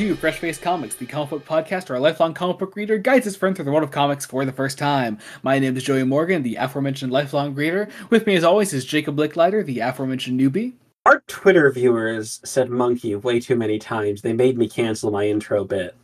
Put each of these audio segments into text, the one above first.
to Fresh Comics, the comic book podcast where a lifelong comic book reader guides his friend through the world of comics for the first time. My name is Joey Morgan, the aforementioned lifelong reader. With me, as always, is Jacob Licklider, the aforementioned newbie. Our Twitter viewers said monkey way too many times. They made me cancel my intro bit.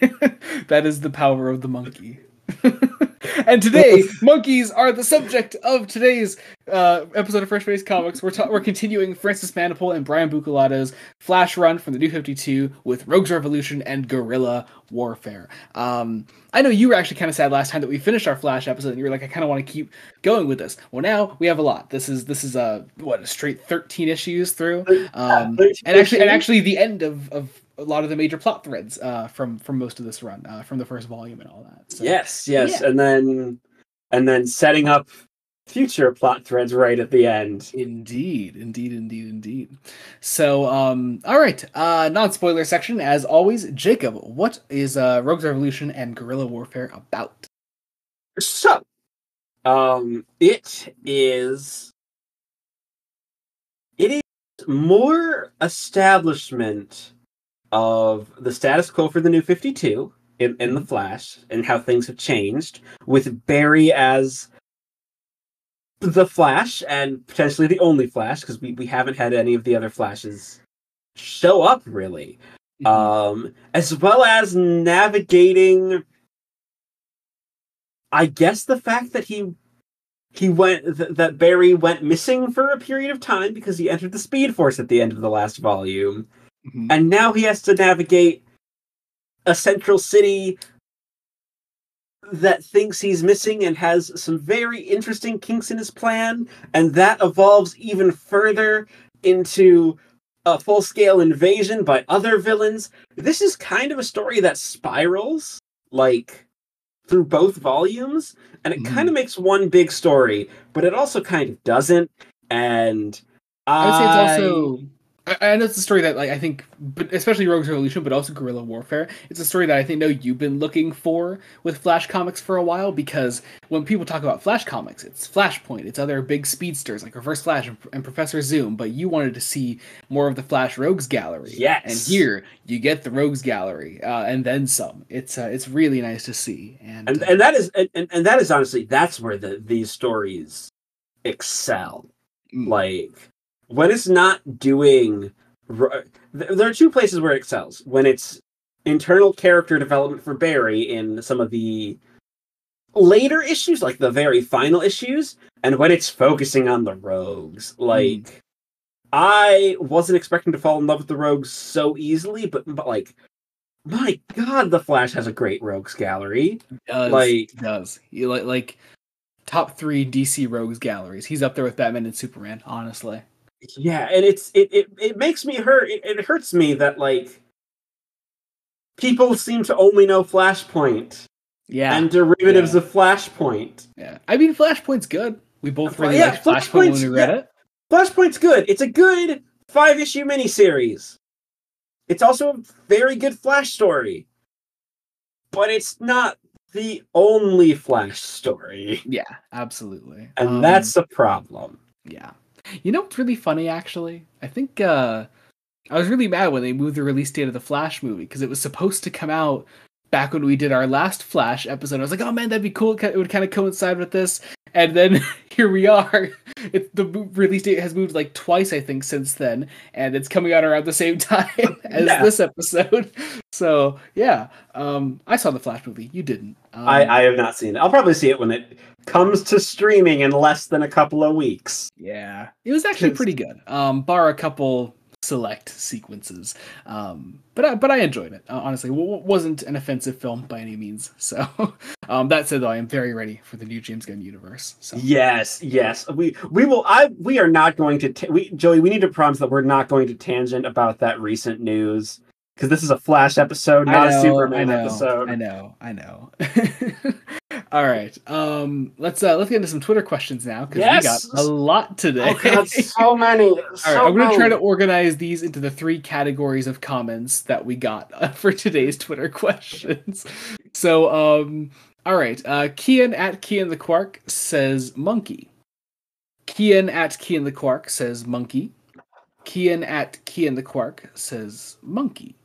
that is the power of the monkey. and today, monkeys are the subject of today's uh, episode of Fresh-Faced Comics. We're ta- we're continuing Francis Manapul and Brian Buccellato's Flash run from the New Fifty Two with Rogues Revolution and Gorilla Warfare. Um, I know you were actually kind of sad last time that we finished our Flash episode, and you were like, I kind of want to keep going with this. Well, now we have a lot. This is this is a what a straight thirteen issues through, um, and actually and actually the end of of a lot of the major plot threads uh, from from most of this run, uh, from the first volume and all that. So, yes, yes, yeah. and then and then setting up future plot threads right at the end. Indeed, indeed, indeed, indeed. So, um, all right, uh, non-spoiler section as always. Jacob, what is uh, Rogues Revolution and Gorilla Warfare about? So, um, it is it is more establishment of the status quo for the new 52 in, in the. Flash and how things have changed, with Barry as the Flash and potentially the only Flash, because we, we haven't had any of the other Flashes show up really. Mm-hmm. Um, as well as navigating I guess the fact that he he went th- that Barry went missing for a period of time because he entered the Speed Force at the end of the last volume Mm-hmm. And now he has to navigate a central city that thinks he's missing and has some very interesting kinks in his plan. And that evolves even further into a full scale invasion by other villains. This is kind of a story that spirals, like, through both volumes. And it mm. kind of makes one big story, but it also kind of doesn't. And I would say it's also I, know it's a story that like I think, but especially Rogues Revolution, but also Gorilla Warfare. It's a story that I think know you've been looking for with Flash comics for a while because when people talk about Flash comics, it's Flashpoint, it's other big speedsters like Reverse Flash and, and Professor Zoom. But you wanted to see more of the Flash Rogues gallery, yes. And here you get the Rogues gallery uh, and then some. It's uh, it's really nice to see, and and, and that is and, and that is honestly that's where the these stories excel, mm. like when it's not doing there are two places where it excels. When it's internal character development for barry in some of the later issues like the very final issues and when it's focusing on the rogues. Like mm. i wasn't expecting to fall in love with the rogues so easily but, but like my god the flash has a great rogues gallery. Does, like does. Like like top three dc rogues galleries. He's up there with batman and superman honestly yeah, and it's it it, it makes me hurt. It, it hurts me that like people seem to only know Flashpoint. Yeah. And derivatives yeah. of Flashpoint. Yeah. I mean Flashpoint's good. We both really yeah, liked Flashpoint when we read yeah. it. Flashpoint's good. It's a good five issue miniseries. It's also a very good Flash story. But it's not the only Flash story. Yeah, absolutely. And um, that's the problem. Yeah. You know what's really funny actually? I think uh I was really mad when they moved the release date of the Flash movie because it was supposed to come out back when we did our last Flash episode. I was like, oh man, that'd be cool. It would kind of coincide with this. And then here we are. It, the release date has moved like twice, I think, since then, and it's coming out around the same time as yeah. this episode. So yeah, um, I saw the Flash movie. You didn't. Um, I, I have not seen it. I'll probably see it when it comes to streaming in less than a couple of weeks. Yeah, it was actually pretty good. Um, bar a couple select sequences. Um, but I, but I enjoyed it. Honestly, w- wasn't an offensive film by any means. So um, that said, though, I am very ready for the new James Gunn universe. So yes, yes, we we will. I we are not going to. Ta- we Joey, we need to promise that we're not going to tangent about that recent news because this is a Flash episode, not know, a Superman I know, episode. I know, I know. All right, um, let's uh, let's get into some Twitter questions now because yes! we got a lot today. Oh God, so many. All so right, I'm going to try to organize these into the three categories of comments that we got uh, for today's Twitter questions. So, um, all right, uh, Kian at Kian the Quark says monkey. Kian at Kian the Quark says monkey. Kian at Kian the Quark says monkey.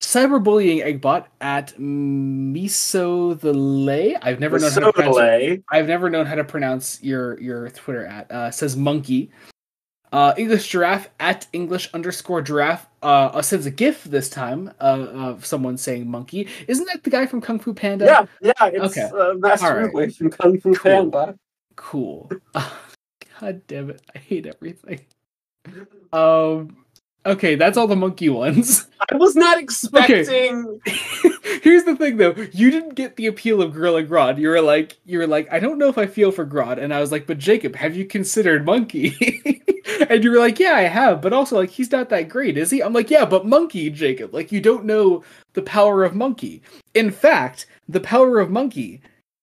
Cyberbullying Eggbot at Miso the Lay. I've never known how to pronounce. I've never known how to pronounce your your Twitter at. Uh, says monkey. Uh, English giraffe at English underscore giraffe uh, sends a GIF this time uh, of someone saying monkey. Isn't that the guy from Kung Fu Panda? Yeah, yeah. It's Okay. uh, right. From Kung Fu Cool. Panda. Cool. God damn it! I hate everything. Um. Okay, that's all the monkey ones. I was not expecting. Here's the thing though, you didn't get the appeal of Gorilla Grodd. You were like you were like, I don't know if I feel for Grodd. And I was like, but Jacob, have you considered Monkey? and you were like, Yeah, I have, but also like he's not that great, is he? I'm like, Yeah, but Monkey, Jacob, like you don't know the power of Monkey. In fact, the power of Monkey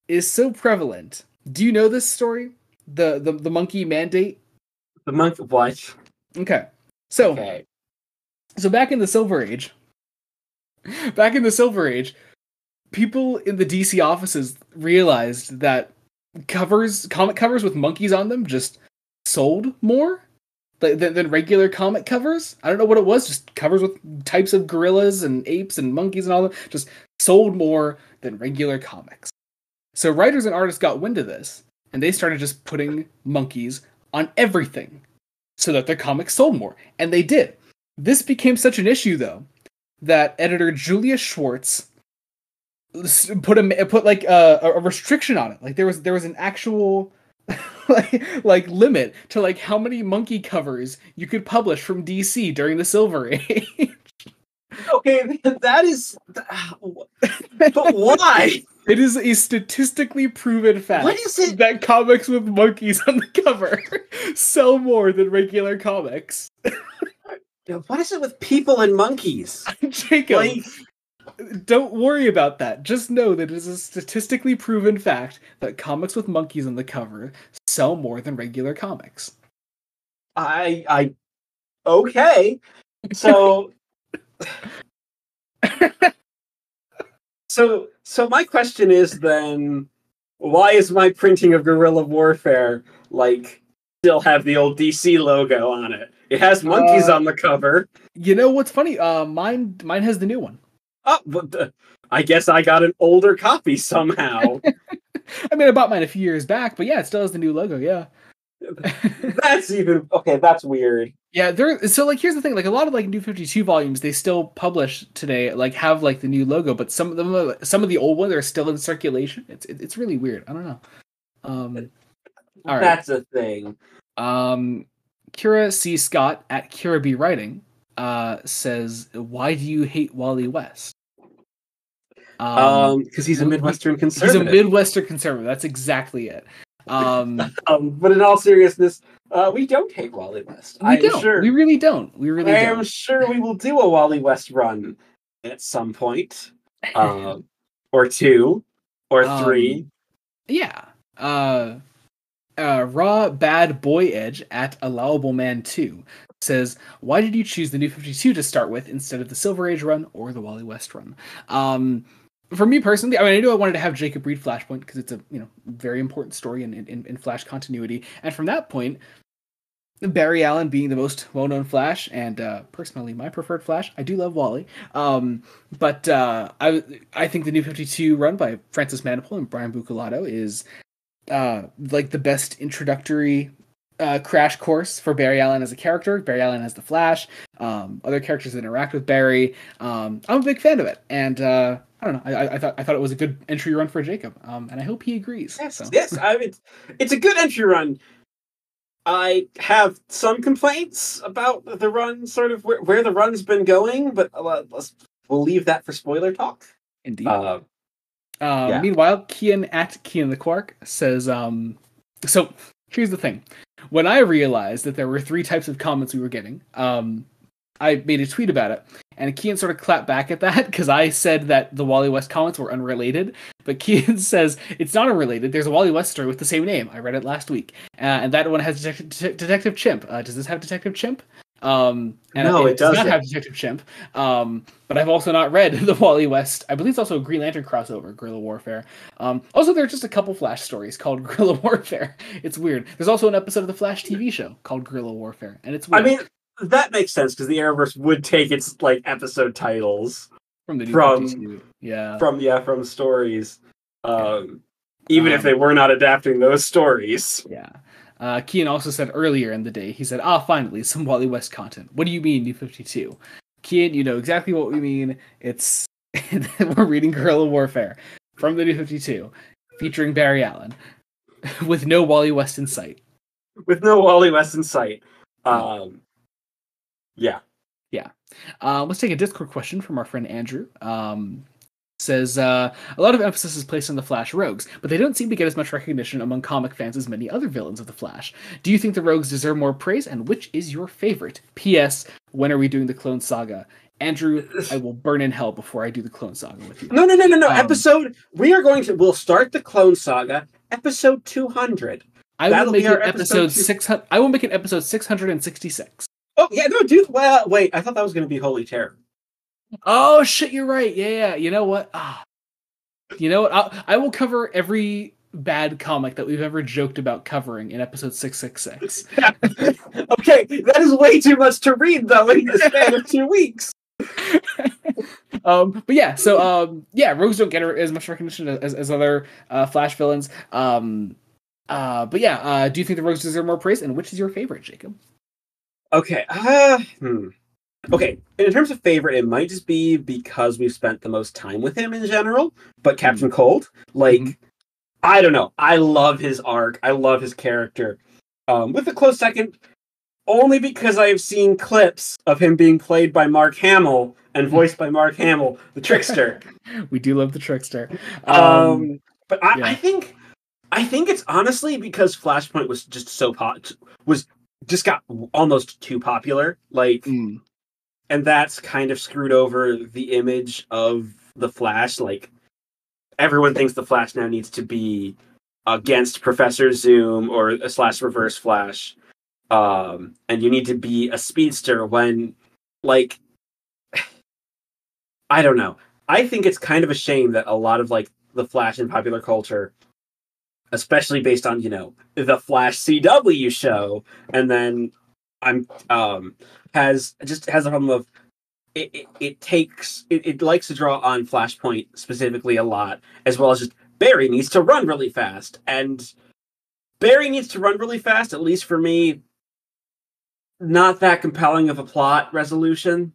is so prevalent. Do you know this story? The the, the monkey mandate? The monk. What? Okay. So Okay. so back in the Silver Age, back in the Silver Age, people in the DC offices realized that covers, comic covers with monkeys on them, just sold more than, than regular comic covers. I don't know what it was, just covers with types of gorillas and apes and monkeys and all that, just sold more than regular comics. So writers and artists got wind of this, and they started just putting monkeys on everything so that their comics sold more. And they did. This became such an issue, though, that editor Julius Schwartz put a put like a, a restriction on it. Like there was there was an actual like like limit to like how many monkey covers you could publish from DC during the Silver Age. Okay, that is. But why? It is a statistically proven fact. What is it? that comics with monkeys on the cover sell more than regular comics? What is it with people and monkeys? Jacob, Like, don't worry about that. Just know that it is a statistically proven fact that comics with monkeys on the cover sell more than regular comics. I, I, okay. So, so, so my question is then, why is my printing of Gorilla Warfare like still have the old DC logo on it? It has monkeys Uh, on the cover. You know what's funny? Uh, mine mine has the new one. Oh, but the, I guess I got an older copy somehow. I mean, I bought mine a few years back, but yeah, it still has the new logo. Yeah. that's even okay. That's weird. Yeah, there. So like, here's the thing: like a lot of like new Fifty Two volumes, they still publish today. Like have like the new logo, but some of them, are- some of the old ones are still in circulation. It's it, it's really weird. I don't know. Um, all right. That's a thing. Um, Kira C. Scott at Kira B. Writing uh, says, "Why do you hate Wally West?" Um, because he's a Midwestern he's a. Midwestern conservative. That's exactly it. Um, um, but in all seriousness, uh, we don't hate Wally West. we I'm don't. sure. We really don't. We really I am don't. sure we will do a Wally West run at some point, uh, or two, or Um, three. Yeah. Uh, uh, Raw Bad Boy Edge at Allowable Man 2 says, Why did you choose the new 52 to start with instead of the Silver Age run or the Wally West run? Um, for me personally, I mean, I knew I wanted to have Jacob read Flashpoint because it's a you know very important story in, in, in Flash continuity. And from that point, Barry Allen being the most well-known Flash, and uh, personally my preferred Flash. I do love Wally, um, but uh, I I think the New Fifty Two run by Francis Manapul and Brian Buccellato is uh, like the best introductory uh, crash course for Barry Allen as a character. Barry Allen as the Flash, um, other characters that interact with Barry. Um, I'm a big fan of it, and uh, I don't know. I, I- thought I thought it was a good entry run for Jacob, um, and I hope he agrees. Yes, so. yes. I mean, it's a good entry run. I have some complaints about the run, sort of where, where the run's been going, but uh, let's we'll leave that for spoiler talk. Indeed. Uh, Um, Yeah. Meanwhile, Kian at Kian the Quark says, um, so here's the thing. When I realized that there were three types of comments we were getting, um, I made a tweet about it. And Kian sort of clapped back at that because I said that the Wally West comments were unrelated. But Kian says it's not unrelated. There's a Wally West story with the same name. I read it last week. Uh, and that one has Detective, Det- Detective Chimp. Uh, does this have Detective Chimp? Um, and No, it does not have Detective Chimp. Um, but I've also not read the Wally West. I believe it's also a Green Lantern crossover, Gorilla Warfare. Um, also, there are just a couple Flash stories called Gorilla Warfare. It's weird. There's also an episode of the Flash TV show called Gorilla Warfare, and it's I weird. mean, that makes sense because the Arrowverse would take its like episode titles from the new From- 52. yeah. from yeah from stories. Um, even if Um, they were not adapting those stories. Yeah. Uh, Kian also said earlier in the day, he said, ah, finally, some Wally West content. What do you mean, New 52? Kian, you know exactly what we mean. It's, we're reading Gorilla Warfare from the New 52, featuring Barry Allen, with no Wally West in sight. with no Wally West in sight. Um, yeah. Yeah. Uh, let's take a Discord question from our friend Andrew. Um, says uh, a lot of emphasis is placed on the Flash rogues, but they don't seem to get as much recognition among comic fans as many other villains of the Flash. Do you think the rogues deserve more praise, and which is your favorite? P.S. When are we doing the Clone Saga? Andrew, I will burn in hell before I do the Clone Saga with you. No, no, no, no, no. Um, episode. We are going to. We'll start the Clone Saga. Episode two hundred. I will make it episode episode six hundred. I will make it episode six hundred and sixty-six. Oh yeah, no, dude. Well, wait. I thought that was going to be Holy Terror. Oh shit, you're right. Yeah, yeah. You know what? Ah, you know what? I'll, I will cover every bad comic that we've ever joked about covering in episode six six six. okay, that is way too much to read though in the span of two weeks. Um, but yeah, so um, yeah, rogues don't get as much recognition as, as other uh, Flash villains. Um, uh, but yeah, uh, do you think the rogues deserve more praise? And which is your favorite, Jacob? Okay. Uh, hmm. Okay. In terms of favorite, it might just be because we've spent the most time with him in general. But Captain Cold, like, Mhm. I don't know. I love his arc. I love his character. Um, with a close second, only because I've seen clips of him being played by Mark Hamill and voiced by Mark Hamill, the trickster. We do love the trickster. Um, Um, but I, yeah. I think, I think it's honestly because Flashpoint was just so hot, was just got almost too popular. Like, mm, and that's kind of screwed over the image of the Flash. Like, everyone thinks the Flash now needs to be against Professor Zoom or a slash Reverse Flash, um, and you need to be a speedster when, like, I don't know. I think it's kind of a shame that a lot of like the Flash in popular culture, especially based on you know the Flash CW show, and then I'm um has just has a problem of it, it, it takes it, it likes to draw on Flashpoint specifically a lot, as well as just Barry needs to run really fast, and Barry needs to run really fast. At least for me, not that compelling of a plot resolution.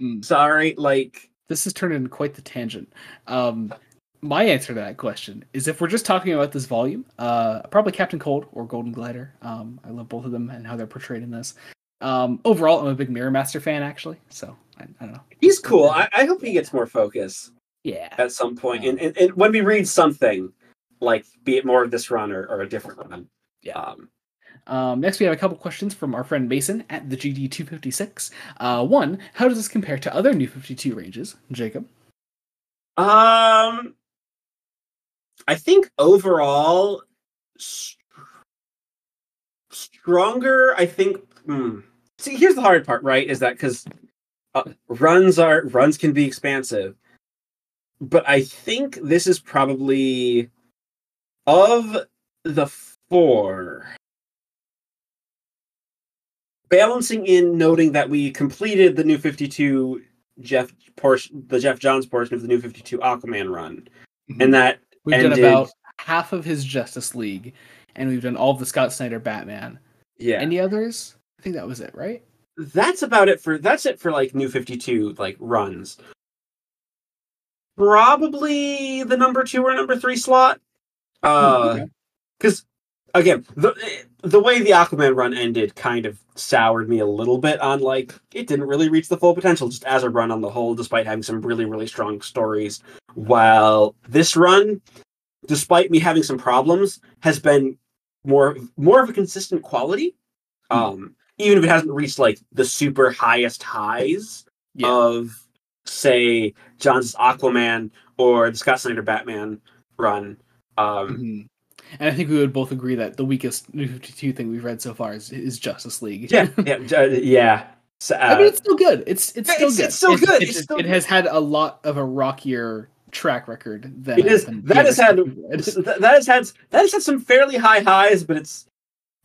mm. Sorry, like This has turned into quite the tangent. Um, my answer to that question is if we're just talking about this volume, uh, probably Captain Cold or Golden Glider. Um, I love both of them and how they're portrayed in this. Um, overall, I'm a big Mirror Master fan, actually. So I, I don't know. he's cool. I, I hope he gets more focus Yeah. at some point, and, and, and when we read something, like be it more of this run or, or a different run. Yeah. Um, Um, next, we have a couple questions from our friend Mason at the GD256. Uh, one, how does this compare to other New 52 ranges? Jacob? Um, I think overall s- stronger. I think. hmm. See, here's the hard part, right? Is that because uh, runs are runs can be expansive, but I think this is probably of the four. Balancing in noting that we completed the new 52 Geoff portion, the Geoff Johns portion of the new 52 Aquaman run, and that We've ended- done about half of his Justice League, and we've done all of the Scott Snyder Batman. yeah, Any others? I think that was it, right? that's about it for that's it for like new 52 like runs. Probably the number two or number three slot. Uh, okay. because again, the the way the Aquaman run ended kind of soured me a little bit on like it didn't really reach the full potential just as a run on the whole, despite having some really really strong stories. While this run, despite me having some problems, has been more more of a consistent quality. Um, even if it hasn't reached like the super highest highs Yeah. of say John's Aquaman or the Scott Snyder Batman run. Um, Mhm. And I think we would both agree that the weakest New 52 thing we've read so far is, is Justice League. yeah, yeah, uh, yeah. So, uh, I mean, it's still good. It's it's still it's- good. it's still good. It's It's still it has had a lot of a rockier track record than It is- than that has had- others we've read. th- that has had that has had some fairly high highs, but it's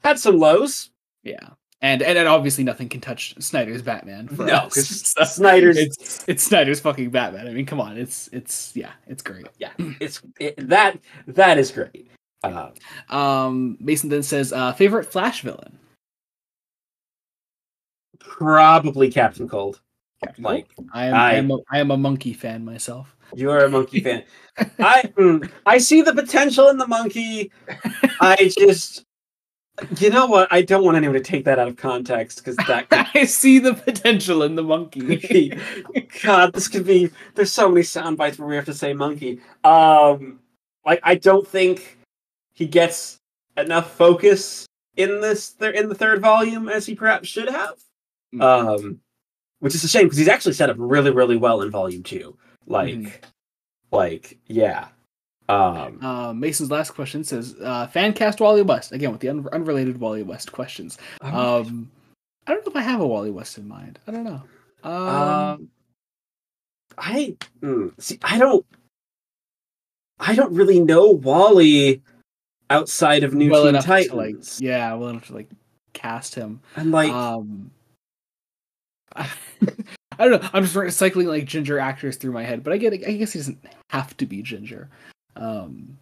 had some lows. yeah. and and, and obviously nothing can touch Snyder's Batman. For No, us. 'cause So Snyder's it's it's Snyder's fucking Batman. I mean, come on, it's it's yeah, it's great. yeah, it's it, that that is great. Uh, Um, Mason then says, uh, favorite Flash villain. probably Captain Cold. Like I am I- I, am a, I am a monkey fan myself. you are a monkey fan. I mm, I see the potential in the monkey. I just you know what? I don't want anyone to take that out of context because that could I see the potential in the monkey. God, this could be there's so many sound bites where we have to say monkey. Um like I don't think he gets enough focus in this th- in the third volume as he perhaps should have. Mm. Um which is a shame because he's actually set up really, really well in volume two. Like Mhm. like yeah. Um Uh, Mason's last question says, uh, fan cast Wally West again with the un- unrelated Wally West questions. Um, I don't know if I have a Wally West in mind. I don't know. Um, Um, I mm, see. I don't. I don't really know Wally outside of New well Teen enough to like, Titans, yeah, well enough to like cast him. and like um, I, don't know. I'm just recycling like ginger actors through my head, but I get. I guess he doesn't have to be ginger, um,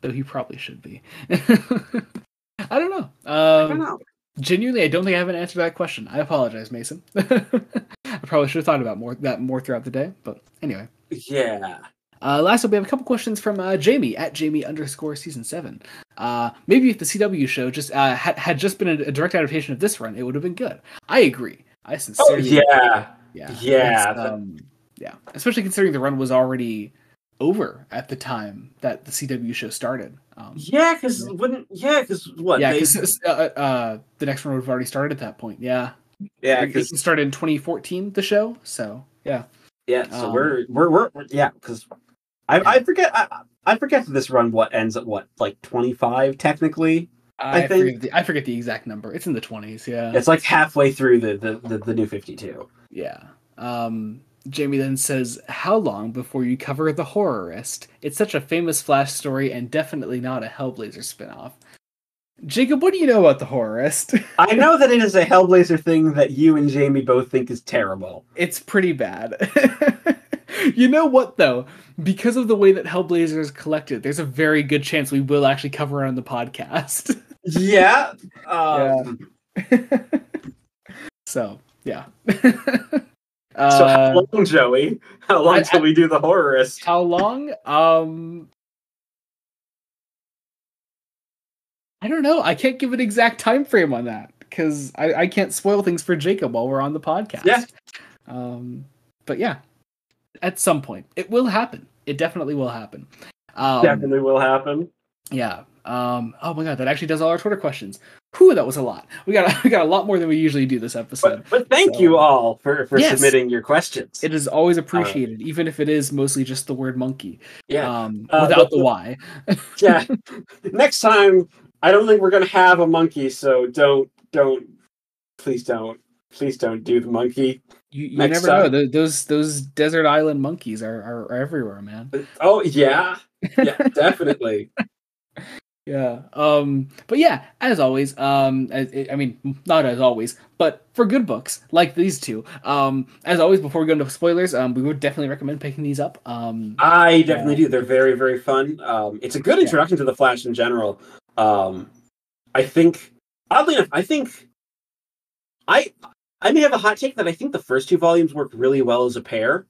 though he probably should be. I don't know. I Um, don't know. Genuinely, I don't think I have an answer to that question. I apologize, Mason. I probably should have thought about more that more throughout the day, but anyway. Yeah. Uh, last up, we have a couple questions from uh, Jamie at Jamie underscore season seven. Uh, maybe if the CW show just uh, had had just been a, a direct adaptation of this run, it would have been good. I agree. I Oh sincerely, yeah. yeah, yeah, Um, yeah. Especially considering the run was already over at the time that the CW show started. Um, Yeah, because wouldn't yeah, because what? yeah, because uh, uh, the next one would have already started at that point. Yeah, yeah, it because started in 2014. The show, so yeah. yeah. So um, we're we're we're yeah. Because I I forget I I forget that this run what ends at what like twenty five technically. I, I think- forget the, I forget the exact number. It's in the 20s. Yeah. It's like halfway through the the the, the new fifty two. Yeah. Um, Jamie then says, "How long before you cover the horrorist? It's such a famous Flash story, and definitely not a Hellblazer spinoff." Jacob, what do you know about the horrorist? I know that it is a Hellblazer thing that you and Jamie both think is terrible. it's pretty bad. you know what though? Because of the way that Hellblazer is collected, there's a very good chance we will actually cover it on the podcast. Yeah. Um, so yeah. So Uh, how long, Joey? How long I- till we do the horrorist? How long? Um I don't know. I can't give an exact time frame on that because I, I can't spoil things for Jacob while we're on the podcast. Yeah. Um but yeah. At some point. It will happen. It definitely will happen. Um Definitely will happen. yeah. Um oh my god, that actually does all our Twitter questions. Whew, that was a lot. We got we got a lot more than we usually do this episode. But, but thank So- you all for, for Yes. submitting your questions. It is always appreciated, even if it is mostly just the word monkey. yeah. Um Uh, without the- the Y. yeah. Next time, I don't think we're gonna have a monkey, so don't don't please don't please don't do the monkey. You, you never know. Those those desert island monkeys are, are, are everywhere, man. Oh yeah. Yeah, definitely. Yeah. Um. But yeah, as always. Um. I, I mean, not as always, but for good books like these two. Um. As always, before we go into spoilers, um, we would definitely recommend picking these up. Um. I definitely do. They're very, very fun. Um, it's a good introduction to the Flash in general. Um, I think, oddly enough, I think I I may have a hot take that I think the first two volumes work really well as a pair.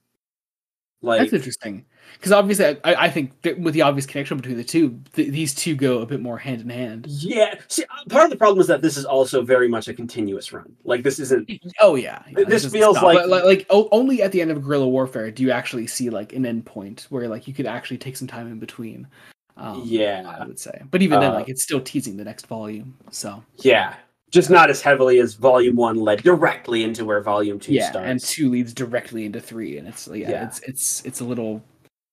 Like, That's interesting because obviously, I, I think with the obvious connection between the two, th- these two go a bit more hand in hand. yeah. See, uh, part of the problem is that this is also very much a continuous run. Like, this isn't. Oh yeah, yeah, This doesn't feels like- But, like like only at the end of gorilla warfare do you actually see like an end point where like you could actually take some time in between. Um, Yeah. I would say, but even then, Uh, like it's still teasing the next volume. So Yeah. Just not as heavily as Volume One led directly into where Volume Two yeah, starts. and two leads directly into three, and it's yeah, Yeah. it's it's it's a little.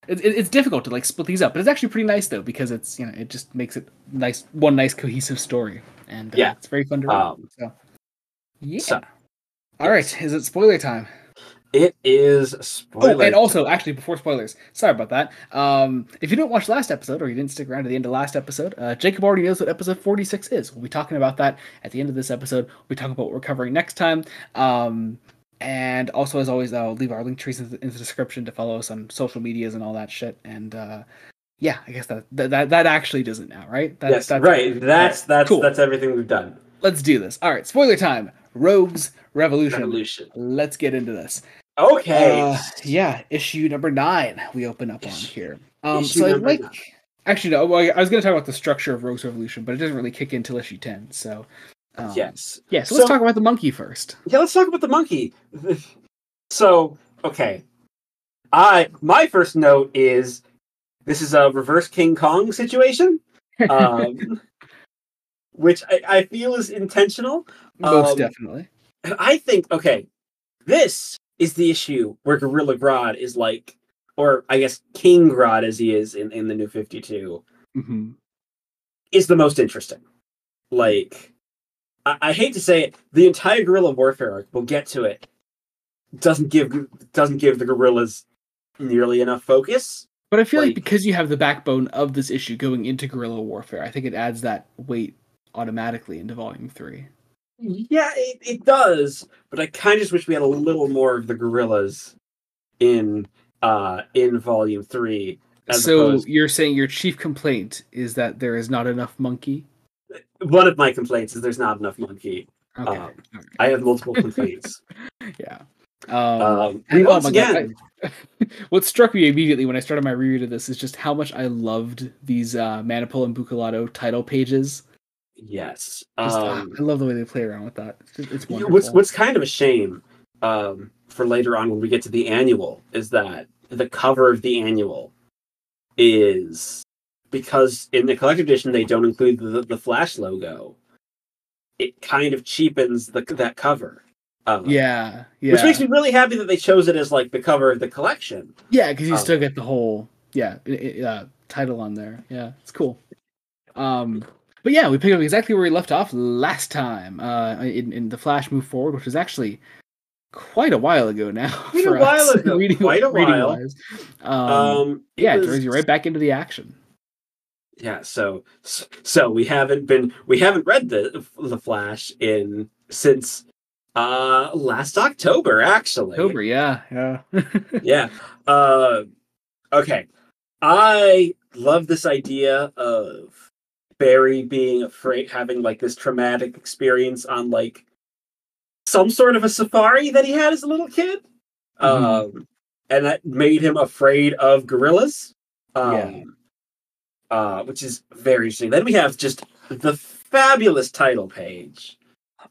It, it- it's difficult to like split these up, but it's actually pretty nice though because it's you know it just makes it nice one nice cohesive story, and uh, Yeah. it's very fun to read. Um, so yeah, so- all right, is it spoiler time? It is spoiler. Oh, and also, actually, before spoilers, sorry about that. Um, if you didn't watch last episode or you didn't stick around to the end of last episode, uh, Jacob already knows what episode 46 is. We'll be talking about that at the end of this episode. We'll be talking about what we're covering next time. Um, and also, as always, I'll leave our link trees in the, in the description to follow us on social medias and all that shit. And uh, yeah, I guess that that that actually does it now, right? That, yes, right. That's that's Cool. that's everything we've done. Let's do this. All right, spoiler time. Rogues Revolution. Revolution. Let's get into this. Okay. Uh, yeah, issue number nine. We open up on here. Um, issue so I'd like, nine. actually, no. Well, I was going to talk about the structure of Rogues Revolution, but it doesn't really kick in until issue ten. So, um, yes. yeah. So, let's talk about the monkey first. Yeah, let's talk about the monkey. So, okay. I my first note is this is a reverse King Kong situation. Um, which I, I feel is intentional. Most um, definitely. And I think, okay, this is the issue where Gorilla Grodd is like, or I guess King Grodd as he is in, in the new 52, hmm is the most interesting. Like, I, I hate to say it, the entire gorilla warfare arc, we'll get to it, doesn't give doesn't give the gorillas nearly enough focus. But I feel like, like- because you have the backbone of this issue going into guerrilla warfare, I think it adds that weight automatically into volume three. Yeah, it, it does, but I kind of just wish we had a little more of the gorillas in uh in volume three. As so opposed, you're saying your chief complaint is that there is not enough monkey? one of my complaints is there's not enough monkey. Okay. Um. I have multiple complaints. Yeah. Um, um, and oh once my God, again, what struck me immediately when I started my reread of this is just how much I loved these uh, Manapul and Buccellato title pages. Yes. Ah, Um, I love the way they play around with that. It's, it's wonderful. what's what's kind of a shame um, for later on when we get to the annual is that the cover of the annual is because in the collector edition they don't include the, the Flash logo. It kind of cheapens the that cover. Um, yeah, yeah, Which makes me really happy that they chose it as like the cover of the collection. yeah, because you um, still get the whole yeah i- i- uh, title on there. Yeah, it's cool. Um, but yeah, we pick up exactly where we left off last time. Uh, in, in the Flash move forward, which was actually quite a while ago now. Quite a while us, ago, reading, quite a while. Um, Um, it yeah, it was- throws you right back into the action. Yeah, so so we haven't been we haven't read the the Flash in since uh last October actually. October, yeah, yeah. Yeah. Uh okay. I love this idea of Barry being afraid having like this traumatic experience on like some sort of a safari that he had as a little kid. Mhm. Um and that made him afraid of gorillas. Um Yeah. uh which is very interesting. Then we have just the fabulous title page.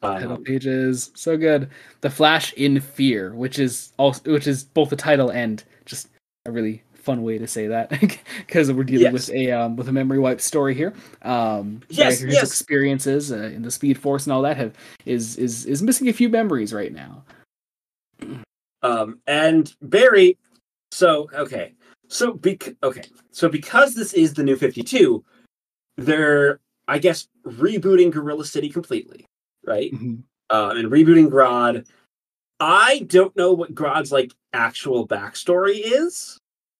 title Um, pages so good the flash in fear which is also which is both the title and just a really fun way to say that because we're dealing Yes. with a um, with a memory wipe story here um Yes, his yes. experiences uh, in the speed force and all that have is is is missing a few memories right now Um, and Barry, so okay, so bec- okay, so because this is the new Fifty Two, they're I guess rebooting Gorilla City completely, right? Uh, and rebooting Grodd. I don't know what Grodd's like actual backstory is,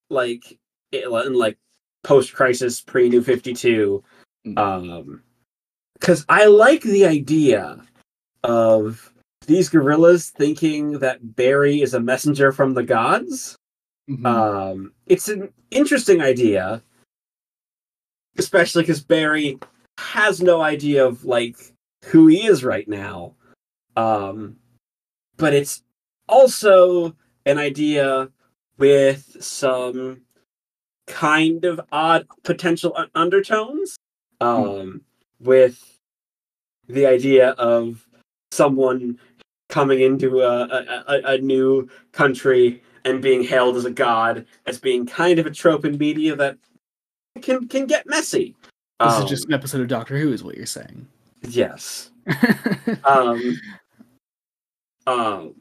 like in like post crisis, pre New Fifty Two. Mm. Um, because I like the idea of these gorillas thinking that Barry is a messenger from the gods. Mhm. Um, it's an interesting idea, especially because Barry has no idea of like who he is right now. Um, but it's also an idea with some kind of odd potential undertones. Um, with the idea of someone coming into a, a, a, a new country and being hailed as a god as being kind of a trope in media that can can get messy. this Um, is just an episode of doctor who is what you're saying yes. Um, um,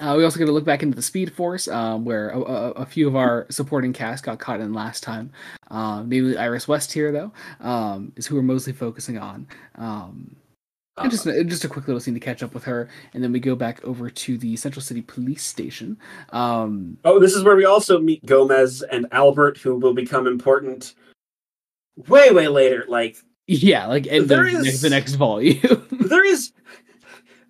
Uh, we also get to look back into the Speed Force, um, where a, a, a few of our supporting cast got caught in last time. Um, namely, Iris West here, though, um, is who we're mostly focusing on. Um, just just a quick little scene to catch up with her, and then we go back over to the Central City Police Station. Um, oh, this is where we also meet Gomez and Albert, who will become important way, way later. Like, yeah, like in of is- the next volume. there is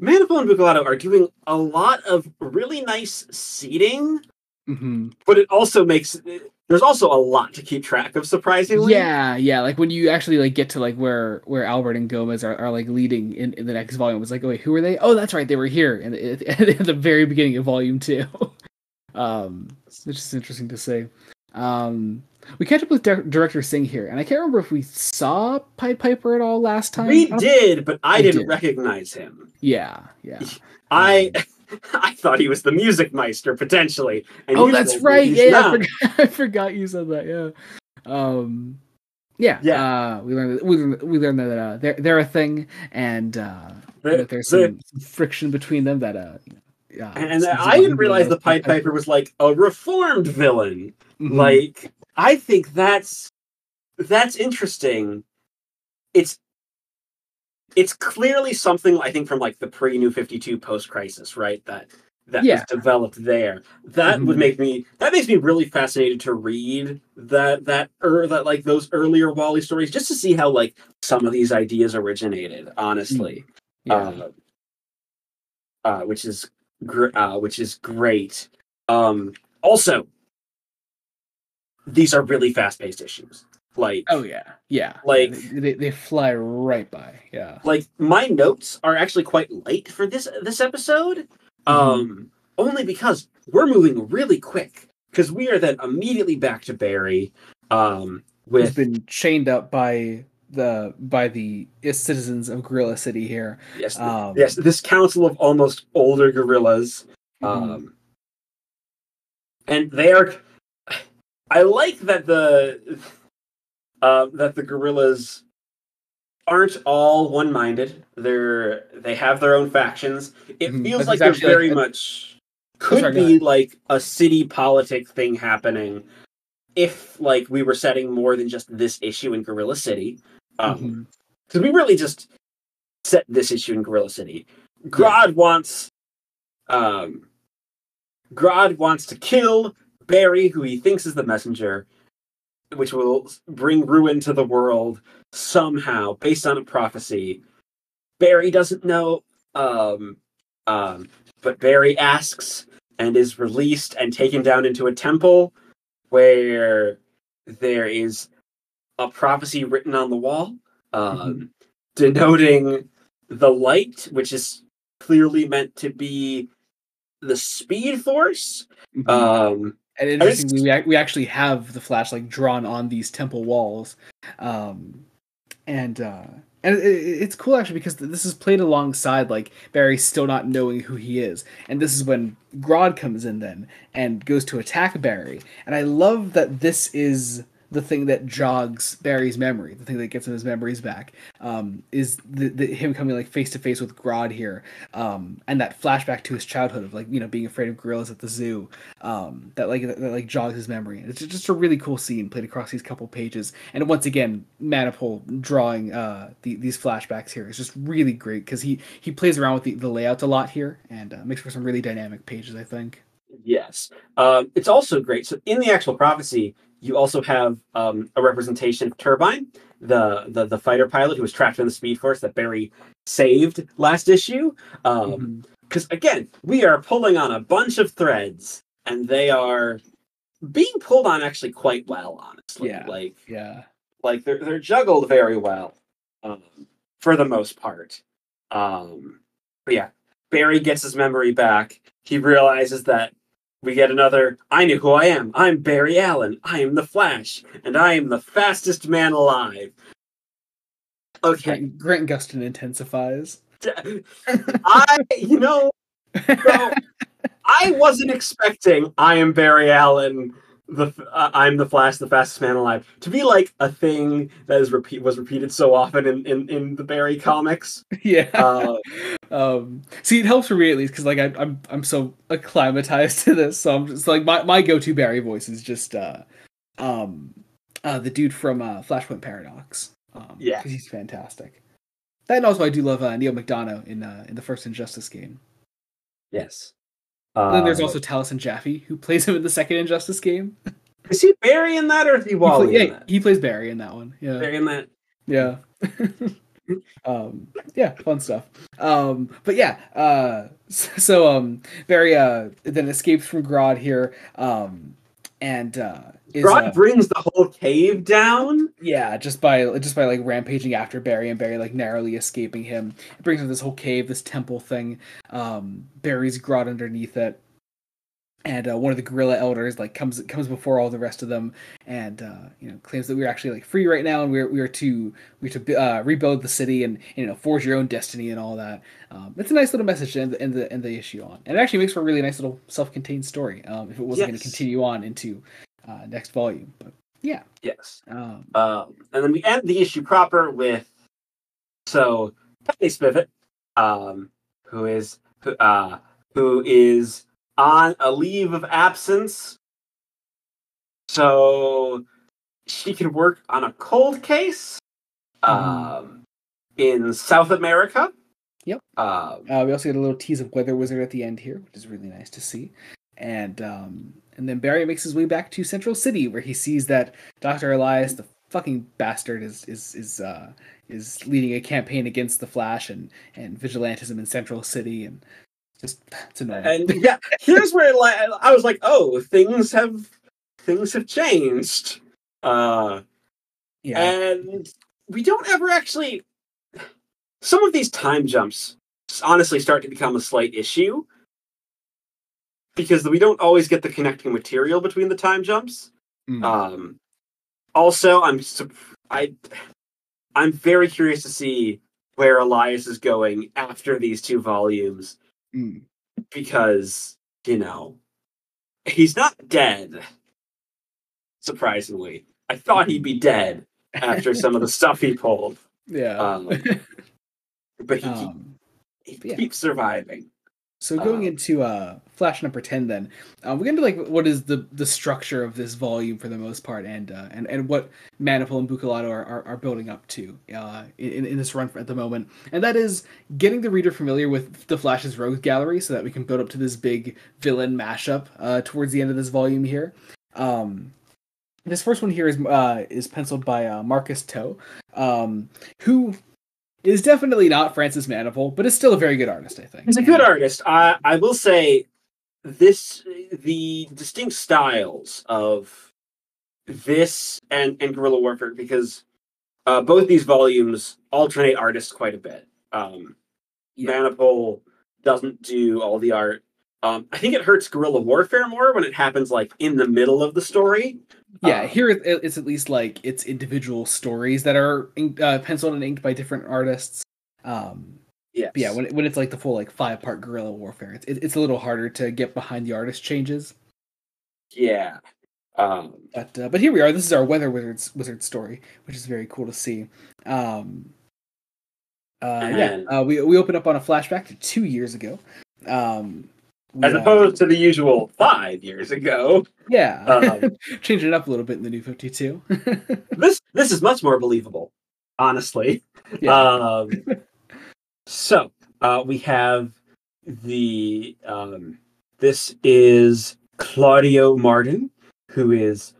Manapul and Buccellato are doing a lot of really nice seating, Mhm. but it also makes there's also a lot to keep track of. Surprisingly, Yeah, yeah. Like when you actually like get to like where where Albert and Gomez are, are like leading in, in the next volume, it's like, oh wait, who are they? Oh, that's right, they were here in the, at the very beginning of volume two. um, which is interesting to say. Um, we catch up with Dir- director Singh here, and I can't remember if we saw Pied Piper at all last time. we did, but I didn't did. recognize him. Yeah, yeah. I I thought he was the music meister potentially. And Oh, that's right. Yeah, yeah, I forgot, I forgot you said that. Yeah. Um, yeah. Yeah. Uh, we learned we learned, we learned that uh, they're they're a thing, and uh, The- that there's the- some, some friction between them. That uh, yeah. and I didn't realize the Pied Piper was like a reformed villain. Mhm. Like I think that's that's interesting. It's it's clearly something I think from like the pre New Fifty Two post crisis, right? That that Yeah. was developed there. That would Mhm. make me that makes me really fascinated to read that that or that like those earlier Wally stories just to see how like some of these ideas originated. Honestly, yeah. uh, uh, which is gr- uh, which is great. Um, also, these are really fast-paced issues. Like, oh yeah, yeah. like- they, they, they fly right by. Yeah. like my notes are actually quite late for this this episode. Um, only because we're moving really quick because we are then immediately back to Barry. Um, Who's with been chained up by the by the citizens of Gorilla City here. yes, Um, yes, this council of almost older gorillas. mhm. Um, and they are. I like that the uh, that the gorillas aren't all one-minded. They're they have their own factions. It Mhm. feels This like they're very like much could sorry, be like a city politic thing happening if like we were setting more than just this issue in Gorilla City. Um, Mhm. because we really just set this issue in Gorilla City. Grodd wants, um, Grodd wants to kill Barry, who he thinks is the messenger, which will bring ruin to the world somehow, based on a prophecy. Barry doesn't know, um, um, but Barry asks and is released and taken down into a temple where there is a prophecy written on the wall um, denoting the light, which is clearly meant to be the speed force. Mhm. Um, And interestingly, we, ac- we actually have the flash like drawn on these temple walls, um, and uh, and it- it's cool actually because this is played alongside like Barry still not knowing who he is, and this is when Grodd comes in then and goes to attack Barry, and I love that this is the thing that jogs Barry's memory, the thing that gets him his memories back, um, is the, the him coming like face to face with Grodd here, um, and that flashback to his childhood of like you know being afraid of gorillas at the zoo, um, that like that, that, like jogs his memory. It's just a really cool scene played across these couple pages, and once again, Manapul drawing uh, the, these flashbacks here is just really great because he he plays around with the, the layout a lot here and uh, makes for some really dynamic pages. I think. yes. Um, it's also great. So in the actual prophecy, you also have um, a representation of Turbine, the, the the fighter pilot who was trapped in the Speed Force that Barry saved last issue. Um, Mhm. because again we are pulling on a bunch of threads and they are being pulled on actually quite well honestly Yeah. like Yeah. like they're, they're juggled very well um, for the most part um, but yeah barry gets his memory back he realizes that we get another i knew who i am. I'm barry allen. I am the flash and i am the fastest man alive. Okay. Grant, Grant Gustin intensifies. i you know So, I wasn't expecting I am Barry Allen, the uh, I'm the Flash, the fastest man alive, to be like a thing that is repeat was repeated so often in in, in the Barry comics. yeah. Uh, um see it helps for me at least because like I, i'm i'm so acclimatized to this so i'm just like my, my go-to barry voice is just uh um uh the dude from uh flashpoint paradox um Yeah. he's fantastic That and also I do love uh, Neal McDonough in uh, in the first Injustice game. Yes. And then there's Uh, also Taliesin Jaffe who plays him in the second Injustice game. is he Barry in that or is he He, Wally play- in yeah, he plays Barry in that one. Yeah. Barry in that. Yeah. um yeah, fun stuff. Um but yeah, uh so, so um Barry uh then escapes from Grodd here um and uh is Grodd uh, brings the whole cave down. yeah, just by just by like rampaging after Barry and Barry like narrowly escaping him. It brings him this whole cave, this temple thing. Um Barry's Grodd underneath it. And uh, one of the gorilla elders like comes comes before all the rest of them, and uh, you know claims that we're actually like free right now, and we're we are to we are to uh, rebuild the city and you know forge your own destiny and all that. Um, it's a nice little message to end the, end the end the issue on, and it actually makes for a really nice little self-contained story. Um, if it wasn't going to continue on into uh, next volume, but yeah, Yes. um, Um, and then we end the issue proper with so Penny Spivot, um, who is who, uh, who is on a leave of absence, so she can work on a cold case, um, in South America. Yep. Um, Uh, we also get a little tease of Weather Wizard at the end here, which is really nice to see. And um, and then Barry makes his way back to Central City, where he sees that Doctor Elias, the fucking bastard, is is is uh, is leading a campaign against the Flash and and vigilantism in Central City, and just it's annoying. and yeah, here's where like I was like, oh, things have things have changed. Uh, yeah, and we don't ever actually some of these time jumps honestly start to become a slight issue because we don't always get the connecting material between the time jumps Mm. um also i'm i i'm very curious to see where elias is going after these two volumes Mm. because you know he's not dead surprisingly i thought he'd be dead after some of the stuff he pulled yeah. um, but he, Um, he yeah. keeps surviving So going Um, into uh, Flash number ten, then uh, we're into like what is the the structure of this volume for the most part, and uh, and and what Manapul and Buccellato are, are, are building up to uh, in in this run at the moment, and that is getting the reader familiar with the Flash's Rogues Gallery, so that we can build up to this big villain mashup uh, towards the end of this volume here. Um, this first one here is uh, is penciled by uh, Marcus To, um, who is definitely not Francis Manapul, but is still a very good artist, I think. he's a good artist i i will say this the distinct styles of this and and gorilla warfare because uh both these volumes alternate artists quite a bit um Yeah. Manapul doesn't do all the art um i think it hurts gorilla warfare more when it happens like in the middle of the story Yeah, Um, here it's at least like it's individual stories that are uh, penciled and inked by different artists. Um, yes. yeah, when it, when it's like the full like five part gorilla warfare, it's it, it's a little harder to get behind the artist changes. yeah um But uh, but here we are. This is our weather wizards wizard story, which is very cool to see. Um, uh, yeah, uh, we we open up on a flashback to two years ago. Um, as uh, opposed to the usual five years ago. Yeah, um, changing it up a little bit in the new Fifty Two. this this is much more believable honestly. Yeah, Um, so uh, we have the um, this is Claudio Mardon, who is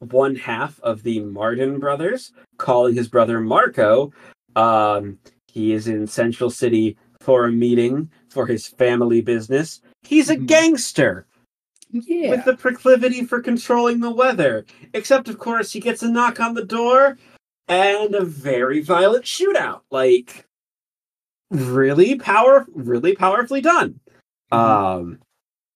one half of the Mardon brothers, calling his brother Marco. Um, he is in Central City for a meeting for his family business. He's a Mhm. gangster yeah. with the proclivity for controlling the weather. Except, of course, he gets a knock on the door and a very violent shootout. Like, really power, really powerfully done. Um,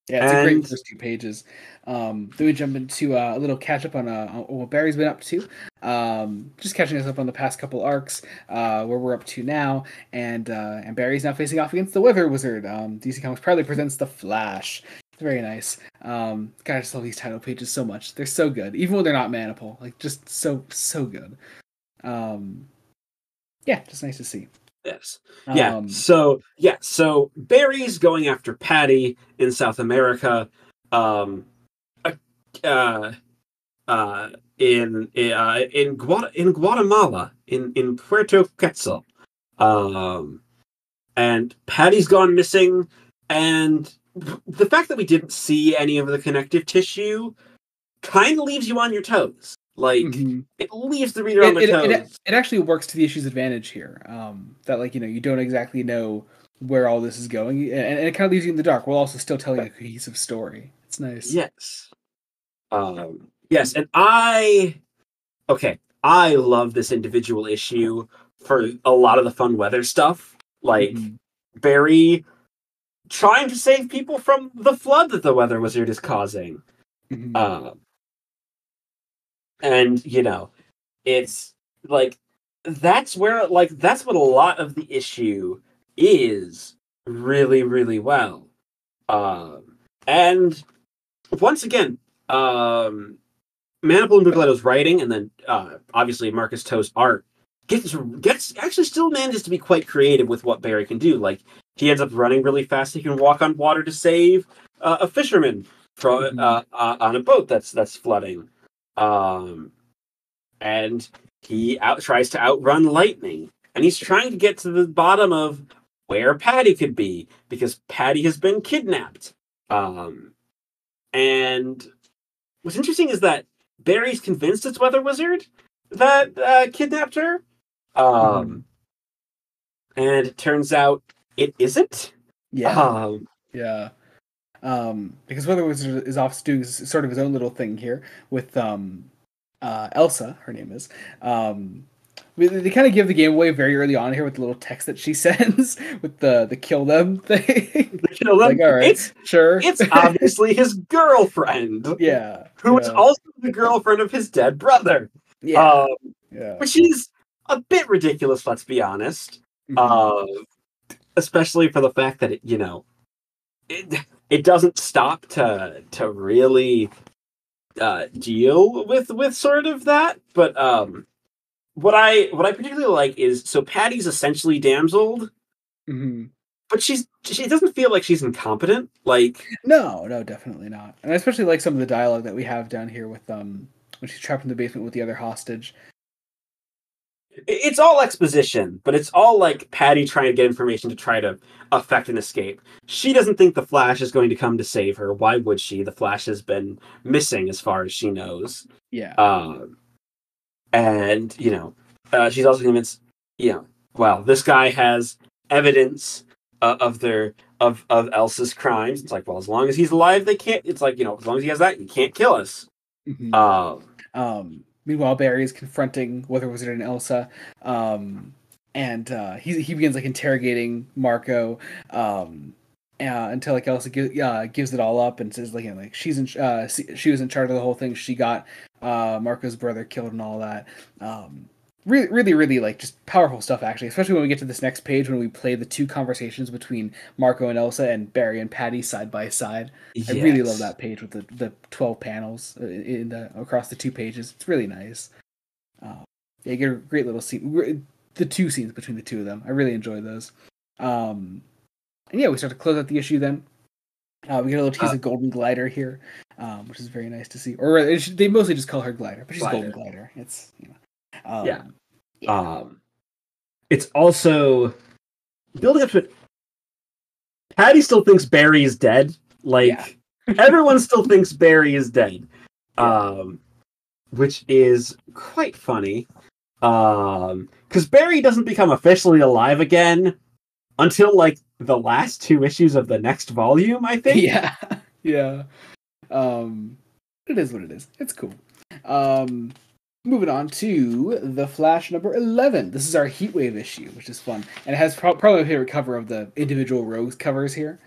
Yeah, it's a great first two pages. Um, then we jump into uh, a little catch up on, uh, on what Barry's been up to. Um, just catching us up on the past couple arcs, uh, where we're up to now, and uh, and Barry's now facing off against the Weather Wizard. Um, DC Comics proudly presents the Flash. It's very nice. Um, God, I just love these title pages so much. They're so good, even when they're not Manapul. Like just so so good. Um, yeah, just nice to see. Yes. Yeah. Um, so yeah. So Barry's going after Patty in South America. Um, uh, uh, in uh, in Guat- in Guatemala in in Puerto Quetzal. Um, and Patty's gone missing, and the fact that we didn't see any of the connective tissue kind of leaves you on your toes. Like Mhm. it leaves the reader on It, their it, toes. it, it actually works to the issue's advantage here. Um, that like you know you don't exactly know where all this is going, and, and it kind of leaves you in the dark while also still telling a cohesive story. It's nice. Yes. Um, yes, and I okay, I love this individual issue for a lot of the fun weather stuff. Like Mhm. Barry trying to save people from the flood that the weather wizard is causing. Mhm. Um, and you know, it's like that's where like that's what a lot of the issue is really really well. Um, and once again, um, Manapul and Buccellato's writing, and then uh, obviously Marcus To's art gets gets actually still manages to be quite creative with what Barry can do. Like he ends up running really fast; he can walk on water to save uh, a fisherman from Mhm. uh, uh, on a boat that's that's flooding. Um, and he out tries to outrun lightning, and he's trying to get to the bottom of where Patty could be because Patty has been kidnapped. Um, and what's interesting is that Barry's convinced it's Weather Wizard that uh, kidnapped her. Um, and it turns out it isn't. yeah, Um, yeah. Um, because Weather Wizard is off doing sort of his own little thing here with um, uh, Elsa. Her name is. Um, they kind of give the game away very early on here with the little text that she sends with the the kill them thing. they kill them. like, all right, It's sure. it's obviously his girlfriend, yeah, who is yeah, also the girlfriend of his dead brother. yeah, Um, yeah. which is a bit ridiculous. Let's be honest. Mhm. uh, especially for the fact that it, you know, it it doesn't stop to to really uh, deal with with sort of that. But um, what I what I particularly like is so Patty's essentially damseled, Mhm. but she's she doesn't feel like she's incompetent. Like No, no, definitely not. And I especially like some of the dialogue that we have down here with um when she's trapped in the basement with the other hostage. It- it's all exposition, but it's all like Patty trying to get information to try to affect an escape. She doesn't think the Flash is going to come to save her. Why would she? The Flash has been missing as far as she knows. Yeah. Um, and you know, uh, she's also convinced. You know, well, this guy has evidence uh, of their of of Elsa's crimes. It's like, well, as long as he's alive, they can't. It's like you know, as long as he has that, you can't kill us. Mhm. Um, Um, meanwhile, Barry is confronting Weather Wizard and Elsa, um, and uh, he he begins like interrogating Marco um, uh, until like Elsa uh, gives it all up and says like you know, like she's in uh, she, she was in charge of the whole thing. She got uh, Marco's brother killed and all that. Um, really, really, really like just powerful stuff actually. Especially when we get to this next page when we play the two conversations between Marco and Elsa and Barry and Patty side by side. I really love that page with the, the 12 panels uh, in the across the two pages. It's really nice. Uh, yeah, you get a great little scene. The two scenes between the two of them. I really enjoy those. Um, and yeah, we start to close out the issue then. Uh, we get a little tease Uh, of Golden Glider here, um, which is very nice to see. Or rather, they mostly just call her Glider, but she's Golden Glider. Glider. It's you know, um, Yeah. yeah. Um, it's also building up to it. Patty still thinks Barry is dead. Like everyone still thinks Barry is dead, um, which is quite funny. Um, because Barry doesn't become officially alive again until like the last two issues of the next volume. I think. yeah yeah um it is what it is it's cool um moving on to the flash number 11 this is our heatwave issue which is fun and it has pro- probably my favorite cover of the individual rogues covers here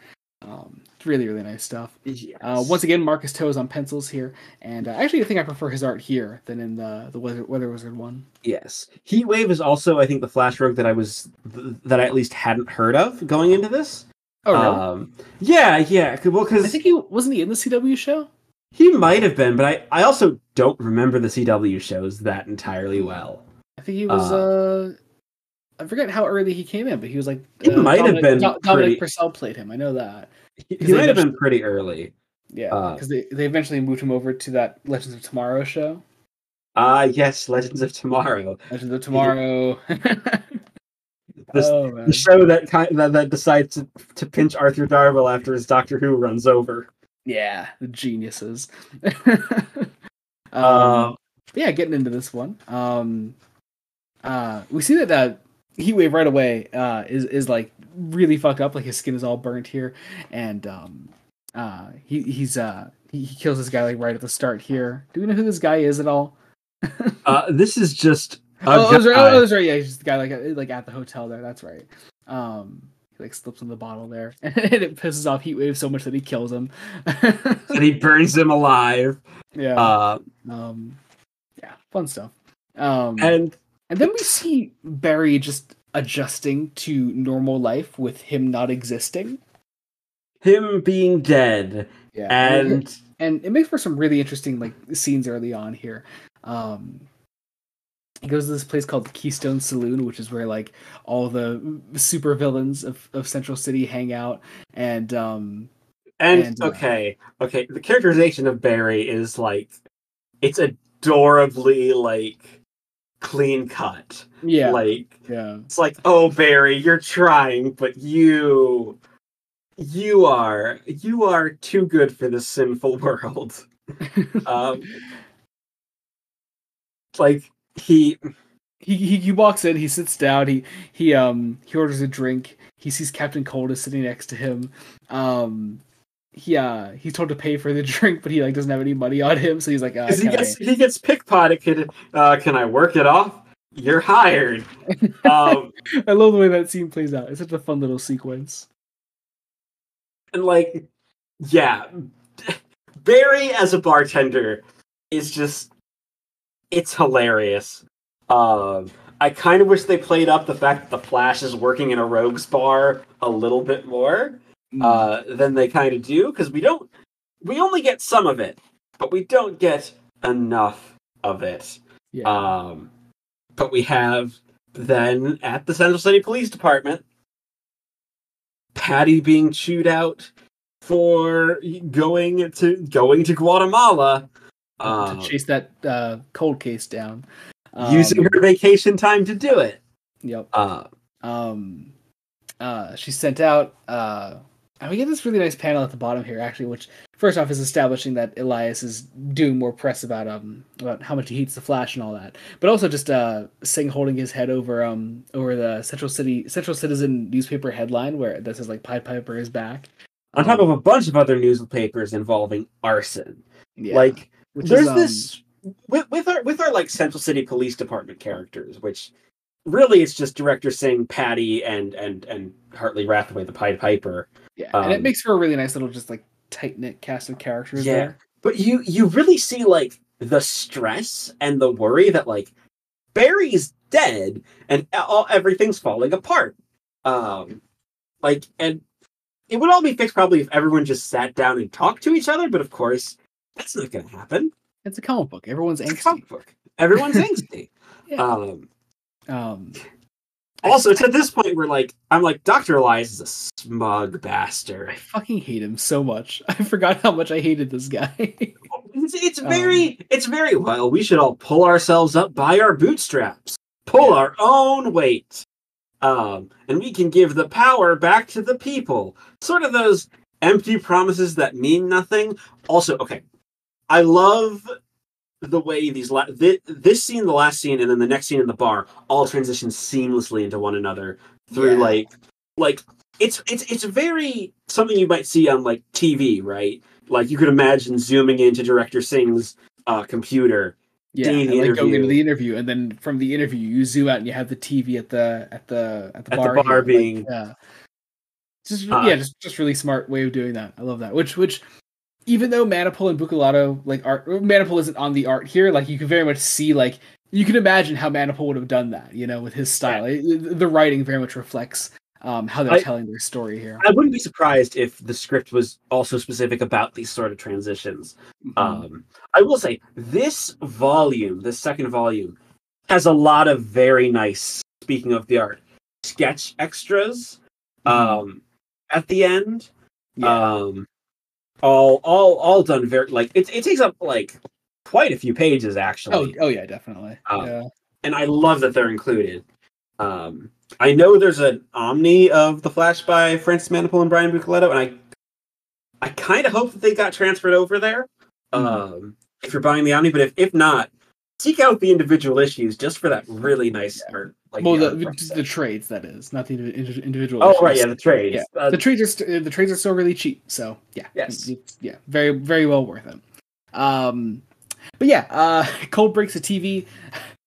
um it's really really nice stuff Yes. uh, once again Marcus To's on pencils here and uh, actually i think i prefer his art here than in the the weather, weather wizard one Yes, Heatwave is also, I think, the Flash Rogue that I was th- that I at least hadn't heard of going into this. oh really? Um, yeah, yeah. Well, i think he wasn't he in the cw show he might have been, but I, I also don't remember the CW shows that entirely well. I think he was. Uh, I forget how early he came in, but he was like. He uh, might have been Do- Dominic pretty- Purcell played him. I know that. He, 'Cause he they might have been pretty early. Yeah, Uh, because they they eventually moved him over to that Legends of Tomorrow show. Ah, yes, Legends of Tomorrow. Legends of Tomorrow. This, oh, the show that kind that, that decides to, to pinch Arthur Darvill after his Doctor Who runs over. Yeah, the geniuses. um, Uh, yeah, getting into this one. Um, uh, we see that uh, Heatwave right away uh, is is like really fucked up. Like his skin is all burnt here, and um, uh, he he's uh he, he kills this guy like right at the start here. Do we know who this guy is at all? uh, this is just oh, that's right. Oh, right. Yeah, he's just the guy like at- like at the hotel there. That's right. Um, like slips in the bottle there, and it pisses off Heatwave so much that he kills him. and he burns him alive. yeah. Uh, Um, yeah, fun stuff. Um, and, and then we see Barry just adjusting to normal life with him not existing. him being dead, Yeah, and and it makes for some really interesting like scenes early on here. Um, he goes to this place called the Keystone Saloon, which is where like all the super villains of, of Central City hang out, and um, and, And, uh, okay, okay, the characterization of Barry is like it's adorably like clean cut. yeah, Like yeah, it's like, oh Barry, you're trying, but you you are you are too good for this sinful world. Um like he he, he he walks in, he sits down, he he um he orders a drink. He sees Captain Cold is sitting next to him. Um he uh he's told to pay for the drink, but he like doesn't have any money on him, so he's like, uh, he can I- gets he gets pickpocketed. Uh can I work it off? You're hired. Um I love the way that scene plays out. It's such a fun little sequence. and like yeah barry as a bartender is just it's hilarious um i kind of wish they played up the fact that the flash is working in a rogues bar a little bit more Mm. uh than they kind of do because we don't we only get some of it but we don't get enough of it yeah. um, but we have then at the Central City Police Department, Patty being chewed out for going to going to Guatemala, to chase that uh, cold case down. Um, using her vacation time to do it. Yep. Uh, um uh she's sent out uh and we get this really nice panel at the bottom here actually which first off is establishing that elias is doing more press about um about how much he hates the flash and all that but also just uh Singh holding his head over um over the central city central citizen newspaper headline where that says like pied piper is back on top of a bunch of other newspapers involving arson, yeah like there's is, um, this with, with our with our like Central City Police Department characters, which really it's just director Singh, Patty, and and and Hartley Rathaway, the Pied Piper. yeah and it um, makes for a really nice little just like tight knit cast of characters Yeah. there but you you really see like the stress and the worry that like Barry's dead and all, everything's falling apart. Um, like and it would all be fixed probably if everyone just sat down and talked to each other. But of course, that's not going to happen. it's a comic book everyone's angsty comic book. Everyone's angsty. Yeah. Um, um also, to this point, we're like, I'm like, Doctor Elias is a smug bastard. I fucking hate him so much. I forgot how much I hated this guy. It's, it's Um, very, it's very well. We should all pull ourselves up by our bootstraps, pull Yeah. our own weight, um, and we can give the power back to the people. Sort of those empty promises that mean nothing. Also, okay, I love the way these la- thi- this scene, the last scene, and then the next scene in the bar all transition seamlessly into one another through Yeah. like, like it's it's it's very something you might see on like TV, right? Like you could imagine zooming into director Singh's uh, computer. yeah, and, like going into the interview, and then from the interview, you zoom out and you have the TV at the at the at the At the bar. bar here, like, being- yeah, just Uh, yeah, just just really smart way of doing that. I love that. Which which even though Manapul and Buccellato like art, Manapul isn't on the art here. Like you can very much see like you can imagine how Manapul would have done that. You know, with his style, It- the writing very much reflects um how they're I- telling their story here. I wouldn't be surprised if the script was also specific about these sort of transitions. Mhm. Um, I will say this volume, this second volume, has a lot of very nice. Speaking of the art, sketch extras um, at the end. Mm-hmm. yeah. Um, all all all done very like it. It takes up like quite a few pages oh actually, oh oh yeah, definitely. uh, yeah. and I love that they're included. Um, I know there's an Omni of the Flash by Francis Manapul and Brian Buccellato, and I I kind of hope that they got transferred over there. Mhm. Um, if you're buying the Omni, but if if not, seek out the individual issues just for that really nice art. Like well, art the, the, the trades that is, not the individual. Oh issues. right, yeah, the trades. Yeah. Uh, the trades are st- the trades are still really cheap. So yeah, Yes. it's, yeah, very very well worth it. Um, but yeah, uh, Cold breaks the TV.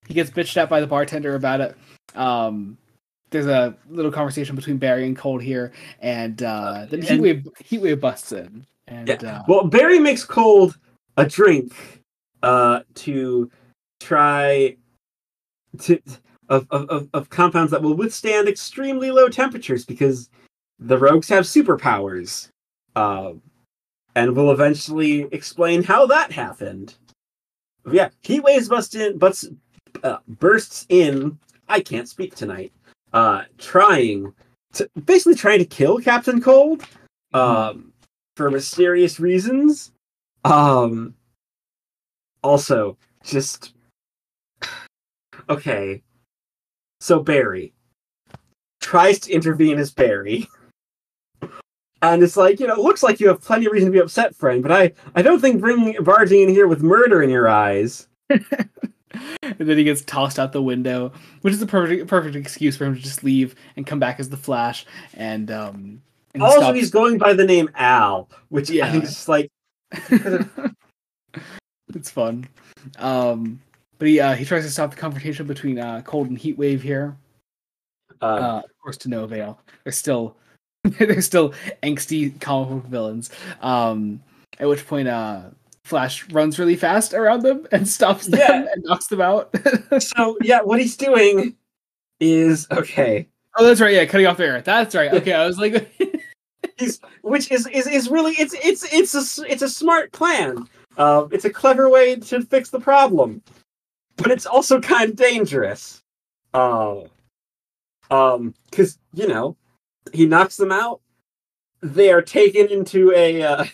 He gets bitched at by the bartender about it. Um, there's a little conversation between Barry and Cold here, and uh, then and- Heatwave Heatwave busts in, and Yeah. uh, well, Barry makes cold a drink uh, to try to of, of, of, compounds that will withstand extremely low temperatures because the rogues have superpowers. Uh, and we'll eventually explain how that happened. Yeah, heat waves bust in, but uh, bursts in. I can't speak tonight. Uh, trying to basically trying to kill Captain Cold. Um, for mysterious reasons. Um, also, just okay. So Barry tries to intervene as Barry. And it's like, you know, it looks like you have plenty of reason to be upset, friend, but I, I don't think bringing barging in here with murder in your eyes. and then he gets tossed out the window, which is a perfect perfect excuse for him to just leave and come back as the Flash. And um, and also, stops- he's going by the name Al, which I Yeah. think is just like, it's fun. Um, but he uh, he tries to stop the confrontation between uh, Cold and Heatwave here. uh, Uh, of course, to no avail. They're still they're still angsty comic book villains. Um, at which point, uh, Flash runs really fast around them and stops them Yeah. and knocks them out. so yeah, what he's doing is okay. oh, that's right. Yeah, cutting off air. That's right. Okay, I was like, which is, is is really it's it's it's a it's a smart plan. Uh, it's a clever way to fix the problem, but it's also kind of dangerous. Uh, um, because you know, he knocks them out. They are taken into a. Uh,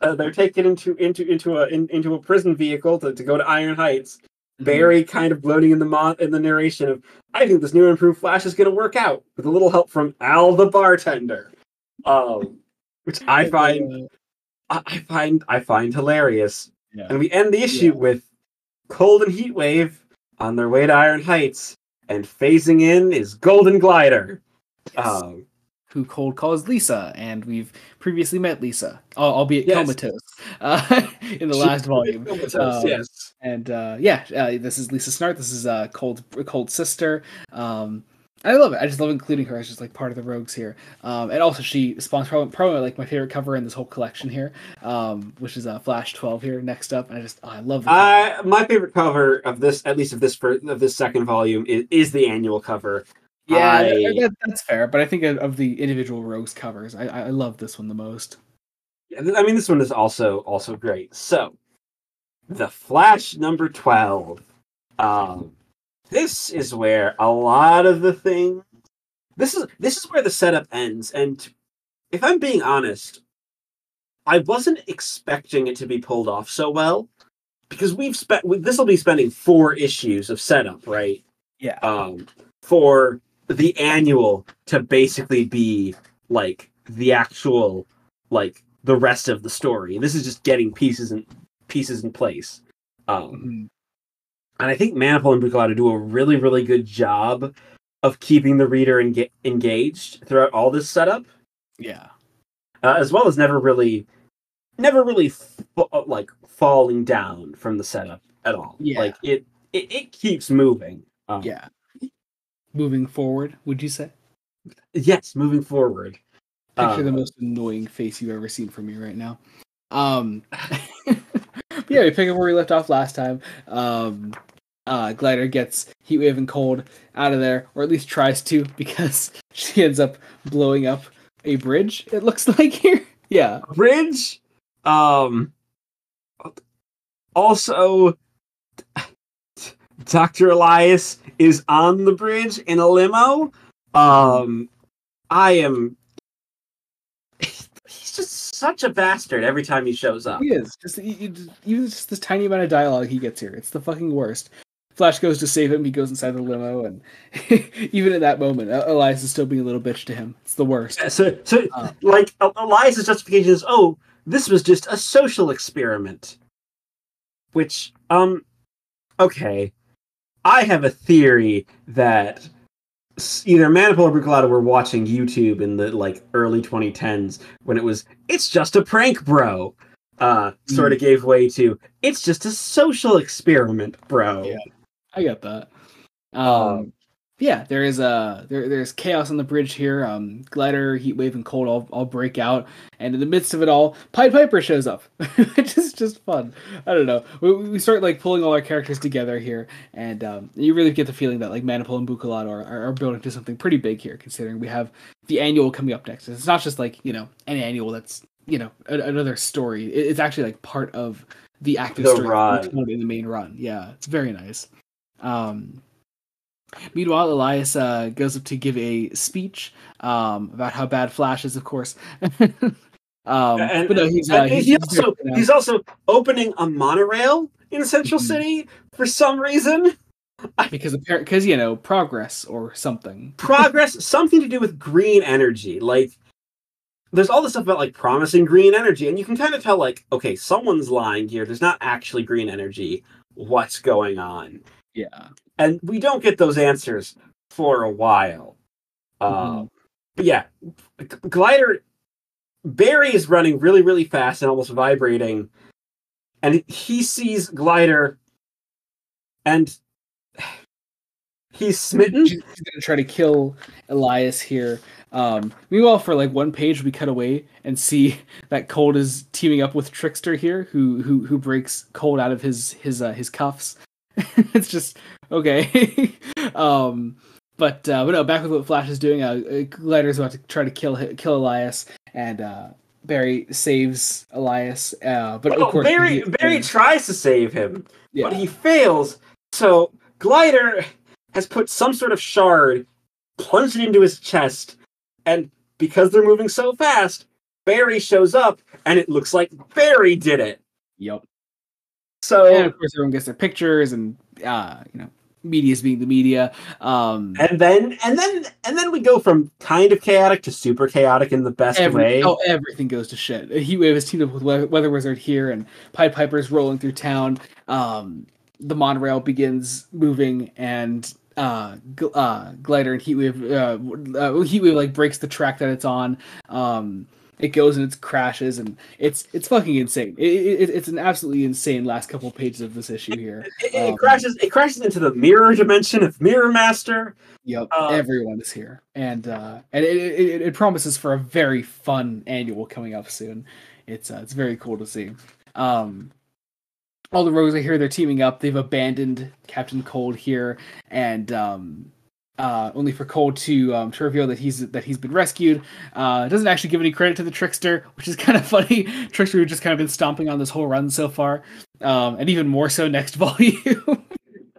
uh, they're taken into into into a in, into a prison vehicle to, to go to Iron Heights. Barry kind of gloating in the mo- in the narration of, I think this new improved Flash is going to work out with a little help from Al the bartender, um, which I find I I find I find hilarious. Yeah. And we end the issue Yeah. with Cold and Heat Wave on their way to Iron Heights, and phasing in is Golden Glider. Yes. Um, who Cold calls Lisa, and we've previously met Lisa, albeit Yes. comatose, uh, in the last volume. Comatose, Um, yes. And uh, yeah, uh, this is Lisa Snart. This is uh, Cold Cold's sister. Um, I love it. I just love including her as just like part of the rogues here. Um, and also she spawns probably, probably like my favorite cover in this whole collection here, um, which is uh, Flash Twelve here next up. And I just oh, I love. I my favorite cover of this, at least of this of this second volume, is, is the annual cover. yeah, I- that- that- that's fair. But I think of, of the individual rogues covers, I, I I love this one the most. Yeah, I mean, this one is also also great. So, the Flash number twelve. Um, this is where a lot of the thing. This is this is where the setup ends, and if I'm being honest, I wasn't expecting it to be pulled off so well because we've spent this will be spending four issues of setup, right? Yeah. Um, for the annual to basically be like the actual like the rest of the story. This is just getting pieces and pieces in place. Um, Mhm. And I think Manapul and Buccellato do a really, really good job of keeping the reader enga- engaged throughout all this setup, Yeah. uh, as well as never really, never really fa- like falling down from the setup at all. Yeah. Like it, it, it keeps moving. Um, Yeah. Moving forward, would you say? Yes, moving forward. Picture the Uh, most annoying face you've ever seen from me right now. Um, yeah, we pick up where we left off last time. Um, uh, Glider gets Heatwave and Cold out of there, or at least tries to, because she ends up blowing up a bridge. It looks like here. Yeah. bridge. Um. Also, Doctor Elias is on the bridge in a limo. Um, I am. Just such a bastard every time he shows up. He is just, he- he even just this tiny amount of dialogue he gets here. It's the fucking worst. Flash goes to save him. He goes inside the limo, and even in that moment, Elias is still being a little bitch to him. It's the worst. Yeah, so, so Uh. like Elias's justification is, oh, this was just a social experiment. Which, um, okay, I have a theory that either Manapul or Buccellato were watching YouTube in the like early 2010s when it was, it's just a prank, bro. Uh, sort of gave way to, it's just a social experiment, bro. Yeah. I get that. Um, yeah, there is a there there's chaos on the bridge here. Um, glider, heat wave, and cold all, all break out, and in the midst of it all, Pied Piper shows up, which is just fun. I don't know. We, we start like pulling all our characters together here, and um, you really get the feeling that like Manapul and Buccellato are, are are building to something pretty big here, considering we have the annual coming up next. It's not just like you know an annual that's you know a, another story. It- it's actually like part of the active The story in the main run. Yeah, it's very nice. Um, meanwhile, Elias uh, goes up to give a speech um, about how bad Flash is, of course. um, And- but no, he's, uh, he's, he he's also he's also opening a monorail in Central Mhm. City for some reason. because because you know progress or something. progress something to do with green energy like there's all this stuff about like promising green energy and you can kind of tell like okay someone's lying here there's not actually green energy what's going on Yeah, and we don't get those answers for a while um Mhm. but yeah G- glider barry is running really really fast and almost vibrating and he sees glider and he's smitten He's gonna try to kill Elias here. Um, meanwhile, for like one page, we cut away and see that Cold is teaming up with Trickster here, who who who breaks Cold out of his his uh, his cuffs. it's just okay. um, but uh, but no, back with what Flash is doing. Uh, Glider's about to try to kill kill Elias, and uh, Barry saves Elias. Uh, but Well, of course, Barry he- Barry tries to save him, yeah. but he fails. So Glider has put some sort of shard, plunged it into his chest, and because they're moving so fast, Barry shows up, and it looks like Barry did it. Yep. So and of course everyone gets their pictures and uh you know media's being the media. Um and then and then and then we go from kind of chaotic to super chaotic in the best every- way. oh everything goes to shit. Heatwave is teamed up with weather, weather wizard here and pied piper's rolling through town. Um the monorail begins moving and uh, Gl- uh glider and heatwave uh, uh heatwave like breaks the track that it's on. Um it goes and it crashes and it's it's fucking insane it, it, it's an absolutely insane last couple pages of this issue here It, it um, crashes. It crashes into the mirror dimension of Mirror Master. Yep, Uh, everyone is here, and uh, and it- it promises for a very fun annual coming up soon. It's uh, it's very cool to see. Um, all the rogues are here. They're teaming up. They've abandoned Captain Cold here, and um, uh, only for Cold to um, to reveal that he's that he's been rescued. Uh, doesn't actually give any credit to the Trickster, which is kind of funny. Trickster who just kind of been stomping on this whole run so far, um, and even more so next volume.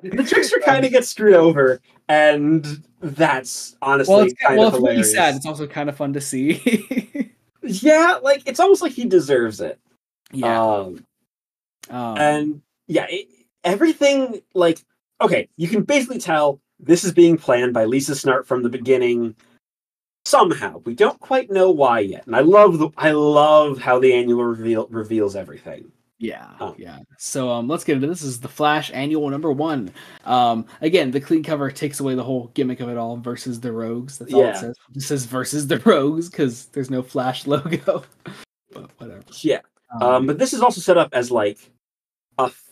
The trickster kind of gets screwed over, and that's honestly well, it's, kind well, of it's really hilarious. sad. It's also kind of fun to see. Yeah, like it's almost like he deserves it. yeah. Um, Um, and yeah, it, everything like okay, you can basically tell this is being planned by Lisa Snart from the beginning. Somehow, we don't quite know why yet, and I love the I love how the annual reveal reveals everything. yeah, oh. yeah. So um, let's get into this. this. Is the Flash annual number one? Um, again, the clean cover takes away the whole gimmick of it all. Versus the Rogues. That's all Yeah. it says. It says versus the Rogues because there's no Flash logo. but whatever. Yeah, um, but this is also set up as like a. f-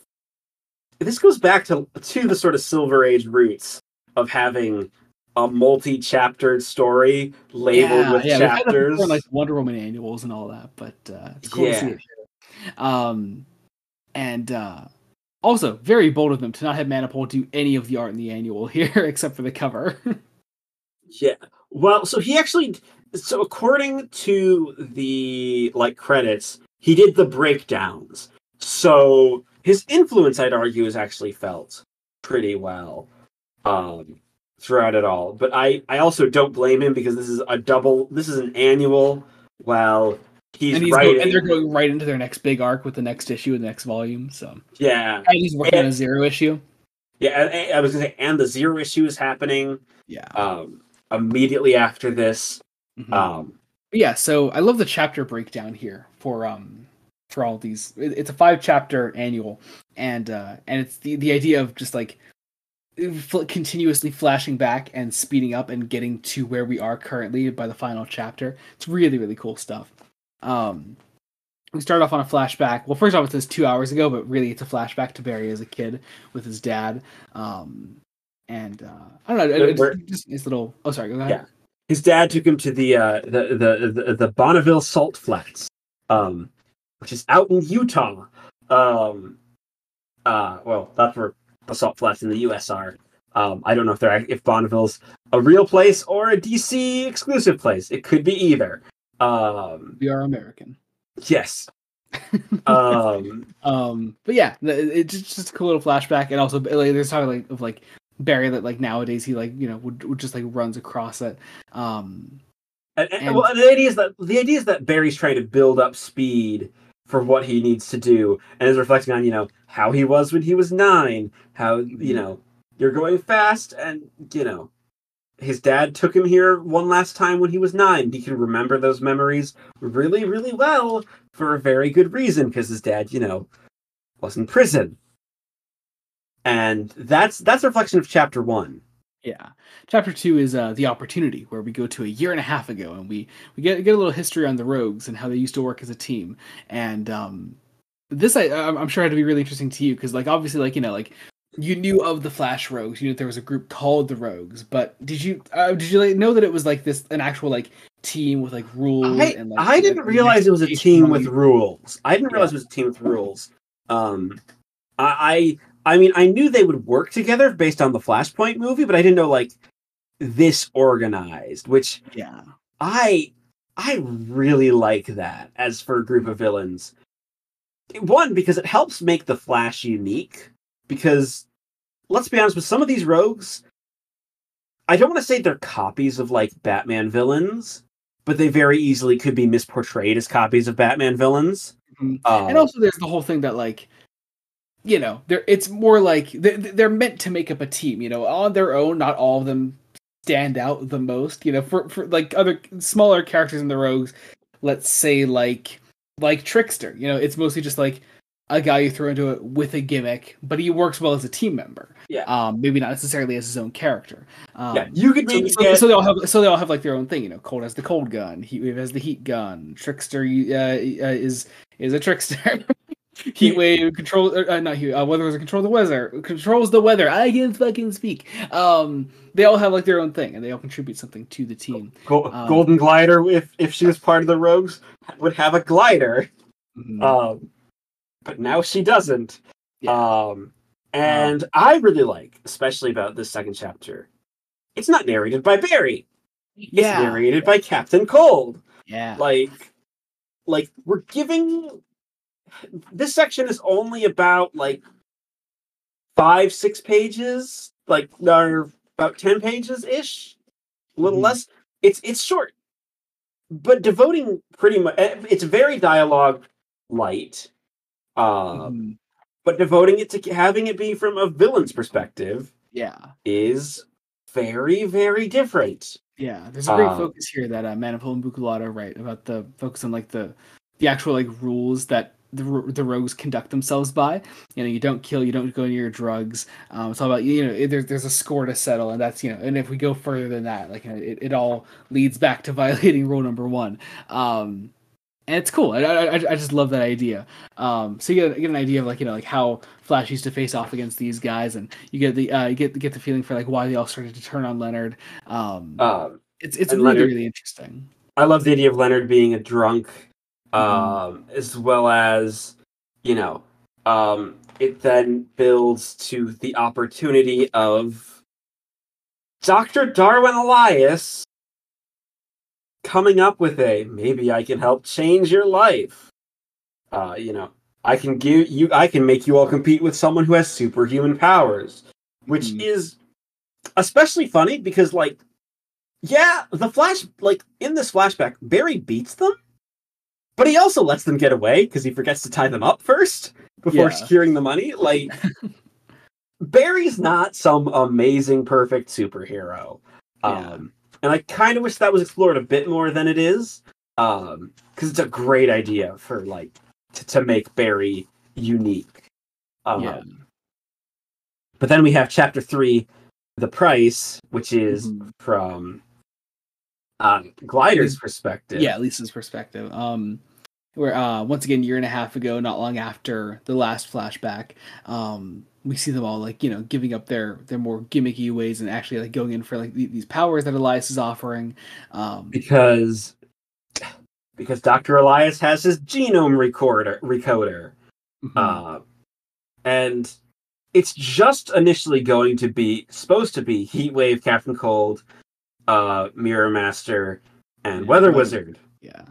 This goes back to to the sort of Silver Age roots of having a multi-chaptered story labeled with we've had chapters. before like Wonder Woman annuals and all that, but uh, it's cool to see Yeah. it. Um, and uh, also very bold of them to not have Manapul do any of the art in the annual here except for the cover. Yeah. Well, so he actually so according to the like credits, he did the breakdowns. So his influence I'd argue is actually felt pretty well um throughout it all. But I I also don't blame him because this is a double this is an annual well he's, and, he's writing and they're going right into their next big arc with the next issue and the next volume. So yeah and he's working on a zero issue. Yeah, I, I was gonna say, and the zero issue is happening Yeah. um, immediately after this. Mhm. Um, yeah, so I love the chapter breakdown here for um for all these. it- It's a five chapter annual, and uh and it's the the idea of just like continuously flashing back and speeding up and getting to where we are currently by the final chapter. It's really really cool stuff. Um, we start off on a flashback. Well, first off, it says two hours ago, but really it's a flashback to Barry as a kid with his dad. Um, and uh, I don't know, Where- just his little. Oh, sorry, go ahead. Yeah. his dad took him to the uh, the, the the the Bonneville Salt Flats, um, which is out in Utah. Um, uh, well, that's where salt flats in the U.S. are. Um, I don't know if they're if Bonneville's a real place or a DC exclusive place. It could be either. Um, We are American. yes. um, Um, but yeah, it's just, just a cool little flashback, and also like, there's talking like of like Barry that like nowadays he like you know would, would just like runs across it. Um, and, and- And- well, the idea is that the idea is that Barry's trying to build up speed for what he needs to do, and is reflecting on you know how he was when he was nine, how you know you're going fast, and you know his dad took him here one last time when he was nine. He can remember those memories really, really well for a very good reason because his dad, you know, was in prison, and that's that's a reflection of chapter one. yeah, chapter two is uh, the opportunity where we go to a year and a half ago, and we we get get a little history on the Rogues and how they used to work as a team, and um, this I I'm sure had to be really interesting to you because like obviously like you know like you knew of the Flash Rogues, you knew there was a group called the Rogues, but did you uh, did you like, know that it was like this an actual like team with like rules I, and like I didn't like, realize it was a team with rules. I didn't realize it was a team with rules. Um, I, I, I mean, I knew they would work together based on the Flashpoint movie, but I didn't know like this organized. Which yeah I, I really like that as for a group of villains. One because it helps make the Flash unique. Because let's be honest, with some of these rogues, I don't want to say they're copies of like Batman villains, but they very easily could be misportrayed as copies of Batman villains. Mhm. Um, and also there's the whole thing that like you know they're it's more like they're, they're meant to make up a team you know on their own not all of them stand out the most you know for, for like other smaller characters in the rogues let's say like like trickster you know it's mostly just like a guy you throw into it with a gimmick but he works well as a team member Yeah. um maybe not necessarily as his own character um, yeah, you could so, so, get so they all have so they all have like their own thing, you know. Cold has the cold gun. Heatwave has the heat gun. Trickster uh, uh, is is a trickster. Heatwave control uh, not heat. Uh, weather is control the weather. Controls the weather. I can fucking speak. Um, they all have like their own thing, and they all contribute something to the team. Go- um, Golden Glider. If if she was part of the rogues, would have a glider. Mhm. Um, but now she doesn't. Yeah. Um, and I really like, especially about this second chapter. It's not narrated by Barry. It's yeah, narrated by Captain Cold. yeah, like like we're giving this section is only about like five six pages like or about 10 pages ish a little Mhm. less it's it's short but devoting pretty much it's very dialogue light uh Mhm. but devoting it to having it be from a villain's perspective yeah. is very very different Yeah, there's a great Uh, focus here that uh, Manapul and Buccellato write about the focus on like the the actual like rules that the the rogues conduct themselves by. You know, you don't kill, you don't go near your drugs. Um, it's all about you know there's there's a score to settle, and that's you know, and if we go further than that, like you know, it, it all leads back to violating rule number one. Um, and it's cool. I, I, I just love that idea. Um, so you get, you get an idea of like you know like how Flash used to face off against these guys, and you get the uh, you get get the feeling for like why they all started to turn on Leonard. Um, um it's it's really Leonard- really interesting. I love the idea of Leonard being a drunk. Um, as well as, you know, um, it then builds to the opportunity of Dr. Darwin Elias coming up with a maybe I can help change your life. Uh, you know, I can give you, I can make you all compete with someone who has superhuman powers, which Mhm. is especially funny because, like, yeah, the flash like in this flashback, Barry beats them, but he also lets them get away because he forgets to tie them up first before Yeah. securing the money. Like Barry's not some amazing, perfect superhero. Yeah. Um, and I kind of wish that was explored a bit more than it is. Um, because it's a great idea for like to, to make Barry unique. Um, yeah. But then we have chapter three, the price, which is Mhm. from um, Glider's perspective. yeah lisa's perspective um where uh once again year and a half ago not long after the last flashback um we see them all like you know giving up their their more gimmicky ways and actually like going in for like the- these powers that elias is offering um because because Dr. Elias has his genome recorder recoder. mhm, Uh, and it's just initially going to be supposed to be Heat Wave, Captain Cold, uh, Mirror Master, and Yeah, Weather Wizard. yeah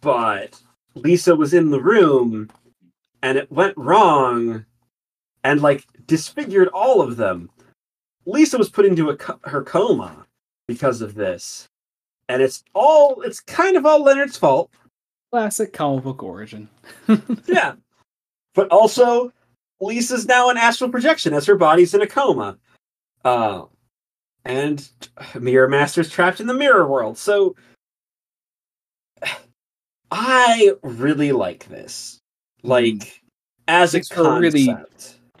But Lisa was in the room and it went wrong and like disfigured all of them. Lisa was put into a co- her coma because of this. And it's all it's kind of all Leonard's fault. classic comic book origin Yeah. But also, Lisa's now an astral projection as her body's in a coma. Uh, and Mirror Master's trapped in the mirror world. So, I really like this. Like, as a It's a really-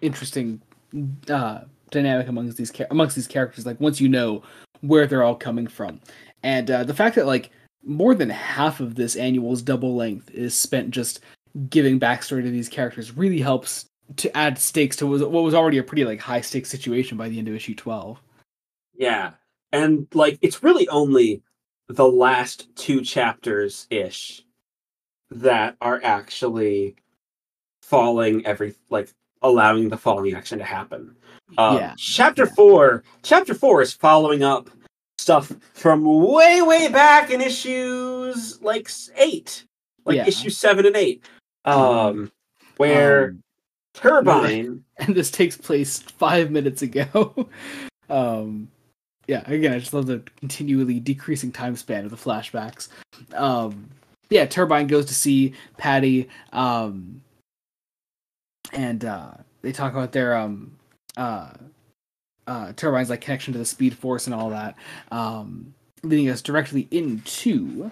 interesting uh dynamic amongst these char- amongst these characters like once you know where they're all coming from and uh, the fact that like more than half of this annual's double length is spent just giving backstory to these characters really helps to add stakes to what was already a pretty like high stakes situation by the end of issue 12 Yeah. And, like, it's really only the last two chapters ish that are actually falling every, like, allowing the falling action to happen. Um, Yeah, Chapter yeah. four. Chapter four is following up stuff from way, way back in issues like eight, like Yeah. issue seven and eight, um, where Um, Turbine. and this takes place five minutes ago. um, yeah, again, I just love the continually decreasing time span of the flashbacks. Um, yeah, Turbine goes to see Patty, um, and uh, they talk about their um, uh, uh, Turbine's like connection to the Speed Force and all that, um, leading us directly into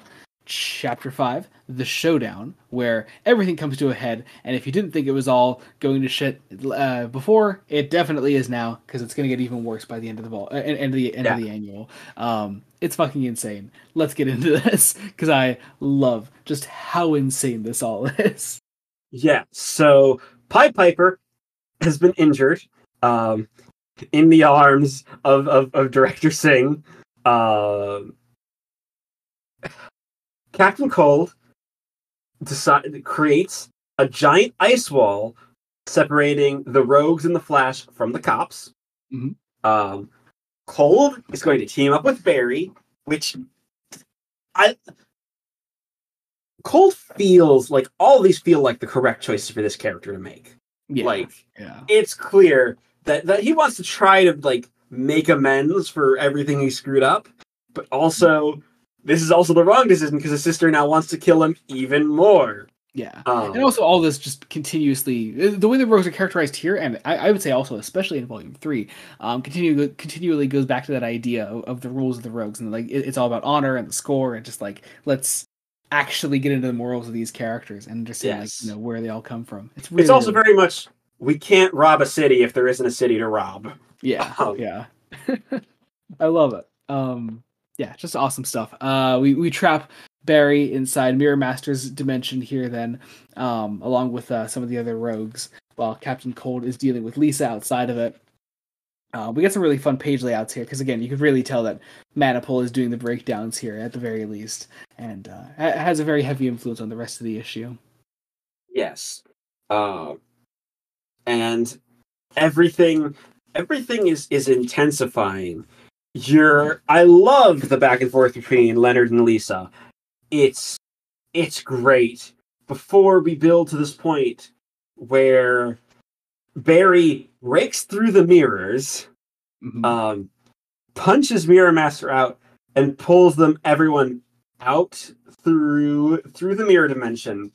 chapter five, the showdown, where everything comes to a head. And if you didn't think it was all going to shit uh, before, it definitely is now because it's going to get even worse by the end of the ball, uh, end of the end of the annual. Um, it's fucking insane. Let's get into this because I love just how insane this all is. Yeah. So Pied Piper has been injured um, in the arms of, of, of Director Singh. Um Captain Cold decide, creates a giant ice wall separating the rogues and the Flash from the cops. Mhm. Um, Cold is going to team up with Barry, which I Cold feels like all these feel like the correct choices for this character to make. Yeah, Like yeah, it's clear that that he wants to try to like make amends for everything he screwed up, but also this is also the wrong decision because his sister now wants to kill him even more. yeah. Um, and also all this just continuously the way the rogues are characterized here and I, I would say also especially in volume three um continue continually goes back to that idea of, of the rules of the rogues and like it, it's all about honor and the score and just like let's actually get into the morals of these characters and understand Yes. like you know where they all come from it's really, it's also really- very much we can't rob a city if there isn't a city to rob. yeah um, yeah i love it um yeah just awesome stuff uh we we trap barry inside mirror master's dimension here then um along with uh, some of the other rogues while captain cold is dealing with lisa outside of it uh, we get some really fun page layouts here because again you can really tell that Manapul is doing the breakdowns here at the very least and uh, has a very heavy influence on the rest of the issue Yes. Um, and everything everything is is intensifying. You're I love the back and forth between Leonard and Lisa. It's it's great. Before we build to this point where Barry rakes through the mirrors, Mhm. um, punches Mirror Master out, and pulls them everyone out through through the mirror dimension.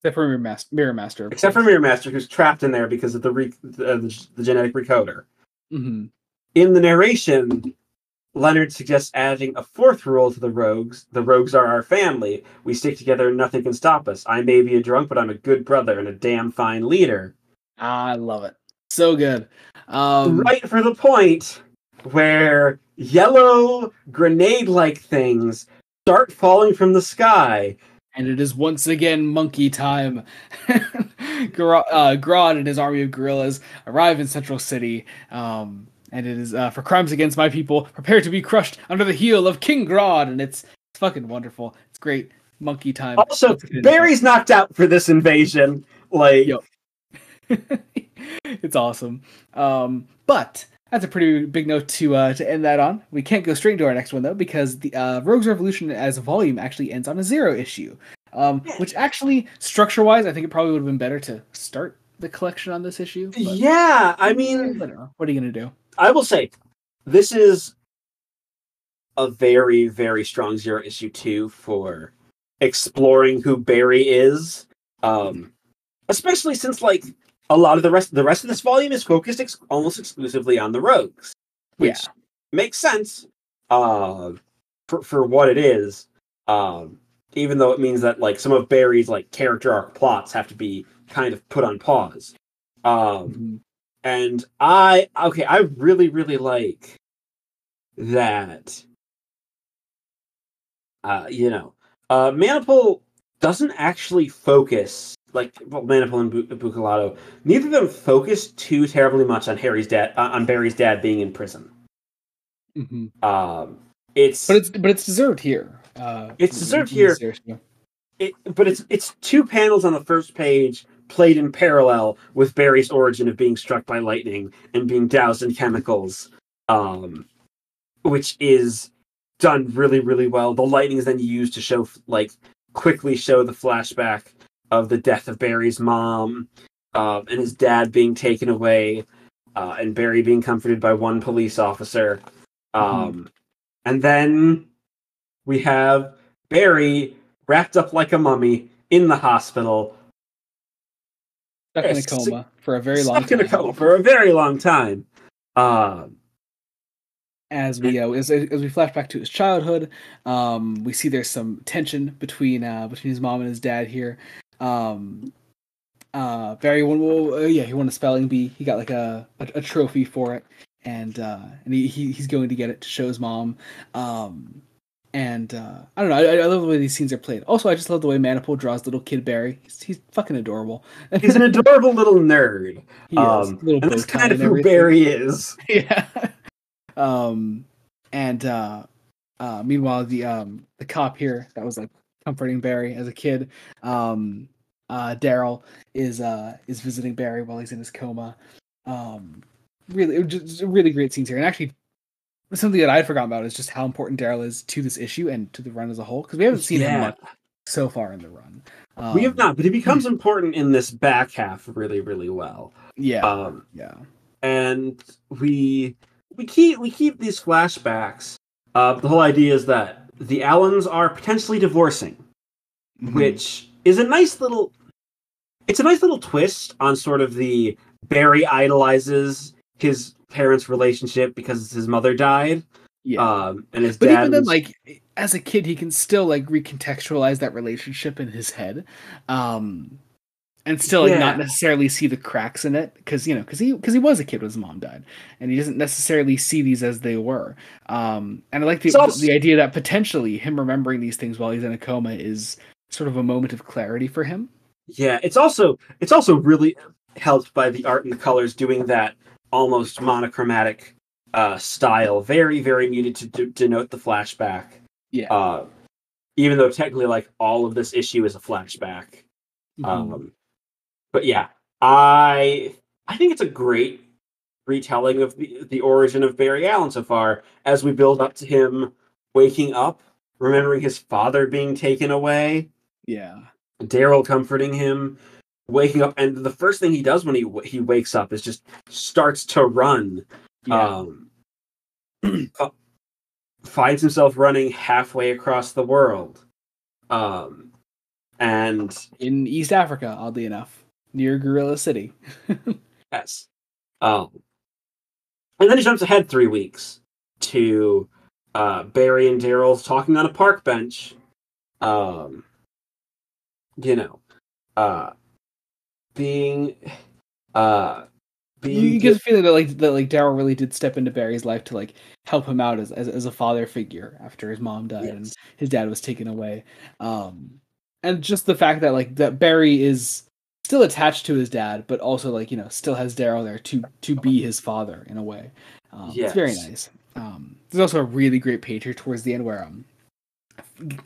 Except for Mirror Master, Mirror Master except for. Mirror Master, who's trapped in there because of the re- the, the, the genetic recoder. Mhm. In the narration, Leonard suggests adding a fourth rule to the rogues. The rogues are our family. We stick together and nothing can stop us. I may be a drunk, but I'm a good brother and a damn fine leader. I love it. So good. Um, right for the point where yellow grenade like things start falling from the sky. And it is once again monkey time. Gra- uh, Grodd and his army of gorillas arrive in Central City. Um, and it is uh, for crimes against my people, prepare to be crushed under the heel of King Grodd. And it's, it's fucking wonderful. It's great. Monkey time. Also, Barry's knocked out for this invasion. Like, Yo. it's awesome. Um, but that's a pretty big note to uh, to end that on. We can't go straight into our next one though because the uh, Rogues Revolution as a volume actually ends on a zero issue, um, which actually structure wise, I think it probably would have been better to start the collection on this issue. but- yeah, I mean, I what are you gonna do? I will say, this is a very, very strong zero issue two for exploring who Barry is. Um, especially since like a lot of the rest, the rest of this volume is focused ex- almost exclusively on the rogues, which Yeah. makes sense. Uh, for for what it is. Um, even though it means that like some of Barry's like character arc plots have to be kind of put on pause. Um, and I okay, I really really like that. Uh, you know, uh, Manapul doesn't actually focus like well, Manapul and Bu- Buccellato. Neither of them focus too terribly much on Harry's dad, uh, on Barry's dad being in prison. Mhm. Um, it's But it's but it's deserved here. Uh, It's deserved here. it, but it's it's two panels on the first page played in parallel with Barry's origin of being struck by lightning and being doused in chemicals, um, which is done really really well. The lightning is then used to show like quickly show the flashback of the death of Barry's mom um, and his dad being taken away, uh, and Barry being comforted by one police officer, um, and then we have Barry wrapped up like a mummy in the hospital, Stuck in a coma for a very long stuck time. in a coma for a very long time. Um, as we uh, as, as we flash back to his childhood um we see there's some tension between uh between his mom and his dad here um uh barry won well, uh, yeah he won a spelling bee he got like a a, a trophy for it and uh and he, he he's going to get it to show his mom um and uh i don't know I, I love the way these scenes are played also i just love the way Manapul draws little kid barry he's, he's fucking adorable he's an adorable little nerd. he um, is little and that's kind of and who. Barry is. yeah. Um, and uh, uh, meanwhile, the um the cop here that was like comforting Barry as a kid, um, uh, Daryl is uh is visiting Barry while he's in his coma. Um, really, just really great scenes here, and actually. Something that I'd forgotten about is just how important Daryl is to this issue and to the run as a whole because we haven't seen him Yeah. much so far in the run. Um, we have not, but he becomes important in this back half really, really well. Yeah, Um, yeah, and we we keep we keep these flashbacks. Uh, the whole idea is that the Allens are potentially divorcing, Mhm. which is a nice little. It's a nice little twist on sort of the Barry idolizes his parents' relationship because his mother died, yeah. um, and his but dad. even then was- like as a kid he can still like recontextualize that relationship in his head um and still like not necessarily see the cracks in it because you know because he because he was a kid when his mom died and he doesn't necessarily see these as they were um and i like the, also- the idea that potentially him remembering these things while he's in a coma is sort of a moment of clarity for him Yeah, it's also it's also really helped by the art and the colors doing that almost monochromatic uh, style, very very muted to d- denote the flashback. yeah Uh, even though technically, like all of this issue is a flashback. Mhm. Um, but yeah, I I think it's a great retelling of the the origin of Barry Allen so far as we build up to him waking up, remembering his father being taken away. yeah Daryl comforting him, waking up, and the first thing he does when he he wakes up is just starts to run. yeah Um, f- finds himself running halfway across the world, um, and in East Africa, oddly enough, near Gorilla City. yes, um, and then he jumps ahead three weeks to uh, Barry and Daryl talking on a park bench. Um, you know, uh, being uh you, you get the feeling that like that like Daryl really did step into Barry's life to like help him out as as, as a father figure after his mom died yes. and his dad was taken away. Um and just the fact that like that Barry is still attached to his dad, but also like, you know, still has Daryl there to to be his father in a way. Um yes. it's very nice. Um there's also a really great page here towards the end where um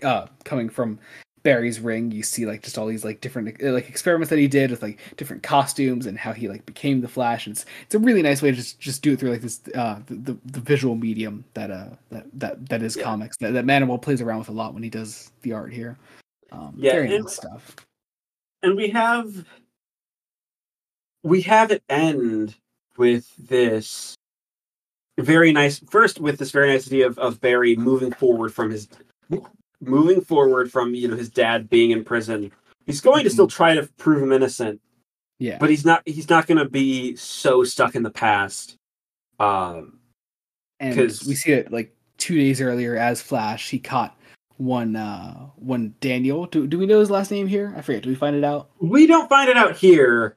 uh coming from Barry's ring, you see like just all these like different uh, like experiments that he did with like different costumes and how he like became the Flash. And it's it's a really nice way to just just do it through like this uh the, the, visual medium that uh that that that is yeah. comics that that Manapul plays around with a lot when he does the art here. Um, yeah, very and, nice stuff. And we have we have it end with this very nice first with this very nice idea of, of Barry moving forward from his moving forward from you know his dad being in prison he's going to still mm-hmm. try to prove him innocent. Yeah. But he's not he's not going to be so stuck in the past um and we see it like two days earlier as flash he caught one uh one daniel. Do, do we know his last name here? I forget. Do we find it out? We don't find it out here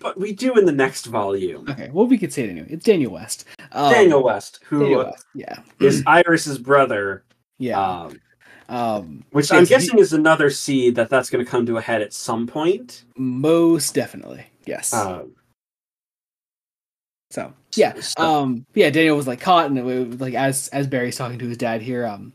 but we do in the next volume. Okay well we could say it anyway. It's daniel west. Um, daniel west who daniel west, yeah. is iris's brother. Yeah. Um um, Which I'm guessing is another seed that that's going to come to a head at some point. Most definitely, yes. Um, so yeah, um, yeah. Daniel was like caught, and it was, like as as Barry's talking to his dad here, um,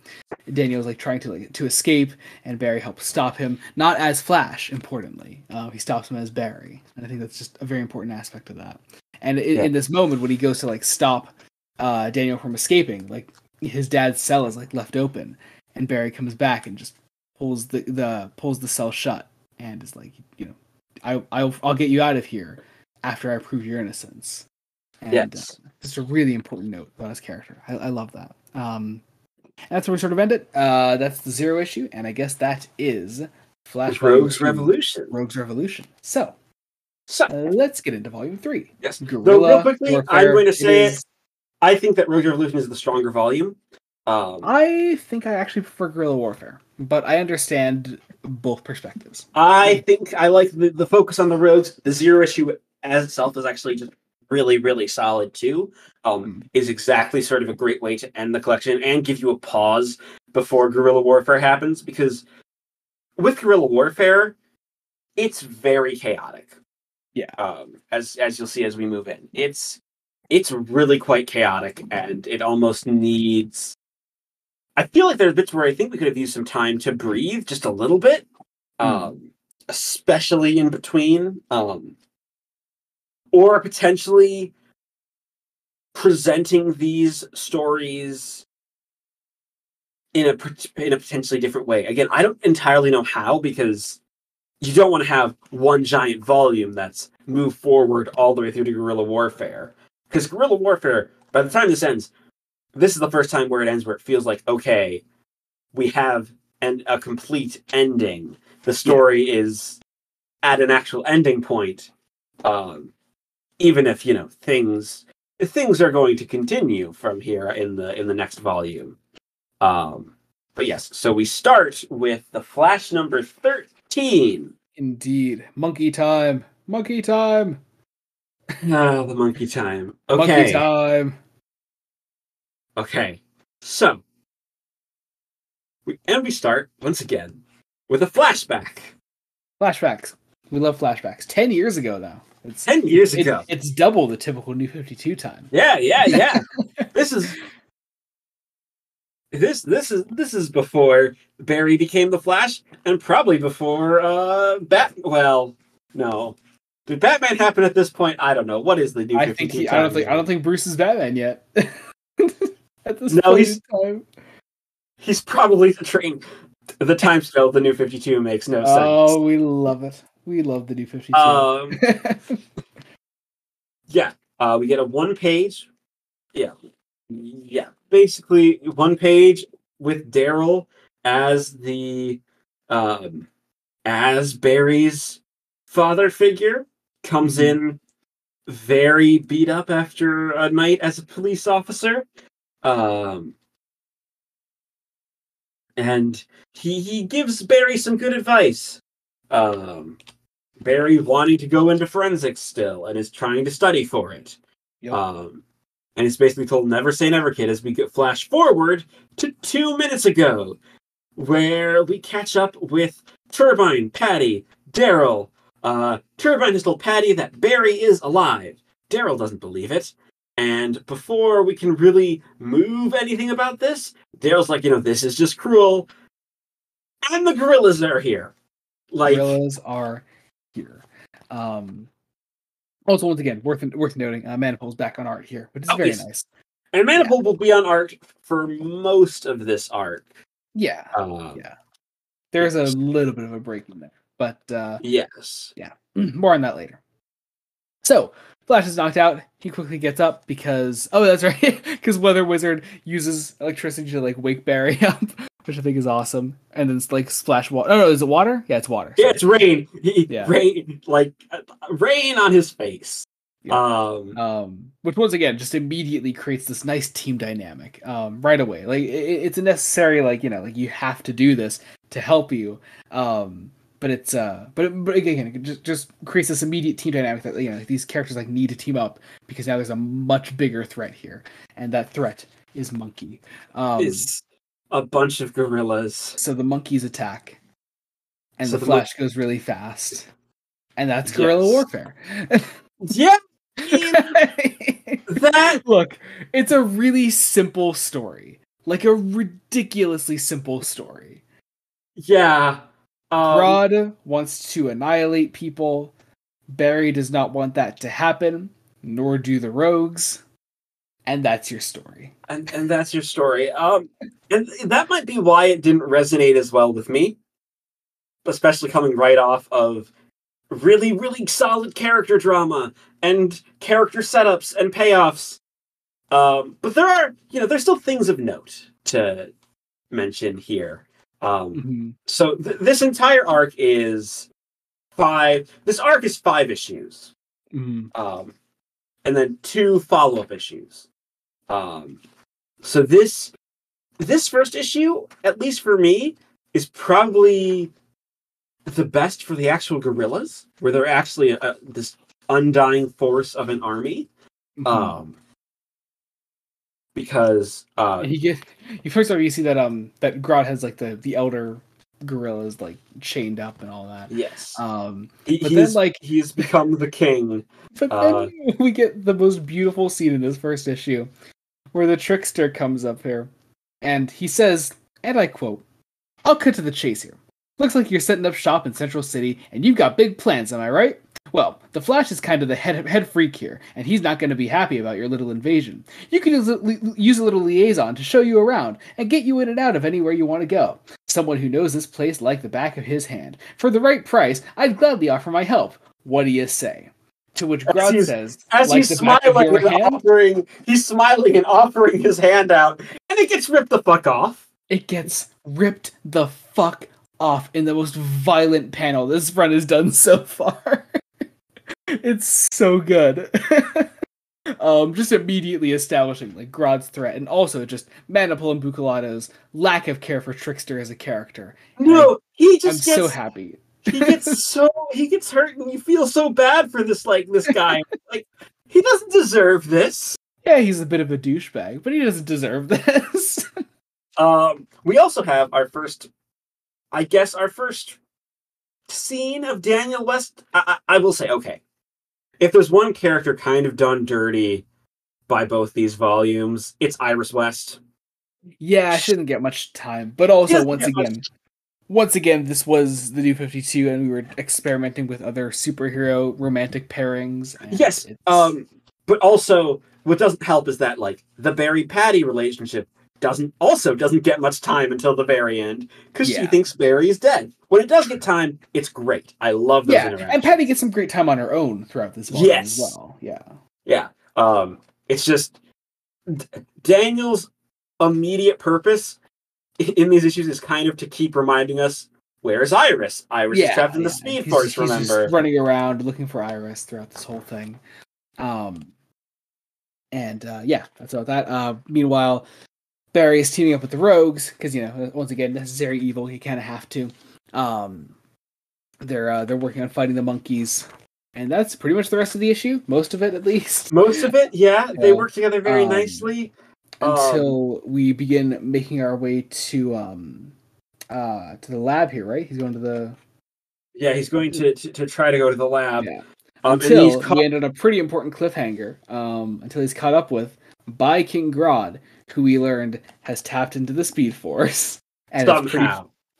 Daniel was like trying to like to escape, and Barry helps stop him. Not as Flash, importantly, uh, he stops him as Barry, and I think that's just a very important aspect of that. And in, yeah. in this moment, when he goes to like stop uh, Daniel from escaping, like his dad's cell is like left open, and Barry comes back and just pulls the the pulls the cell shut and is like, you know, I I'll, I'll get you out of here after I prove your innocence. And yes. uh, just a really important note about his character. I, I love that. Um, that's where we sort of end it. Uh, that's the zero issue, and I guess that is Flash Rogues Revolution. Rogues Revolution. So, so uh, let's get into volume three. Yes. Gorilla real quickly, Warfare I'm going to say is... it. I think that Rogues Revolution is the stronger volume. Um, I think I actually prefer gorilla warfare, but I understand both perspectives. I think I like the, the focus on the roads. The zero issue as itself is actually just really, really solid too. Um, mm. Is exactly sort of a great way to end the collection and give you a pause before gorilla warfare happens because with gorilla warfare, it's very chaotic. Yeah. Um, as as you'll see as we move in, it's it's really quite chaotic and it almost needs I feel like there are bits where I think we could have used some time to breathe just a little bit, mm. um, especially in between, um, or potentially presenting these stories in a in a potentially different way. Again, I don't entirely know how because you don't want to have one giant volume that's moved forward all the way through to gorilla warfare because gorilla warfare by the time this ends this is the first time where it ends where it feels like okay, we have an, a complete ending. The story yeah. is at an actual ending point. Um, even if you know things things are going to continue from here in the in the next volume. Um, but yes, so we start with the Flash number thirteen. Indeed, monkey time, monkey time. Ah, the monkey time. Okay. Monkey time. Okay, so we, and we start once again with a flashback. Flashbacks. We love flashbacks. Ten years ago, though. It's ten years ago. It's double the typical New Fifty Two time. Yeah, yeah, yeah. this is this this is this is before Barry became the Flash, and probably before uh Bat. Well, no. Did Batman happen at this point? I don't know. What is the new? I think he, I don't think I don't think Bruce is Batman yet. at this no, he's, time. He's probably the train. The time scale the new 52 makes no sense. Oh, we love it. We love the new 52. Um, yeah, uh, we get a one page. Yeah, yeah, basically one page with Daryl as the um, as Barry's father figure comes Mhm. in very beat up after a night as a police officer. Um, and he he gives Barry some good advice. Um, Barry wanting to go into forensics still and is trying to study for it. Yep. Um, and it's basically told never say never, kid, as we get flash forward to two minutes ago, where we catch up with Turbine, Patty, Daryl. Uh, Turbine has told Patty that Barry is alive. Daryl doesn't believe it. And before we can really move anything about this, Daryl's like, you know, this is just cruel. And the gorillas are here. Like, gorillas are here. Um, also, once again, worth worth noting, uh, Manapul's back on art here, which is Oh, very yes. nice. and Manapul will be on art for most of this arc. Yeah, Um, Yeah. there's a little bit of a break in there, but uh, Yes. Yeah. More on that later. So Flash is knocked out. He quickly gets up because oh, that's right, because Weather Wizard uses electricity to like wake Barry up, which I think is awesome. And then it's like splash water. Oh no, is it water? Yeah, it's water. Yeah, it's rain. He- Yeah. Rain, like rain on his face. Yeah. Um, um, which once again just immediately creates this nice team dynamic um, right away. Like it, it's a necessary, like you know, like you have to do this to help you. Um, but it's uh, but it, but again, it just just creates this immediate team dynamic that you know these characters like need to team up because now there's a much bigger threat here, and that threat is Monkey. Um, is a bunch of gorillas. so the monkeys attack, and So the the mon- Flash goes really fast, and that's gorilla Yes. warfare. Yeah, that Look, it's a really simple story. Like a ridiculously simple story. yeah. Um, Grodd wants to annihilate people. Barry does not want that to happen, nor do the rogues. And that's your story. and and that's your story. Um, and that might be why it didn't resonate as well with me, especially coming right off of really really solid character drama and character setups and payoffs. Um, but there are you know there's still things of note to mention here. Um, Mhm. so th- this entire arc is five. This arc is five issues Mhm. um, and then two follow-up issues. Um, so this this first issue, at least for me, is probably the best for the actual gorillas, where they're actually a, this undying force of an army. Mhm. Um, because uh, you get you first off you see that um that Grodd has like the the elder gorillas like chained up and all that. yes, Um he, but he's then, like- he's become the king. But Uh, then we get the most beautiful scene in this first issue where the trickster comes up here and he says, and I quote, I'll cut to the chase here. Looks like you're setting up shop in Central City and you've got big plans, am I right? Well, the Flash is kind of the head, head freak here, and he's not going to be happy about your little invasion. You could use a, use a little liaison to show you around and get you in and out of anywhere you want to go. Someone who knows this place like the back of his hand. For the right price, I'd gladly offer my help. What do you say? To which Grodd says, As like he's the back of smiling and hand, offering, he's smiling and offering his hand out, and it gets ripped the fuck off. it gets ripped the fuck off in the most violent panel this run has done so far. it's so good. um, just immediately establishing like Grodd's threat, and also just Manapul and Buccellato's lack of care for Trickster as a character. No, he just I'm gets so happy. he gets so he gets hurt and you feel so bad for this like this guy. like he doesn't deserve this. Yeah, he's a bit of a douchebag, but he doesn't deserve this. Um we also have our first I guess our first scene of Daniel West. I, I, I will say, okay. If there's one character kind of done dirty by both these volumes, it's Iris West. Yeah, she didn't get much time, but also once much again, once again, this was the new Fifty Two, and we were experimenting with other superhero romantic pairings. and Yes. Um, but also what doesn't help is that like the Barry Patty relationship doesn't also doesn't get much time until the very end because she thinks Barry is dead. When it does get time, it's great. I love those yeah, interactions. and Patty gets some great time on her own throughout this Yes. as well. Yeah, yeah. Um, it's just D- Daniel's immediate purpose in these issues is kind of to keep reminding us where's Iris? Iris yeah, is trapped in the yeah. Speed He's- Force. he's remember? running around looking for Iris throughout this whole thing. Um, and uh, yeah, that's about that. Uh, meanwhile, Barry is teaming up with the Rogues because you know, once again, necessary evil. He kind of have to. Um, they're uh, they're working on fighting the monkeys, and that's pretty much the rest of the issue. Most of it, at least. Most of it, yeah, they work together very Um, nicely. Um, Until we begin making our way to um, uh, to the lab here, right? He's going to the yeah, he's going to, to to try to go to the lab. yeah. Um, and until he's caught- he ended on a pretty important cliffhanger. Um, until he's caught up with by King Grodd, who we learned has tapped into the Speed Force, and pretty,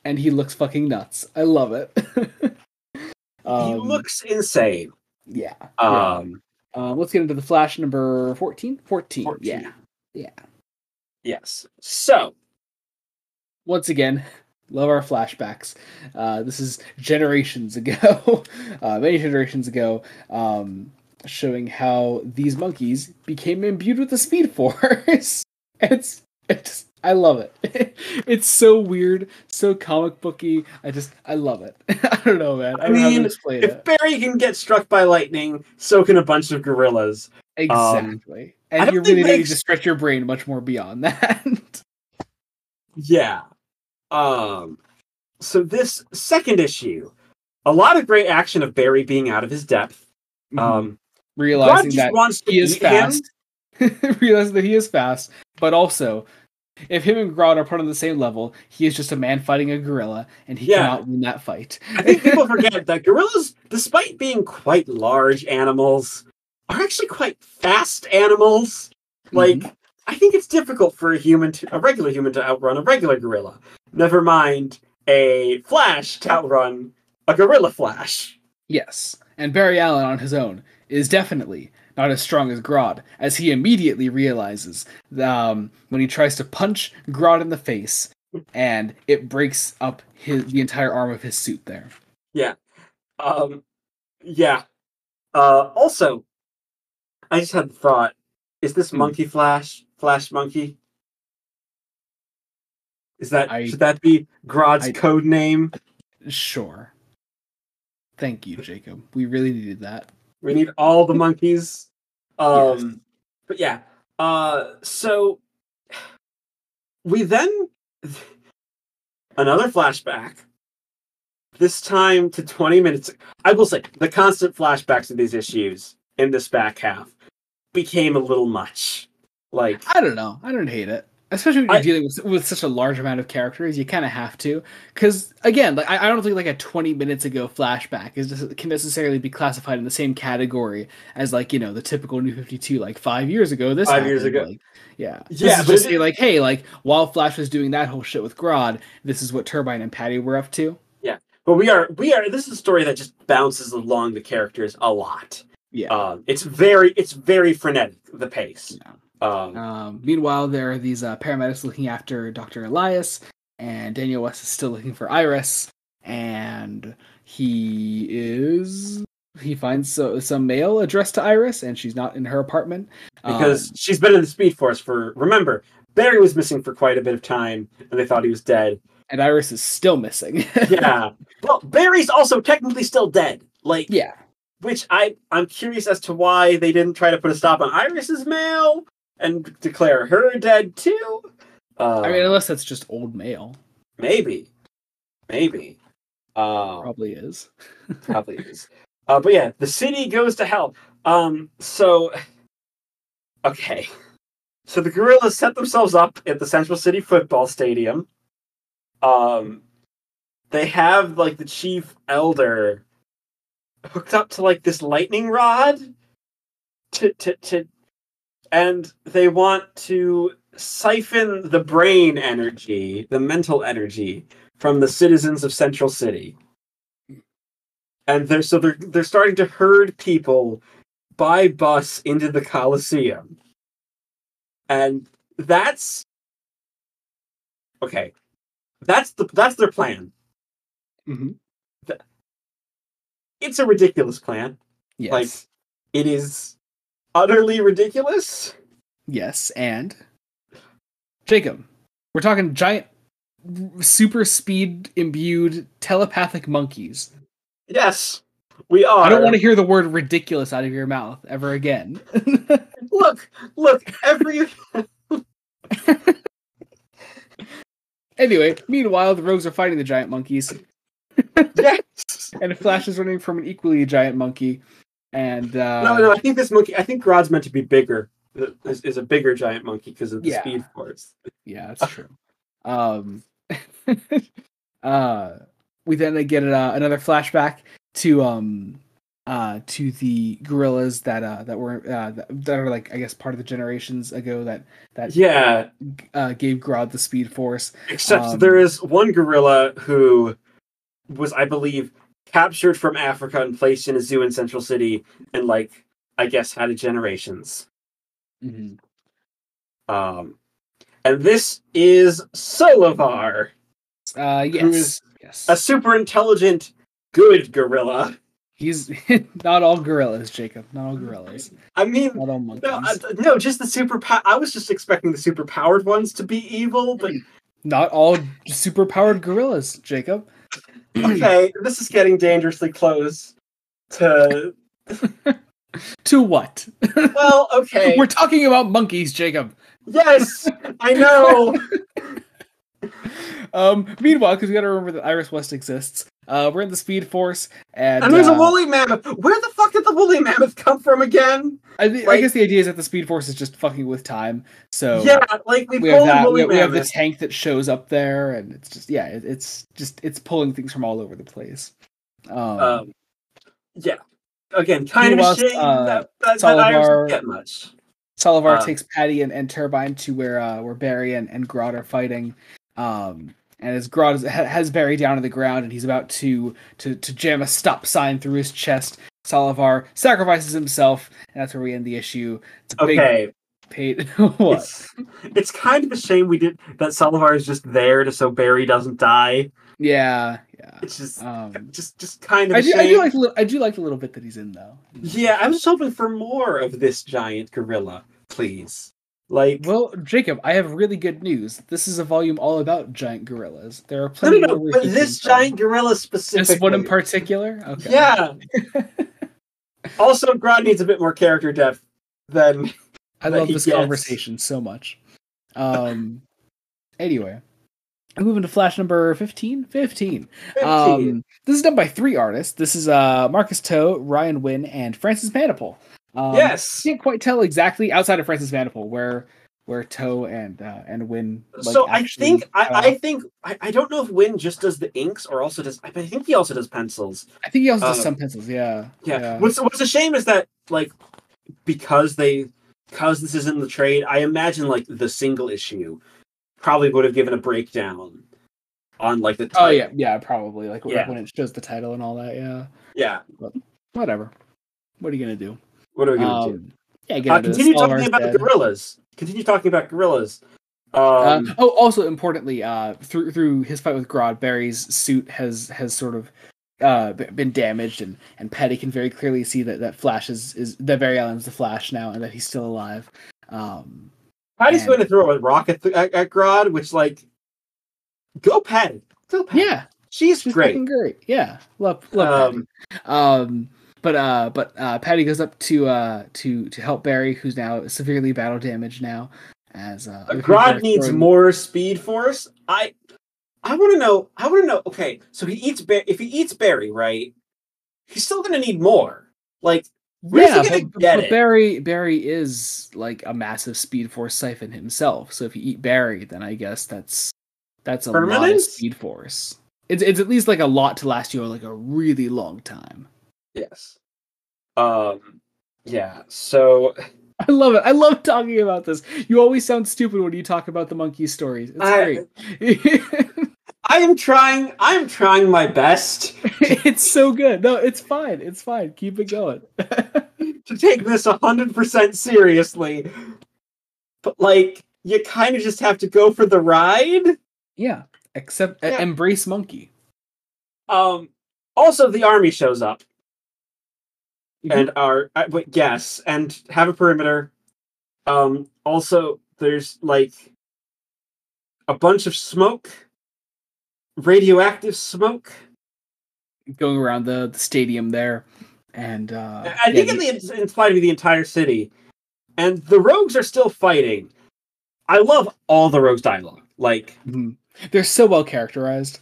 and he looks fucking nuts. I love it. he um, looks insane. yeah. yeah. Um, Um, let's get into the Flash number 14? 14. 14. Yeah. Yeah. yes. So Once again, love our flashbacks. Uh, this is generations ago, uh, many generations ago, um, showing how these monkeys became imbued with the Speed Force. It's it's I love it. it's so weird, so comic booky. I just I love it. I don't know, man. I, I don't know how mean, if it. Barry can get struck by lightning, so can a bunch of gorillas. Exactly. I and you really need to stretch your brain much more beyond that. Yeah. Um so this second issue, a lot of great action of Barry being out of his depth. Um Realizing that wants to he is fast. him. realizing that he is fast, but also if him and Grodd are put on the same level, he is just a man fighting a gorilla, and he Yeah. cannot win that fight. I think people forget that gorillas, despite being quite large animals, are actually quite fast animals. Like, Mm-hmm. I think it's difficult for a human, to, a regular human, to outrun a regular gorilla. Never mind a Flash to outrun a gorilla Flash. Yes, and Barry Allen on his own is definitely not as strong as Grodd, as he immediately realizes um, when he tries to punch Grodd in the face, and it breaks up his the entire arm of his suit. There, Yeah, Um, yeah. Uh, also, I just had the thought: Is this Hmm. Monkey Flash Flash Monkey? Is that I- should that be Grodd's I- code name? sure. Thank you, Jacob. We really needed that. We need all the monkeys. Um, Yes. but yeah. Uh, so we then another flashback. This time to 20 minutes. I will say the constant flashbacks of these issues in this back half became a little much. Like, I don't know. I don't hate it. Especially when you're I- dealing with, with such a large amount of characters, you kind of have to. Because again, like I, I don't think like a 20 minutes ago flashback is can necessarily be classified in the same category as like you know the typical New 52 like five years ago. This Five years ago. like, yeah, Yeah, This is just it- like, hey, like while Flash was doing that whole shit with Grodd, this is what Turbine and Patty were up to. Yeah but we are we are this is a story that just bounces along the characters a lot. Yeah. Um, it's very it's very frenetic the pace. Yeah. Um, Um, meanwhile, there are these uh, paramedics looking after Dr. Elias, and Daniel West is still looking for Iris, and he is. He finds so, some mail addressed to Iris, and she's not in her apartment. because Um, she's been in the Speed Force for. Remember, Barry was missing for quite a bit of time, and they thought he was dead. and Iris is still missing. Yeah. well, Barry's also technically still dead. Like, yeah. which I I'm curious as to why they didn't try to put a stop on Iris's mail and declare her dead too. Uh, I mean, unless that's just old mail. maybe, maybe. Uh, Probably is. probably is. Uh, but yeah, the city goes to hell. Um, so okay, so the gorillas set themselves up at the Central City Football Stadium. Um, they have like the chief elder hooked up to like this lightning rod to to to, and they want to siphon the brain energy, the mental energy from the citizens of Central City and they're so they're they're starting to herd people by bus into the Coliseum. And that's okay. That's the that's their plan. hmm It's a ridiculous plan. Yes. Like it is utterly ridiculous. yes. And Jacob, we're talking giant super speed imbued telepathic monkeys. Yes, we are. I don't want to hear the word ridiculous out of your mouth ever again. Look, look, every anyway, meanwhile, the rogues are fighting the giant monkeys, yes. and Flash is running from an equally giant monkey. And uh, No, no, I think this monkey. I think Grodd's meant to be bigger. Is, is a bigger giant monkey because of the Yeah. speed force. Yeah, that's true. Um, uh, we then get uh, another flashback to um, uh, to the gorillas that uh that were uh that, that are like I guess part of the generations ago that that Yeah, uh gave Grodd the Speed Force. except Um, there is one gorilla who was, I believe, captured from Africa and placed in a zoo in Central City, and like I guess had a generations. Um, and this is Solovar, Uh, yes, is yes. a super intelligent, good gorilla. He's not all gorillas, Jacob. Not all gorillas. I mean, Not all monkeys. no, I, no, just the super. I was just expecting the super powered ones to be evil, but Not all super powered gorillas, Jacob. okay, this is getting dangerously close to. To what? Well, okay. We're talking about monkeys, Jacob. Yes, I know. Um, meanwhile, because we gotta remember that Iris West exists, uh, we're in the Speed Force, and, And there's uh, a woolly mammoth. Where the fuck did the woolly mammoth come from again? I, thi- I guess the idea is that the Speed Force is just fucking with time. So yeah, like we, we have the that. We, we have the tank that shows up there, and it's just yeah, it, it's just it's pulling things from all over the place. Um, um, yeah. Again, kind of a shame uh, that, that, that Solovar- didn't get much. Solovar uh, takes Patty and, and Turbine to where uh, where Barry and, and Grodd are fighting. Um, and as Grodd is, has Barry down to the ground and he's about to, to to jam a stop sign through his chest, Solovar sacrifices himself, and that's where we end the issue. It's a Okay, big paid what? it's, it's kind of a shame we did that. Solovar is just there to so Barry doesn't die. Yeah, yeah. It's just, Um, just, just kind of. a I do, I do like the little, I do like the little bit that he's in though. Yeah, I was hoping for more of this giant gorilla, please. Like, Well, Jacob, I have really good news. This is a volume all about giant gorillas. There are plenty. no, no, where but this from. giant gorilla specifically. this one in particular. Okay. Yeah. also, Grodd needs a bit more character depth than. I love this gets. conversation so much. Um. anyway, moving to Flash number 15? 15. 15. Um, this is done by three artists. This is uh Marcus To, Ryan Winn, and Francis Manapul. Um, yes. can't quite tell exactly outside of Francis Manapul where where To and uh, and Winn. like, so I actually think I, I think I, I don't know if Winn just does the inks or also does I think he also does pencils. I think he also does uh, some pencils. Yeah. Yeah. What's what's a shame is that like because they because this is in the trade, I imagine like the single issue probably would have given a breakdown on like the Oh yeah, yeah, probably like Yeah. when it shows the title and all that. Yeah. yeah. But Whatever. What are you gonna do? What are we gonna do? Um, yeah, get Uh, continue talking about the gorillas. Continue talking about gorillas. Um, Uh, oh, also importantly, uh, through through his fight with Grodd, Barry's suit has has sort of uh been damaged, and and Patty can very clearly see that that Flash is is that Barry Allen's the Flash now, and that he's still alive. Um, Patty's and- going to throw a rocket at, at Grodd, which like go Patty, go Patty. yeah, she's, she's great. great. Yeah, love love Um, Patty. Um, but uh, but uh, Patty goes up to uh to to help Barry, who's now severely battle damaged now. As uh, Grodd needs throwing- more speed force. I I want to know. I want to know. Okay, so he eats. Ba- if he eats Barry, right? He's still going to need more. Like yeah, gonna but, get but it? Barry Barry is like a massive Speed Force siphon himself. So if you eat Barry, then I guess that's that's a lot of Speed Force. It's it's at least like a lot to last you like a really long time. Yes. Um. Yeah. So I love it. I love talking about this. You always sound stupid when you talk about the monkey stories. It's I- great. I am trying. I am trying my best it's so good. No, it's fine. It's fine. Keep it going. to take this hundred percent seriously, but like you kind of just have to go for the ride. yeah. Except Yeah. embrace monkey. Um. Also, the army shows up. Mhm. and are uh, but yes and have a perimeter um also there's like a bunch of smoke radioactive smoke. going around the, the stadium there, and uh, I think yeah, in the it's implied to be the entire city, and the rogues are still fighting. I love all the rogues' dialogue. Like, mhm. they're so well characterized.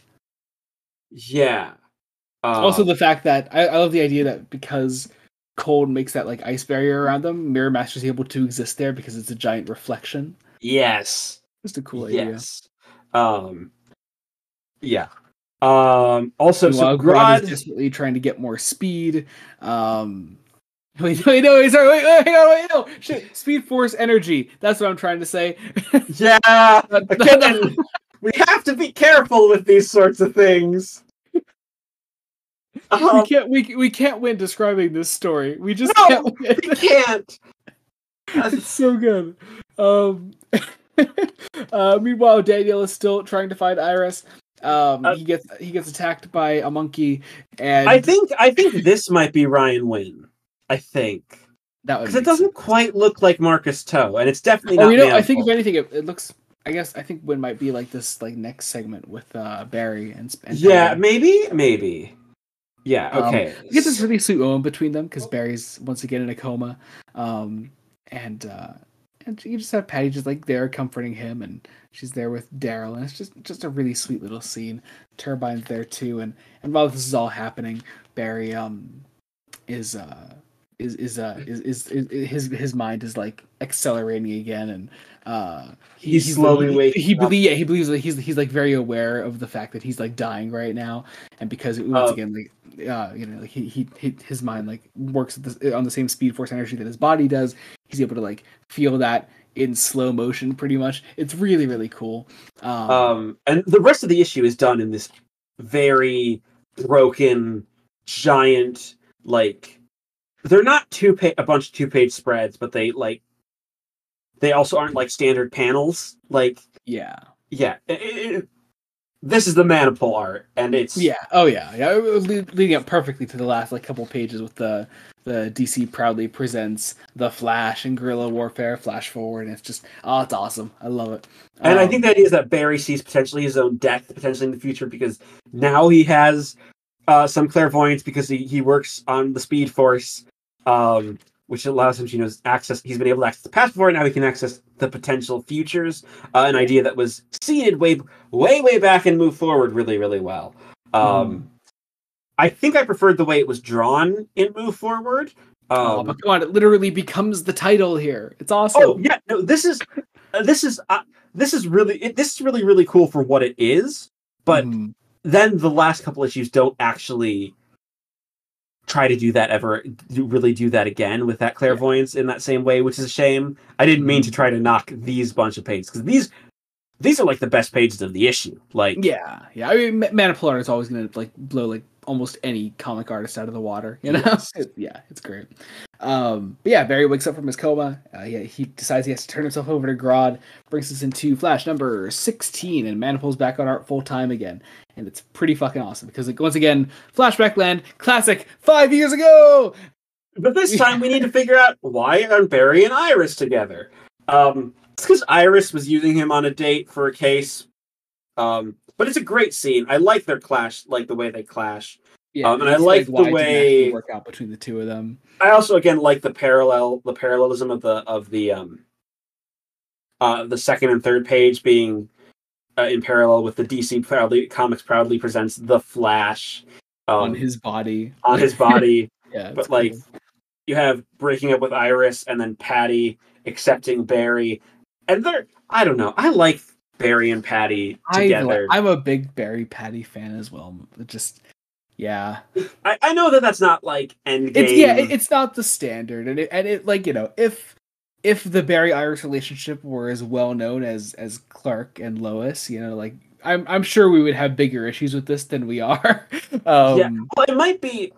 yeah. Uh, also, the fact that I, I love the idea that because cold makes that like ice barrier around them, Mirror Master is able to exist there because it's a giant reflection. yes, Just a cool idea. yes. Um, yeah. Um. Also, Meanwhile, so Grodd is desperately trying to get more speed. Um, wait, wait, no, wait, sorry, wait, wait, hang on, wait, no, shit, speed, force, energy. That's what I'm trying to say. Yeah. Again, we have to be careful with these sorts of things. We Um, can't, we we can't win describing this story. We just No, can't win. we can't. it's so good. Um, uh, meanwhile, Daniel is still trying to find Iris. Um, Uh, he gets he gets attacked by a monkey, and I think I think this might be Ryan Winn. I think that would because it doesn't sense. quite look like Marcus To, and it's definitely not. Oh, you know, I think if anything, it, it looks. I guess I think Winn might be like this, like next segment with uh Barry and, and yeah, Patty. maybe, maybe. Yeah. Um, Okay. You get this really sweet moment between them because Barry's once again in a coma, um, and uh, and you just have Patty just like there comforting him, and she's there with Daryl, and it's just just a really sweet little scene. Turbine's there too, and and while this is all happening, Barry um is uh is is uh is, is, is his his mind is like accelerating again, and uh he- He's slowly he, waking he up. believe yeah he believes that he's he's like very aware of the fact that he's like dying right now, and because once Uh, again like uh, you know, like he, he, he his mind like works at the, on the same speed force energy that his body does. He's able to like feel that in slow motion, pretty much. It's really really cool. Um, Um, and the rest of the issue is done in this very broken, giant, like they're not two pa- a bunch of two page spreads, but they like they also aren't like standard panels. Like, yeah, yeah, it- it- this is the Manapul art, and it's yeah, oh yeah, yeah. it was leading up perfectly to the last like couple pages with the the DC proudly presents the Flash and Gorilla Warfare Flash Forward, and it's just oh, it's awesome. I love it. And I Um, think the idea is that Barry sees potentially his own death potentially in the future because now he has uh, some clairvoyance because he, he works on the Speed Force, um, which allows him to you know access. He's been able to access the past before. Now he can access the potential futures. Uh, an idea that was seeded way way way back and move forward really really well. Um, Hmm. I think I preferred the way it was drawn in Move Forward. oh, Um, but come on, it literally becomes the title here. It's awesome. Oh yeah, no, this is uh, this is uh, this is really it, this is really really cool for what it is. But Mm. then the last couple issues don't actually try to do that ever really do that again with that clairvoyance in that same way, which is a shame. I didn't mean to Mm-hmm. try to knock these bunch of pages because these these are like the best pages of the issue. Like Yeah, yeah. I mean, Ma- Manipulator is always gonna like blow like almost any comic artist out of the water. You know? Yes. It- yeah, it's great. Um, but yeah, Barry wakes up from his coma. Uh, yeah, he decides he has to turn himself over to Grodd. Brings us into Flash number sixteen, and Manapul's back on art full time again, and it's pretty fucking awesome because like, once again, Flashback Land, classic, five years ago. But this time we need to figure out why aren't Barry and Iris together? Um, it's because Iris was using him on a date for a case. Um, but it's a great scene. I like their clash, like the way they clash. Yeah, Um, and I like the way- work out between the two of them. I also again like the parallel, the parallelism of the of the um, uh, the second and third page being uh, in parallel with the DC proudly comics proudly presents the Flash um, on his body. on his body. Yeah, but, it's like, you have breaking up with Iris and then Patty accepting Barry. And they're I don't know. I like Barry and Patty I, together. I'm a big Barry Patty fan as well. It just, yeah, I, I know that that's not like endgame. it's yeah, it, it's not the standard, and it and it like you know if if the Barry Iris relationship were as well known as as Clark and Lois, you know, like I'm I'm sure we would have bigger issues with this than we are. um, yeah. Well, it might be.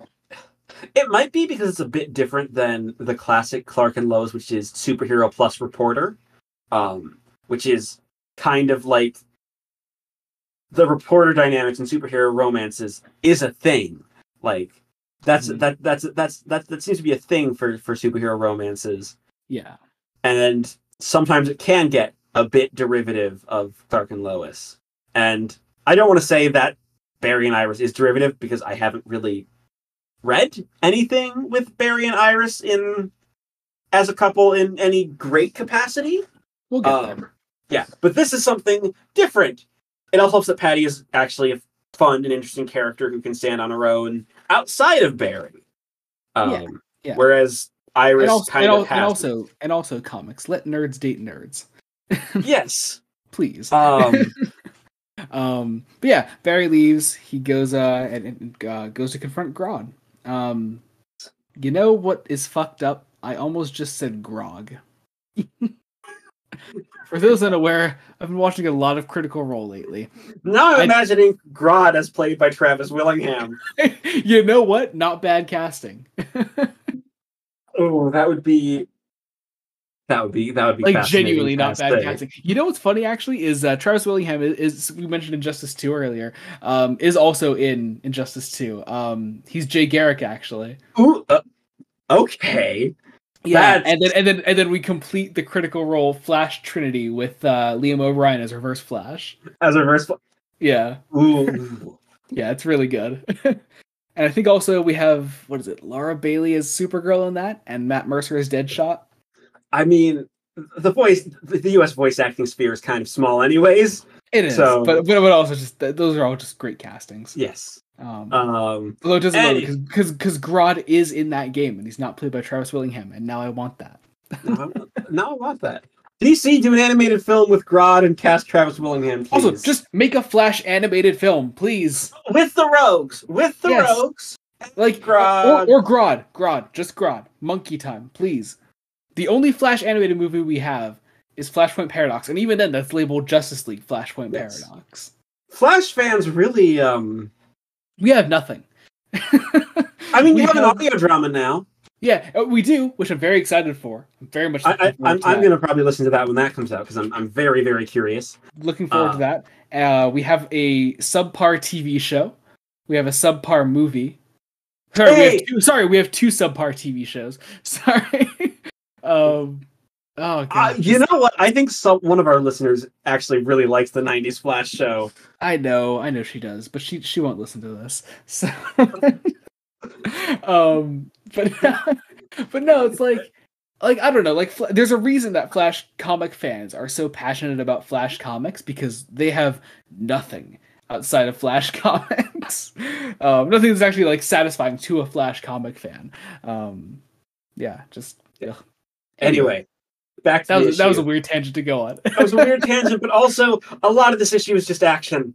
It might be because it's a bit different than the classic Clark and Lois, which is superhero plus reporter, um, which is kind of like the reporter dynamics in superhero romances is a thing. Like that's Mhm. that that's that's that that seems to be a thing for for superhero romances. yeah, and sometimes it can get a bit derivative of Clark and Lois. And I don't want to say that Barry and Iris is derivative because I haven't really read anything with Barry and Iris in as a couple in any great capacity. We'll get Um, there. Yeah, but this is something different. It also helps that Patty is actually a fun and interesting character who can stand on her own outside of Barry. Um, Yeah, yeah. Whereas Iris And also, kind and, of has. and also, and also, comics. Let nerds date nerds, yes. please. Um, Um, but yeah, Barry leaves. He goes uh and, and uh, goes to confront Grodd. Um, you know what is fucked up? I almost just said Grog. For those unaware, I've been watching a lot of Critical Role lately. now I'm I- imagining Grodd as played by Travis Willingham. you know what? Not bad casting. Oh, that would be. That would be that would be like genuinely not bad casting. casting. You know what's funny actually is uh, Travis Willingham is, is we mentioned Injustice Two earlier. Um, is also in Injustice Two. Um, he's Jay Garrick actually. Ooh, uh, okay. Yeah, That's- and then and then and then we complete the critical role Flash Trinity with uh, Liam O'Brien as Reverse Flash. As reverse. Yeah, Ooh. yeah, it's really good. and I think also we have what is it? Laura Bailey as Supergirl in that, and Matt Mercer as Deadshot. I mean, the voice, the U.S. voice acting sphere is kind of small, anyways. It is, So- but, but but also just those are all just great castings. Yes. Um, Um. although it doesn't matter because because Grodd is in that game and he's not played by Travis Willingham, and now I want that. now, I- now I want that. DC do an animated film with Grodd and cast Travis Willingham. Please. Also, just make a Flash animated film, please. with the Rogues, with the Yes. Rogues. Like Grodd. Or, or Grodd, Grodd, just Grodd. Monkey time, please. The only Flash animated movie we have is Flashpoint Paradox, and even then, that's labeled Justice League Flashpoint Yes. Paradox. Flash fans really. Um. We have nothing. I mean, We you have an audio drama now. Yeah, uh, we do, which I'm very excited for. I'm very much I, I, I'm, to probably listen to that when that comes out because I'm, I'm very, very curious. looking forward uh, to that. Uh, we have a subpar TV show. We have a subpar movie. Sorry, we have two, sorry, we have two subpar TV shows. Sorry. um, oh, Uh, you know what? I think some one of our listeners actually really likes the '90s Flash show. I know, I know she does, but she she won't listen to this. So, um, but but no, it's like like I don't know, like there's a reason that Flash comic fans are so passionate about Flash comics because they have nothing outside of Flash comics. um, nothing that's actually like satisfying to a Flash comic fan. Um, yeah, just ugh. Anyway, back to that was that was a weird tangent to go on. that was a weird tangent, but also a lot of this issue is just action.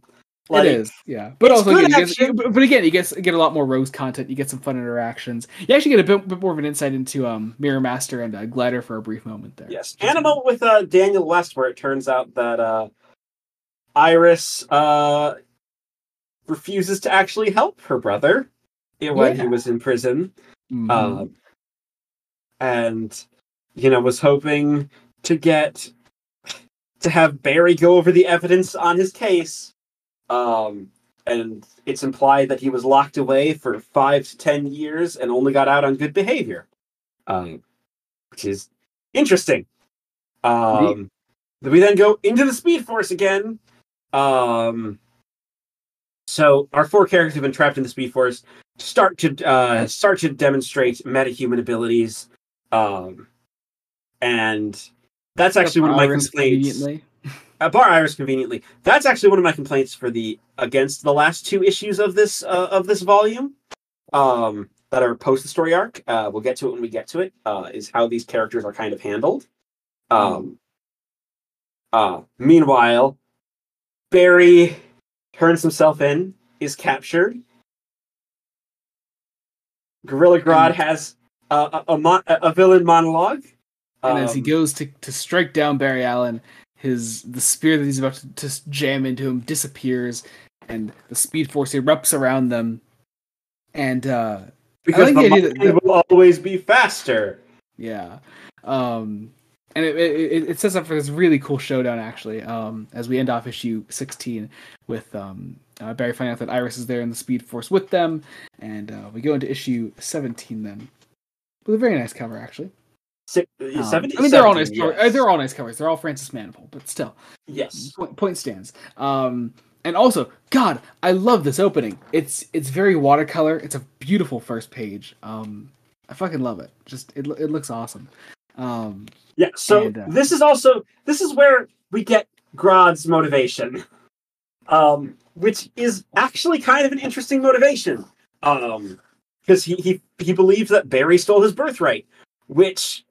Like, it is, yeah. But also, again, you get, but again, you get get a lot more Rose content. You get some fun interactions. You actually get a bit, bit more of an insight into um Mirror Master and uh, Glider for a brief moment there. Yes, Animal with uh, Daniel West, where it turns out that uh, Iris uh, refuses to actually help her brother when Yeah. he was in prison, um, and you know was hoping to get to have Barry go over the evidence on his case. Um, and it's implied that he was locked away for five to ten years and only got out on good behavior, um, which is interesting. Um, we then go into the Speed Force again. Um, so our four characters who've been trapped in the Speed Force. Start to uh, start to demonstrate metahuman abilities, um, and that's actually one of my complaints. Uh, bar Iris conveniently. That's actually one of my complaints for the against the last two issues of this uh, of this volume. Um, that are post the story arc. Uh, we'll get to it when we get to it. Uh, is how these characters are kind of handled. Um, uh, meanwhile, Barry turns himself in, is captured. Gorilla Grodd has a, a, a, mon- a villain monologue. And as he Um, goes to, to strike down Barry Allen, his the spear that he's about to, to jam into him disappears, and the Speed Force erupts around them. And uh, because like the the that- will always be faster. Yeah. Um and it, it, it- sets up for this really cool showdown actually. Um as we end off issue 16 with um uh, Barry finding out that Iris is there in the Speed Force with them and uh, we go into issue 17 then. With a very nice cover actually. Si- Um, 70 I mean they're all nice 70, covers. yes. They're all nice covers. They're all Francis Manapul, but still Yes. point, point stands. Um and also, God, I love this opening. It's it's very watercolor. It's a beautiful first page. Um, I fucking love it. Just it, it looks awesome. Um, Yeah, so And, uh, this is also this is where we get Grodd's motivation. Um, which is actually kind of an interesting motivation. Um, because he, he he believes that Barry stole his birthright, which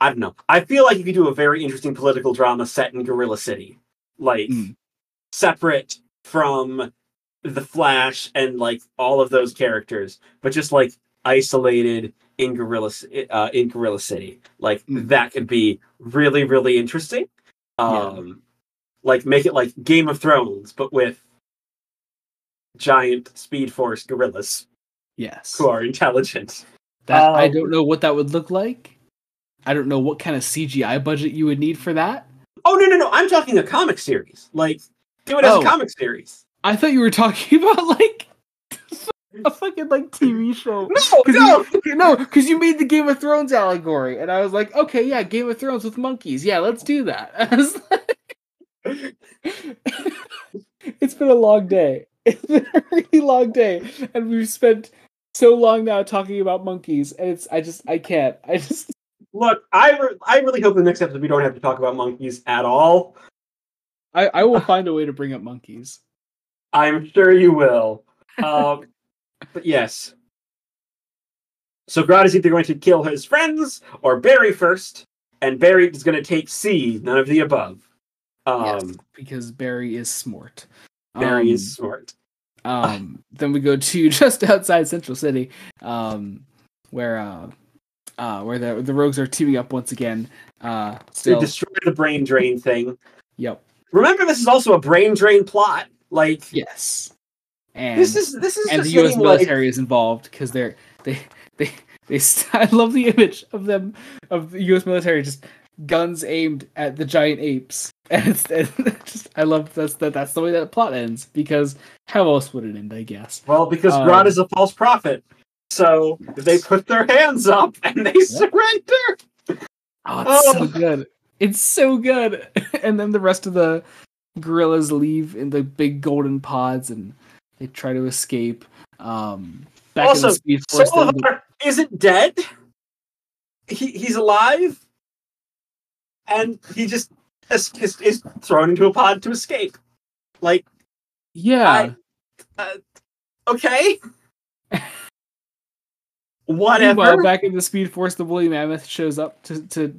I don't know. I feel like you could do a very interesting political drama set in Gorilla City. Like Mm. separate from the Flash and like all of those characters, but just like isolated in Gorilla uh, in Gorilla City. Like Mm. that could be really really interesting. Um, like make it like Game of Thrones, but with giant Speed Force gorillas yes, who are intelligent. that I um, don't know what that would look like. I don't know what kind of CGI budget you would need for that. Oh no no no! I'm talking a comic series. Like do it as Oh. a comic series. I thought you were talking about like a fucking like TV show. No no. you, no, because you made the Game of Thrones allegory, and I was like, okay, yeah, Game of Thrones with monkeys. Yeah, let's do that. Like- it's been a long day. It's been a really long day, and we've spent so long now talking about monkeys, and it's I just I can't. I just Look, I re- I really hope the next episode we don't have to talk about monkeys at all. I I will find a way to bring up monkeys. I'm sure you will. Um, but yes. So Grodd is either going to kill his friends or Barry first, and Barry is going to take C, none of the above. Um, yes, because Barry is smart. Barry Um, is smart. Um, then we go to just outside Central City, um, where uh, uh, where the the rogues are teaming up once again. Uh, To destroy the brain drain thing. yep, Remember, this is also a brain drain plot. Like yes, and this is this is and the U.S. hitting, like- military is involved because they're they they they. st- I love the image of them of the U.S. military just guns aimed at the giant apes, and it's, and just I love that's that that's the way that plot ends because how else would it end? I guess. Well, because Um, Grodd is a false prophet. So they put their hands up and they surrender. Oh, it's so Oh. good. It's so good. and then the rest of the gorillas leave in the big golden pods and they try to escape. Um, back in Also, the Speed Force. then the- isn't dead. He he's alive, and he just is, is, is thrown into a pod to escape. Like, yeah. okay, Meanwhile, whatever. back in the Speed Force, the woolly mammoth shows up to to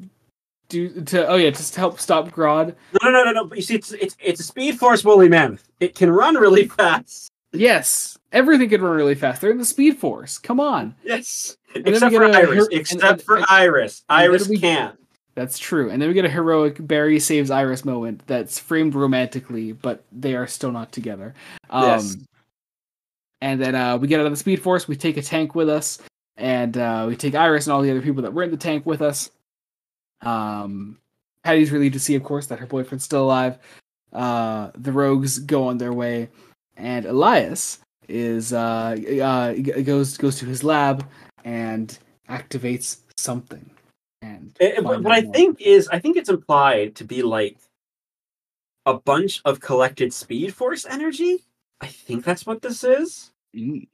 do to oh yeah, just to help stop Grodd. No, no, no, no. But you see, it's it's it's a Speed Force woolly mammoth. It can run really fast. Yes, everything can run really fast. They're in the Speed Force. Come on, Yes, we except for Iris. and- except and- for and- Iris. Iris we- can't. that's true. And then we get a heroic Barry saves Iris moment that's framed romantically, but they are still not together. Um, Yes. And then uh, we get out of the Speed Force. We take a tank with us, and uh, we take Iris and all the other people that were in the tank with us. Um, Hattie's relieved to see, of course, that her boyfriend's still alive. Uh, the rogues go on their way, and Elias is uh, uh, goes goes to his lab and activates something. And It- it- what I more. think is, I think it's implied to be like a bunch of collected Speed Force energy. I think that's what this is. Mm,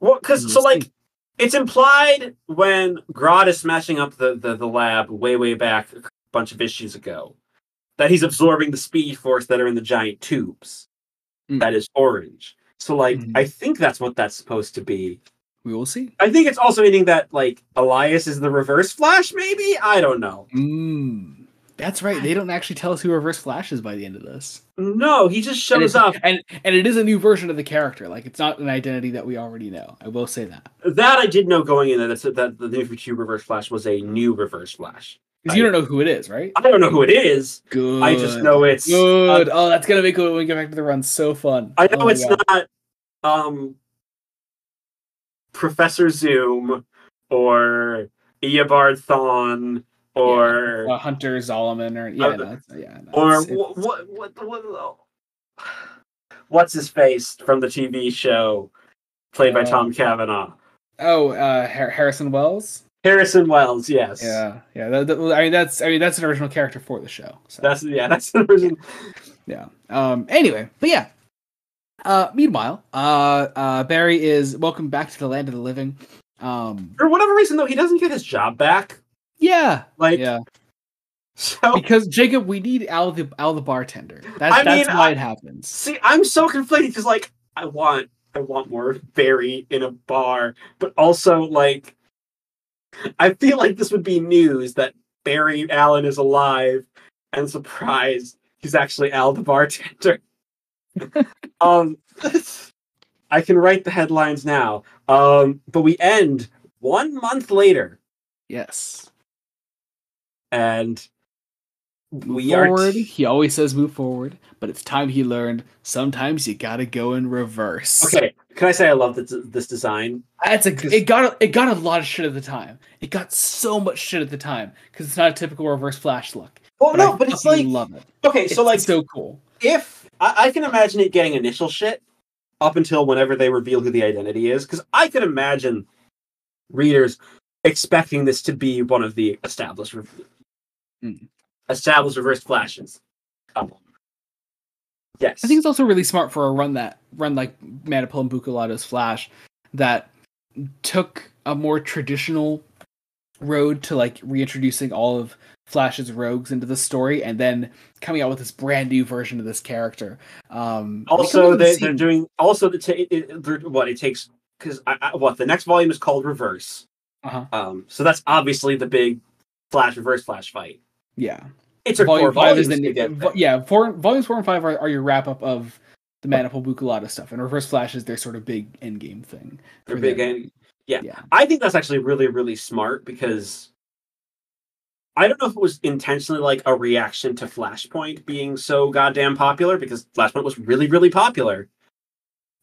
Well, because so like it's implied when Grodd is smashing up the, the the lab way way back a bunch of issues ago that he's absorbing the Speed Force that are in the giant tubes. Mm. That is orange. So like Mhm. I think that's what that's supposed to be. we will see. I think it's also meaning that like Elias is the Reverse Flash. Maybe I don't know. Mm, that's right. They don't actually tell us who Reverse Flash is by the end of this. No, he just And shows it's- up. and and it is a new version of the character. Like it's not an identity that we already know. I will say that That I did know going in that that the new 52 Reverse Flash was a new Reverse Flash. because you don't know who it is, right? I don't know who it is. Good. I just know it's. good. oh, that's gonna make it when we get back to the run so fun. I know Oh it's not um Professor Zoom or Eobard Thawne or uh, Hunter Zolomon or yeah, Uh, no, yeah, no, or it's- it's- what, what what what what's his face from the TV show played by Uh, Tom Cavanagh. oh, uh, Har- Harrison Wells. Harrison Wells, yes. Yeah, yeah. That, that- I mean, that's I mean that's an original character for the show. So. That's yeah, that's the version. Yeah. Um. Anyway, but yeah. Uh. Meanwhile, uh, uh, Barry is welcome back to the land of the living. Um. For whatever reason, though, he doesn't get his job back. Yeah. Like, Yeah. so Because Jacob, we need Al the Al the bartender. That's I that's mean, why I- it happens. see, I'm so conflicted because, like, I want, I want more Barry in a bar, but also like, I feel like this would be news that Barry Allen is alive, and surprise, he's actually Al the bartender. um, I can write the headlines now. Um, but we end one month later, Yes. And Move we forward. are. T- he always says move forward, but it's time he learned. Sometimes you gotta go in reverse. okay, can I say I love this, this design? That's a. It got a, it got a lot of shit at the time. It got so much shit at the time because it's not a typical reverse flash look. Well, But no, I but it's like love it. okay, It's so like so cool. if I, I can imagine it getting initial shit up until whenever they reveal who the identity is, because I could imagine readers expecting this to be one of the established Mm. established reverse flashes. Um, yes, I think it's also really smart for a run that run like Manapul and Buccellato's Flash that took a more traditional road to like reintroducing all of Flash's rogues into the story and then coming out with this brand new version of this character. Um, also they, they're doing also the ta- it, it- what it takes because what the next volume is called Reverse. Uh-huh. Um, so that's obviously the big Flash Reverse Flash fight. Yeah. It's took Volume four five is the yeah. Four volumes four and five are, are your wrap up of the Manapul Buccellato stuff, and Reverse Flash is their sort of big end game thing. They're big them. and yeah. Yeah. I think that's actually really, really smart because I don't know if it was intentionally like a reaction to Flashpoint being so goddamn popular because Flashpoint was really, really popular.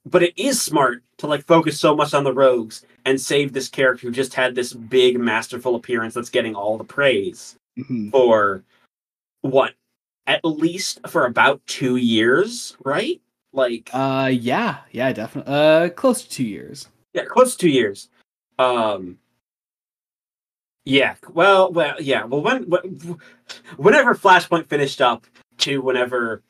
But it is smart to like focus so much on the rogues and save this character who just had this big, masterful appearance that's getting all the praise Mhm. for what? At least for about two years, right? Like Uh, yeah, yeah, definitely. Uh, close to two years. Yeah, close to two years. Um. Yeah. Well. Well. Yeah. Well. When. when whenever Flashpoint finished up to whenever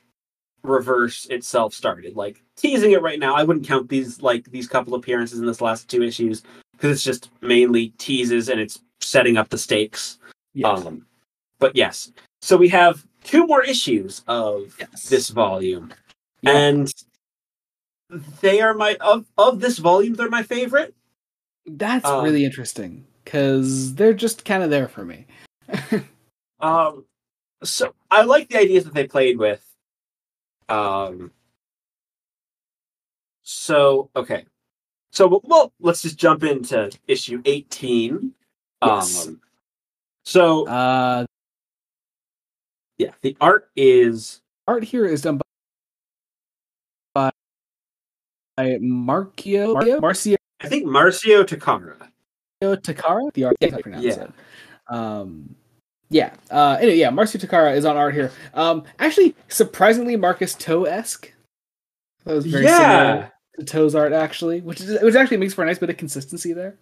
Reverse itself started, like teasing it right now, I wouldn't count these like these couple appearances in this last two issues because it's just mainly teases and it's setting up the stakes. Yes. Um. But yes. So we have two more issues of yes. this volume, Yeah. and they are my of of this volume. They're my favorite. That's um, really interesting because they're just kind of there for me. Um, so I like the ideas that they played with. Um, so okay, so well, well, let's just jump into issue eighteen. Yes. Um, so Uh, yeah, the art is art here is done by, by Marcio, Marcio, Marcio I think Marcio Takara. Takara. The art, yeah, I pronounce Yeah. it. Um, yeah. Uh, anyway, yeah, Marcio Takara is on art here. Um, actually, surprisingly, Marcus To esque. That was very Yeah. similar to To's art, actually, which is which actually makes for a nice bit of consistency there.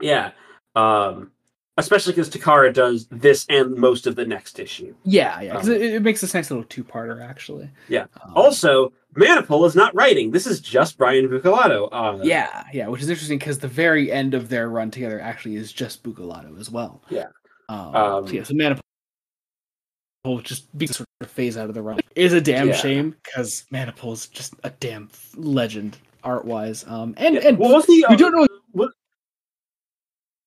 Yeah. Um, especially because Takara does this and most of the next issue. Yeah, yeah, because Um, it, it makes this nice little two-parter, actually. Yeah. Um, Also, Manapul is not writing. This is just Brian Buccellato. Uh, Yeah, yeah, which is interesting because the very end of their run together actually is just Buccellato as well. Yeah. Um, Um, so yeah, so Manapul just be sort of phase out of the run. Is a damn Yeah. shame because Manapul is just a damn legend art wise. Um, and Yeah. and What was the? we uh, don't know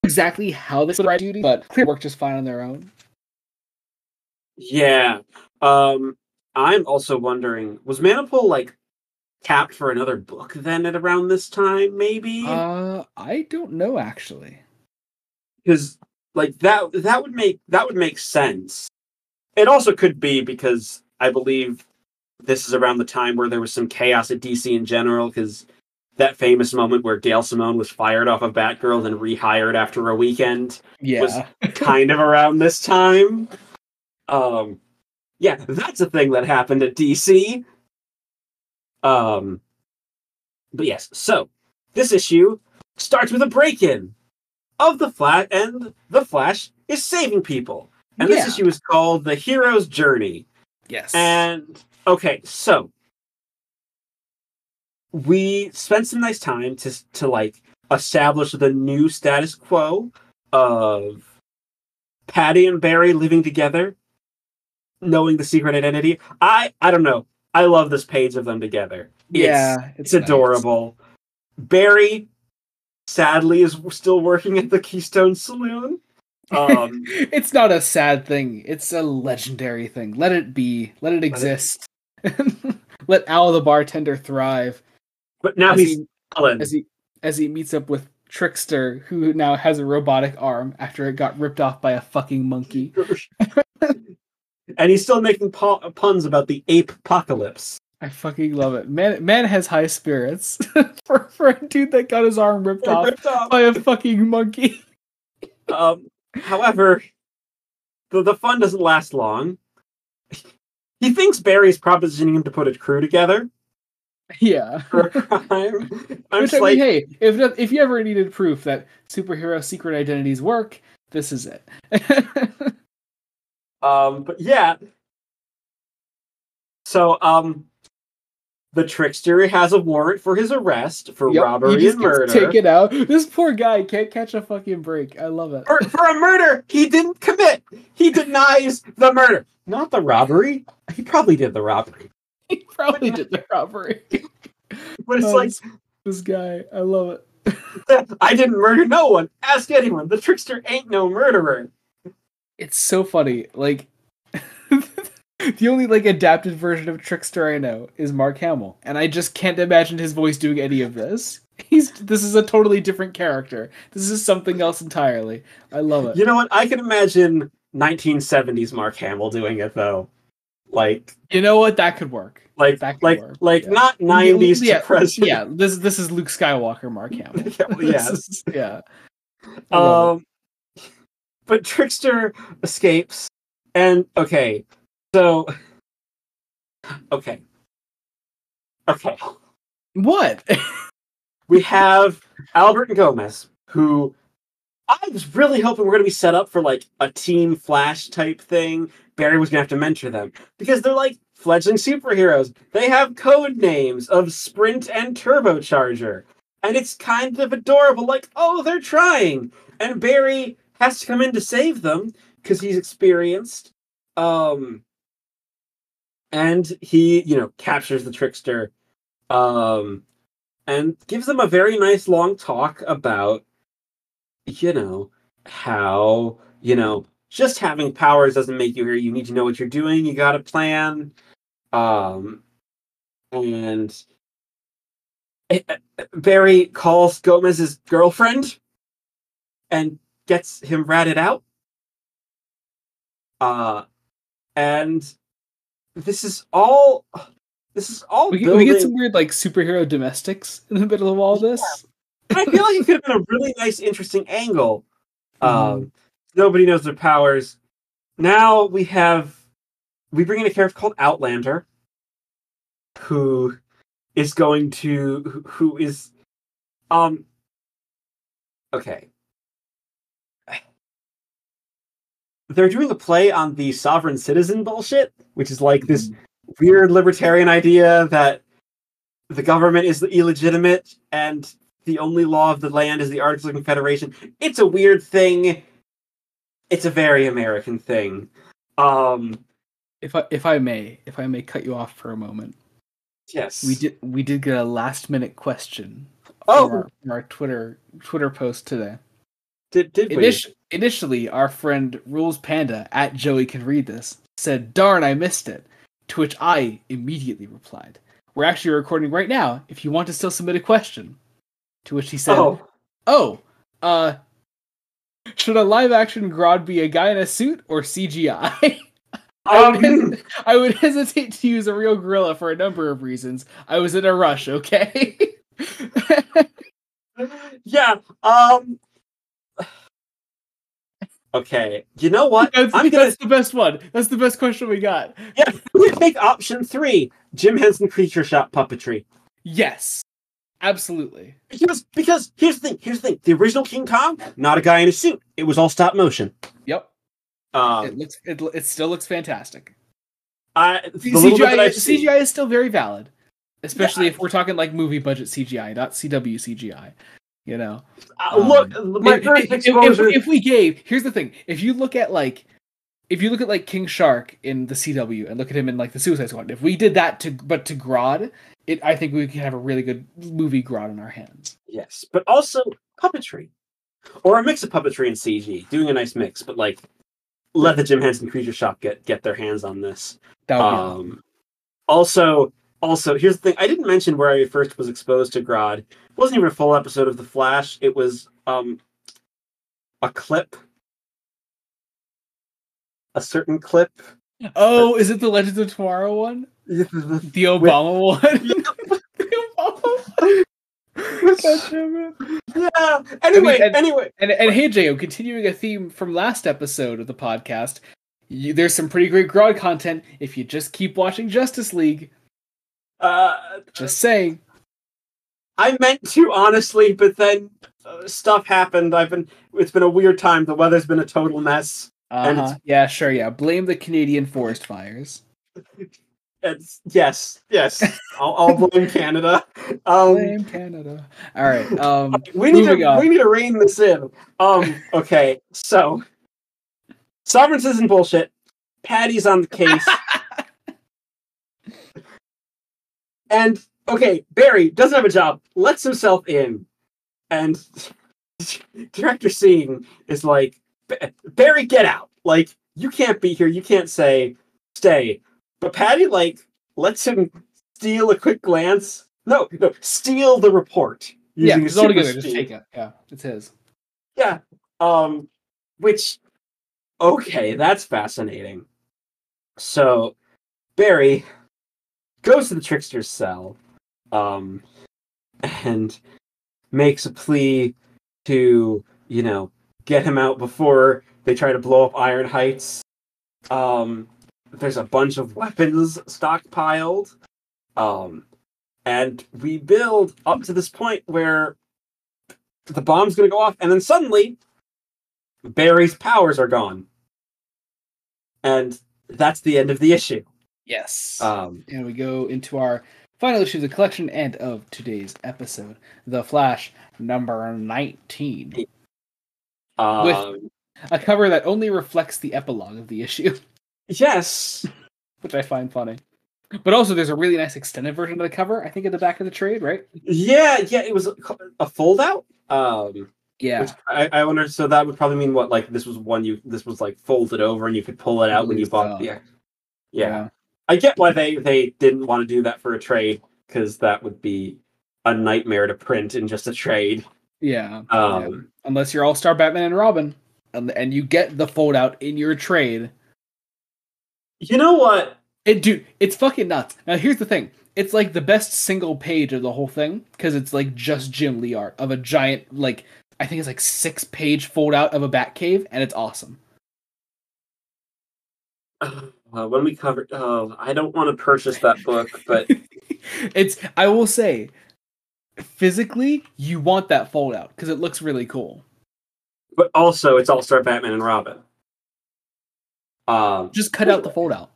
exactly how this would duty, but clear work just fine on their own. Yeah. Um, I'm also wondering, was Manapul like tapped for another book then at around this time, maybe? Uh, I don't know actually. Because like that that would make that would make sense. It also could be because I believe this is around the time where there was some chaos at DC in general, because that famous moment where Gail Simone was fired off of Batgirl and rehired after a weekend. Yeah, kind of around this time. Um, yeah, that's a thing that happened at DC. Um, but yes, so this issue starts with a break-in of the Flash, and the Flash is saving people. And this issue is called "The Hero's Journey." yes, And okay, so we spent some nice time to to like establish the new status quo of Patty and Barry living together, knowing the secret identity. I I don't know. I love this page of them together. It's, yeah, it's, adorable. Barry sadly is still working at the Keystone Saloon. Um, it's not a sad thing. It's a legendary thing. Let it be. Let it exist. Let Al the bartender thrive. But now As he's he- Alan. as he as he meets up with Trickster, who now has a robotic arm after it got ripped off by a fucking monkey. and he's still making pu- puns about the ape apocalypse. I fucking love it. Man, man has high spirits for for a dude that got his arm ripped off Ripped off. by a fucking monkey. Um, however, the, the fun doesn't last long. He thinks Barry's propositioning him to put a crew together Yeah. crime. I'm Which just I like, hey, if if you ever needed proof that superhero secret identities work, this is it. um, but yeah. So, um, the trickster has a warrant for his arrest for Yep, robbery and murder. taken out. This poor guy can't catch a fucking break. I love it. For, for a murder he didn't commit. He denies the murder, not the robbery. He probably did the robbery, He probably did the robbery. but it's Oh, like This guy, I love it. I didn't murder no one. Ask anyone. The trickster ain't no murderer. It's so funny. Like the only like adapted version of Trickster I know is Mark Hamill, and I just can't imagine his voice doing any of this. He's this is a totally different character. This is something else entirely. I love it. You know what? I can imagine 1970s Mark Hamill doing it though. Like, You know what? That could work. like, That could like, work, like yeah. not 90s yeah, present. Yeah, this this is Luke Skywalker, Mark Hamill. Yeah, well, yes. is- yeah. Um, but Trickster escapes, and okay, so okay, okay. What? we have Albert and Gomez, who I was really hoping we're going to be set up for like a Team Flash type thing. Barry was going to have to mentor them because they're like fledgling superheroes. They have code names of Sprint and Turbocharger. And it's kind of adorable, like, oh, they're trying. And Barry has to come in to save them because he's experienced. Um, and he, you know, captures the trickster. Um, and gives them a very nice long talk about you know how you know just having powers doesn't make you here. You need to know what you're doing. You got a plan. Um and eh, eh, barry calls gomez's girlfriend and gets him ratted out. Uh and this is all this is all we, building we get some weird like superhero domestics in the middle of all this. I feel like it could have been a really nice, interesting angle. Mm-hmm. Um, nobody knows their powers. Now we have we bring in a character called Outlander, who is going to who- who is um okay. They're doing a play on the sovereign citizen bullshit, which is like this weird libertarian idea that the government is illegitimate and the only law of the land is the Articles of Confederation. It's a weird thing. It's a very American thing. Um If I if I may, if I may cut you off for a moment, yes. we did we did get a last minute question. Oh. from our, our Twitter Twitter post today. did did we? Initi- initially, our friend Rules Panda at Joey can read this said, "Darn, I missed it." To which I immediately replied, "We're actually recording right now. If you want to still submit a question." To which he said, Oh, "Oh, uh, should a live action Grodd be a guy in a suit or CGI?" I would, um, hes- I would hesitate to use a real gorilla for a number of reasons. I was in a rush, okay? yeah. Um. Okay. You know what? that's, I'm gonna that's the best one. That's the best question we got. yeah. We take option three. Jim Henson creature shop puppetry. Yes, absolutely. Because because here's the thing. Here's the thing. The original King Kong, not a guy in a suit. It was all stop motion. Yep. Um. it looks it, it still looks fantastic. I the CGI, seen- CGI is still very valid, especially if we're talking like movie budget CGI, not CW CGI. You know, Uh, look, my if, first if- if- exposure. if we gave, here's the thing: if you look at like, if you look at like King Shark in the CW and look at him in like the Suicide Squad, if we did that to but to Grodd, it I think we could have a really good movie Grodd in our hands. yes, but also puppetry, or a mix of puppetry and CG, doing a nice mix. But like, let the Jim Henson Creature Shop get get their hands on this. That would be awesome. Um, also, also, here's the thing: I didn't mention where I first was exposed to Grodd. It wasn't even a full episode of The Flash. It was um, a clip, a certain clip. Oh, is it the Legends of Tomorrow one? Yeah, The Obama one? the Obama one? God damn it. Anyway, and- anyway. And and hey, Jo, continuing a theme from last episode of the podcast, you, there's some pretty great Grodd content if you just keep watching Justice League. Uh, Just saying. I meant to honestly, but then uh, stuff happened. I've been. It's been a weird time. The weather's been a total mess. And Uh-huh. Yeah, sure. Yeah, blame the Canadian forest fires. It's yes, yes. I'll, I'll blame Canada. Um, Blame Canada. All right. Um, we need to on. we need to rein this in. Um. Okay. So, sovereigns isn't bullshit. Patty's on the case. and okay, Barry doesn't have a job. Lets himself in, and director Singh is like, Barry, get out! Like you can't be here. You can't say stay. But Patty like lets him steal a quick glance. No, no, steal the report. yeah, it's all together. Just take it. Yeah, it's his. Yeah. Um which okay, that's fascinating. So Barry goes to the trickster's cell um and makes a plea to, you know, get him out before they try to blow up Iron Heights. Um there's a bunch of weapons stockpiled. Um and we build up to this point where the bomb's gonna go off, and then suddenly Barry's powers are gone. And that's the end of the issue. Yes. Um and we go into our final issue of the collection and of today's episode, The Flash, number 19. um A cover that only reflects the epilogue of the issue, yes. which I find funny. But also, there's a really nice extended version of the cover, I think, at the back of the trade, right? Yeah, yeah, it was a, a fold out. Um Yeah. I, I wonder so that would probably mean what like this was one you this was like folded over and you could pull it out when you bought so. the yeah. I get why they they didn't want to do that for a trade because that would be a nightmare to print in just a trade. Yeah. Um, yeah. Unless you're All Star Batman and Robin, and, and you get the fold out in your trade. You know what? It, dude, it's fucking nuts. Now, here's the thing. It's like the best single page of the whole thing because it's like just Jim Lee art of a giant, like I think it's like six page fold out of a Batcave, and it's awesome. Uh, when we covered, oh, I don't want to purchase that book, but it's I will say, physically, you want that fold out because it looks really cool. but also it's All Star Batman and Robin. Um. Just cut out the fold out.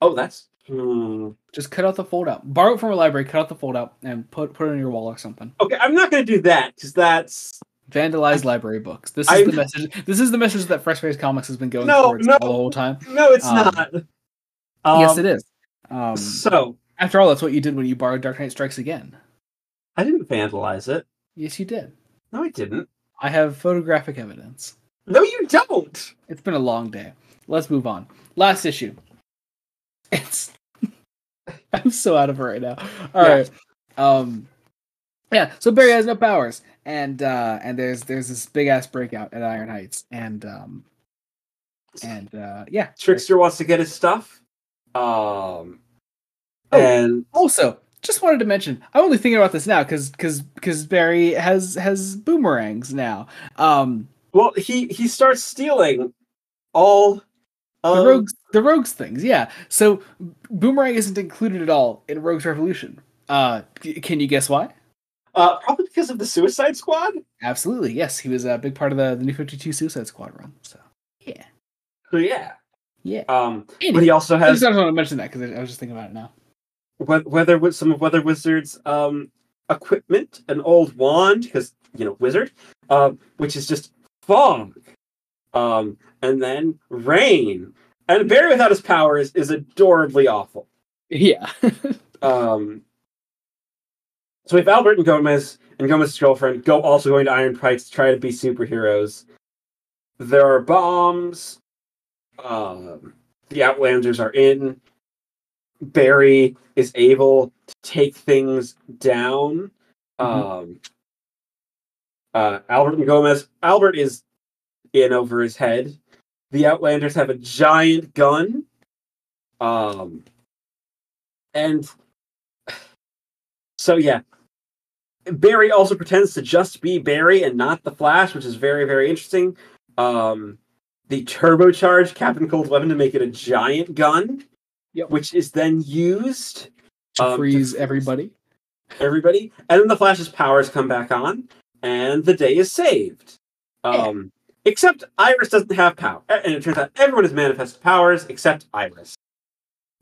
Oh, that's. Hmm. Just cut out the fold out. Borrow it from a library, cut out the fold out, and put put it on your wall or something. Okay, I'm not going to do that because that's Vandalize library books. This is I- the message. This is the message that Fresh-Faced Comics has been going No, towards no. all the whole time. no, it's Um, not. Um, yes, it is. Um, So after all, that's what you did when you borrowed Dark Knight Strikes Again. I didn't vandalize it. Yes, you did. No, I didn't. I have photographic evidence. No, you don't. It's been a long day. Let's move on. Last issue. It's. I'm so out of it right now. All Yeah. right. Um. Yeah. So Barry has no powers, and uh, and there's there's this big ass breakout at Iron Heights, and um, and uh, yeah. Trickster wants to get his stuff. Um. Oh. And Also, just wanted to mention, I'm only thinking about this now because because because Barry has has boomerangs now. Um, well, he he starts stealing all the rogues the rogues things, yeah. So boomerang isn't included at all in Rogues Revolution. Uh, can you guess why? uh probably because of the Suicide Squad. Absolutely, yes. He was a big part of the, the New Fifty Two Suicide Squad run. So yeah, So yeah. Yeah. Um, Anyway, but he also has I has just want to mention that because I was just thinking about it now. we- weather with some of Weather Wizard's um equipment, an old wand because you know wizard, um, which is just fog, um, and then rain. And Barry without his powers is adorably awful. Yeah. Um, so we have Albert and Gomez and Gomez's girlfriend go also going to Iron Heights to try to be superheroes. There are bombs. Um, the Outlanders are in. Barry is able to take things down. Um, uh, Albert and Gomez. Albert is in over his head. The Outlanders have a giant gun. Um, and so yeah, Barry also pretends to just be Barry and not the Flash, which is very very interesting. Um, the turbocharged Captain Cold weapon to make it a giant gun, Yep. which is then used to Um, freeze freeze- everybody. everybody, and then the Flash's powers come back on, and the day is saved. Um, except Iris doesn't have power, and it turns out everyone has manifested powers except Iris.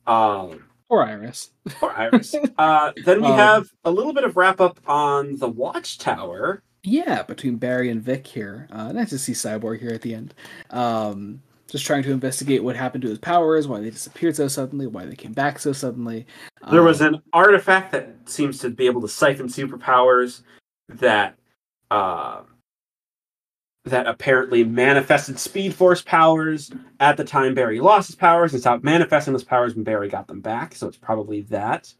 Um, Or Iris. Poor Iris. uh, then we Um, have a little bit of wrap up on the Watchtower. Yeah, between Barry and Vic here. Uh, nice to see Cyborg here at the end. Um, just trying to investigate what happened to his powers, why they disappeared so suddenly, why they came back so suddenly. There was Um, an artifact that seems to be able to siphon superpowers that uh, that apparently manifested Speed Force powers at the time Barry lost his powers and stopped manifesting those powers when Barry got them back. So it's probably that.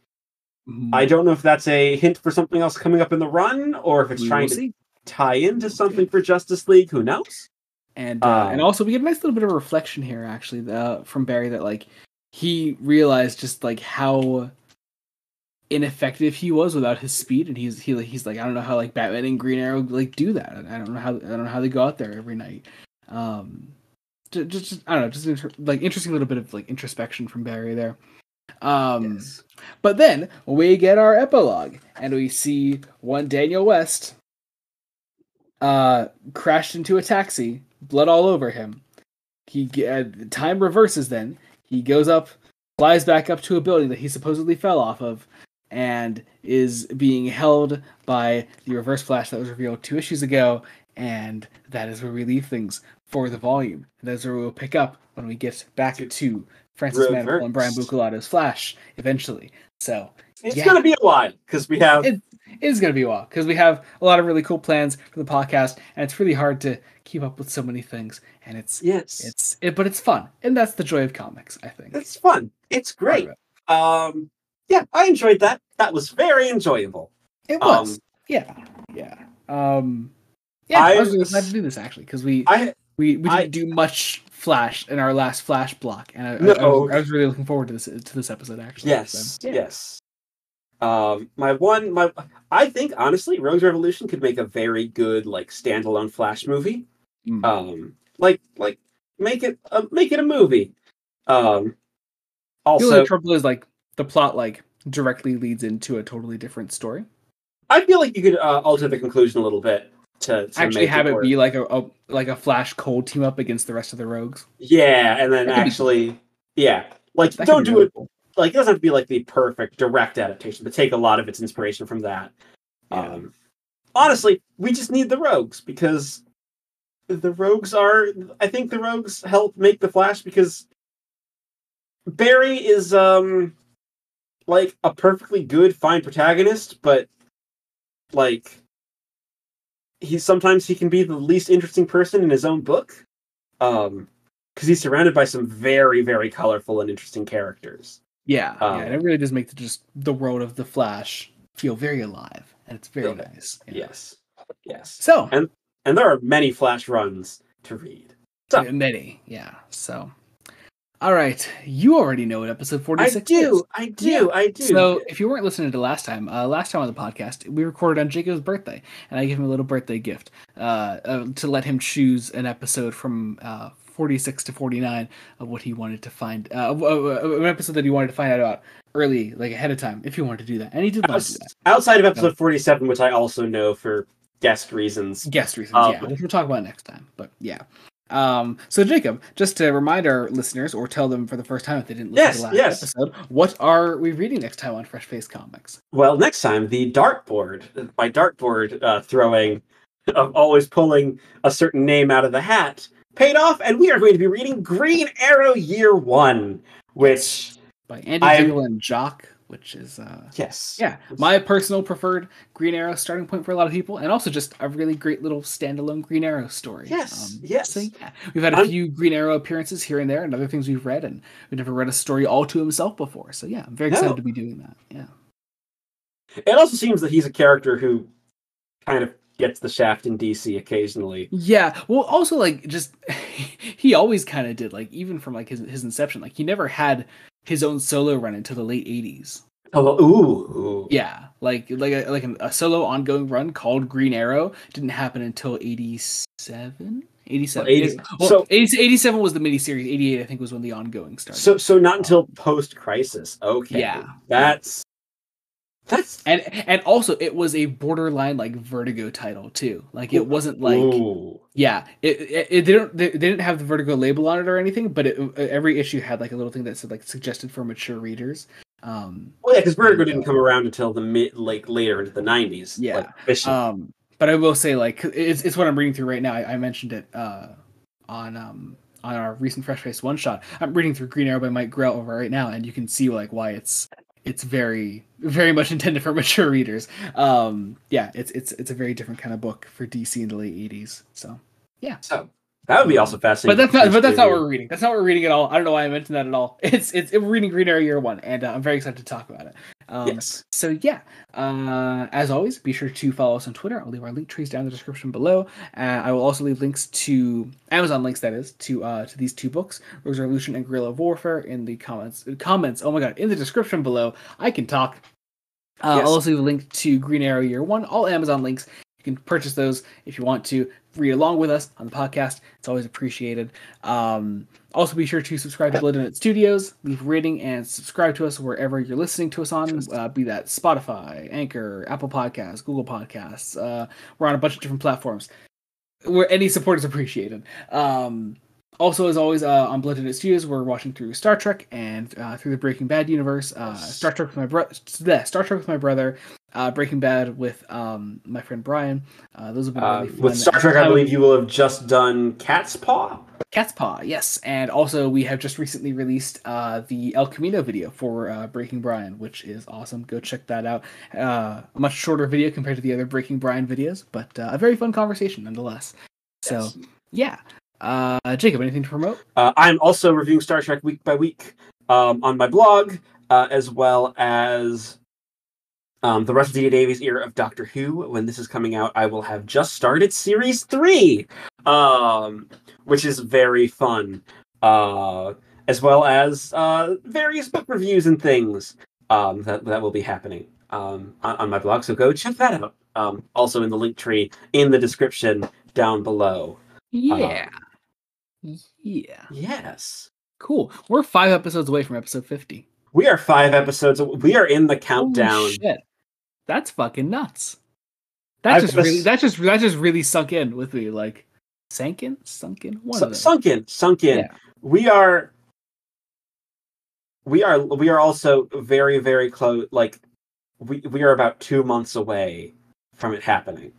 mhm, I don't know if that's a hint for something else coming up in the run or if it's we trying to see. tie into something for Justice League. Who knows? And uh, and Um, also we get a nice little bit of reflection here actually uh, from Barry that like he realized just like how ineffective he was without his speed and he's he he's like I don't know how like Batman and Green Arrow like do that. I don't know how I don't know how they go out there every night. Um just, just I don't know, just inter- like interesting little bit of like introspection from Barry there. Um Yes. but then we get our epilogue and we see one Daniel West uh crashed into a taxi, blood all over him. He uh, time reverses then. He goes up, flies back up to a building that he supposedly fell off of and is being held by the reverse flash that was revealed 2 issues ago and that is where we leave things for the volume. And that's where we'll pick up when we get back to Francis Manapul and Brian Reverse. Buccellato's Flash eventually. So It's Yeah. going to be a while because we have it, it is going to be a while because we have a lot of really cool plans for the podcast, and it's really hard to keep up with so many things. And it's yes, it's it, but it's fun, and that's the joy of comics, I think. it's fun. It's great. it. Um, yeah, I enjoyed that. That was very enjoyable. It was, Um, yeah, yeah, um, yeah. I, I was really glad to do this actually because we I we we didn't I- do much Flash in our last Flash block, and I, I- I, was, I was really looking forward to this to this episode actually. yes, so, yeah. yes. Um, my one, my I think honestly, Rogues Revolution could make a very good like standalone Flash movie. Mm. Um, like like make it uh, make it a movie. Um, the also, only trouble is like the plot like directly leads into a totally different story. I feel like you could uh, alter the conclusion a little bit to, to actually have it, work. be like a, a like a Flash Cold team up against the rest of the rogues. Yeah, and then That could be actually, yeah, like That don't do really it. cool. Like it doesn't have to be like the perfect direct adaptation, but take a lot of its inspiration from that. Yeah. Um, honestly, we just need the rogues because the rogues are. I think the rogues help make the Flash because Barry is um like a perfectly good, fine protagonist, but like he sometimes he can be the least interesting person in his own book. Um because he's surrounded by some very, very colorful and interesting characters. Yeah, Um, yeah, and it really does make the, just the world of the Flash feel very alive, and it's very it. nice. yeah. Yes. Yes. So And- And there are many Flash runs to read. So- many, yeah. So, all right, you already know what episode forty I six is. do, I do, Yeah. I do. So, if you weren't listening to last time, uh, last time on the podcast, we recorded on Jacob's birthday, and I gave him a little birthday gift uh, uh, to let him choose an episode from uh, 46 to 49 of what he wanted to find, uh, an episode that he wanted to find out about early, like ahead of time, if he wanted to do that. And he did do that. outside of episode 47, which I also know for guest reasons. Guest reasons, Um, yeah, which we'll talk about next time. But yeah. Um, so Jacob, just to remind our listeners or tell them for the first time if they didn't listen Yes, to the last yes. episode, what are we reading next time on Fresh-Faced Comics? Well, next time the dartboard, by dartboard uh, throwing, of always pulling a certain name out of the hat, paid off, and we are going to be reading Green Arrow Year One, which By Andy I and Jock, which is uh yes, yeah, my personal preferred Green Arrow starting point for a lot of people, and also just a really great little standalone Green Arrow story. Yes, yes. So yeah, we've had a I'm- few Green Arrow appearances here and there, and other things we've read, and we've never read a story all to himself before. So yeah, I'm very excited No. to be doing that. Yeah. It also seems that he's a character who kind of gets the shaft in DC occasionally. Yeah. Well, also like just he always kind of did like even from like his his inception, like he never had his own solo run until the late '80s. Oh, ooh, Yeah, like like a, like a solo ongoing run called Green Arrow didn't happen until '87. 87. Well, 80 well, so- 80 87 was the miniseries. 88, I think, was when the ongoing started. So, so not until post crisis. Okay, Yeah. that's that's and and also it was a borderline like Vertigo title too. Like it wasn't like Ooh. Yeah, it, it, it didn't they, didn't have the Vertigo label on it or anything, but it, every issue had like a little thing that said like suggested for mature readers. Um, Well, yeah, because Vertigo didn't come around until the mid, like later into the nineties. Yeah. like, um, but I will say like it's it's what I'm reading through right now. I, I mentioned it uh, on um on our recent Fresh-Faced one shot. I'm reading through Green Arrow by Mike Grell over right now, and you can see like why it's it's very very much intended for mature readers. Um, yeah, it's it's it's a very different kind of book for DC in the late '80s. So. Yeah. So that would be also fascinating. But that's not. But that's not what we're reading. That's not what we're reading at all. I don't know why I mentioned that at all. It's it's we're reading Green Arrow Year One, and uh, I'm very excited to talk about it. Um, Yes. So yeah, uh, as always, be sure to follow us on Twitter. I'll leave our link trees down in the description below. Uh, I will also leave links to Amazon links that is to uh, to these two books, Rogues Revolution and Gorilla Warfare, in the comments. Comments. Oh my god, in the description below. I can talk. Uh, Yes. I'll also leave a link to Green Arrow Year One. All Amazon links. You can purchase those if you want to read along with us on the podcast. It's always appreciated. Um, also, be sure to subscribe to Blood Studios, leave rating, and subscribe to us wherever you're listening to us on, uh, be that Spotify, Anchor, Apple Podcasts, Google Podcasts. Uh, we're on a bunch of different platforms where any support is appreciated. Um, also, as always, uh, on Blood It Studios, we're watching through Star Trek and uh, through the Breaking Bad universe. Uh, Star Trek with my brother, Star Trek with my brother, uh, Breaking Bad with um, my friend Brian. Uh, those have been Uh, really fun. with Star Trek, I Um, believe you will have just done Catspaw. Cat's Paw, yes. And also, we have just recently released uh, the El Camino video for uh, Breaking Brian, which is awesome. Go check that out. Uh, a much shorter video compared to the other Breaking Brian videos, but uh, a very fun conversation nonetheless. So, Yes. yeah. Uh, Jacob, anything to promote? Uh, I'm also reviewing Star Trek week by week um, on my blog, uh, as well as um, the rest of D. Davies' era of Doctor Who. When this is coming out, I will have just started series three, um, which is very fun, uh, as well as uh, various book reviews and things um, that that will be happening um, on, on my blog. So go check that out. Um, also in the link tree in the description down below. Yeah. Yeah. Yes. Cool. We're five episodes away from episode 50. We are five episodes. We are in the countdown. shit. That's fucking nuts. That just just- really that just that just really sunk in with me. Like sank in? Sunk in? One Su- of them. sunk in, sunk in. Yeah. We are. We are. We are also very, very close. Like, we we are about two months away from it happening.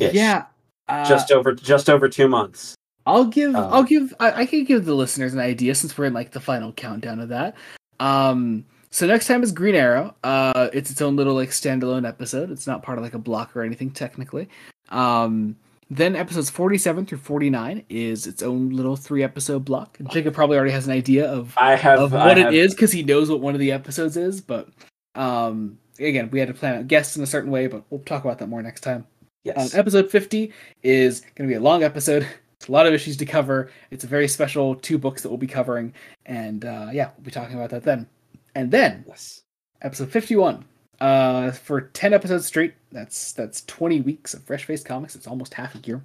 ish. Yeah. Uh, just over, just over two months. I'll give Uh, I'll give I, I can give the listeners an idea since we're in like the final countdown of that. Um so next time is Green Arrow. Uh it's its own little like standalone episode. It's not part of like a block or anything technically. Um then episodes 47 through 49 is its own little three episode block. Jacob probably already has an idea of I have. of I what have- it is because he knows what one of the episodes is, but um again, we had to plan out guests in a certain way, but we'll talk about that more next time. Yes. Um, episode 50 is going to be a long episode. It's a lot of issues to cover. It's a very special two books that we'll be covering. And uh, yeah, we'll be talking about that then. And then yes. episode 51 uh, for 10 episodes straight. That's that's 20 weeks of Fresh-Faced Comics. It's almost half a year.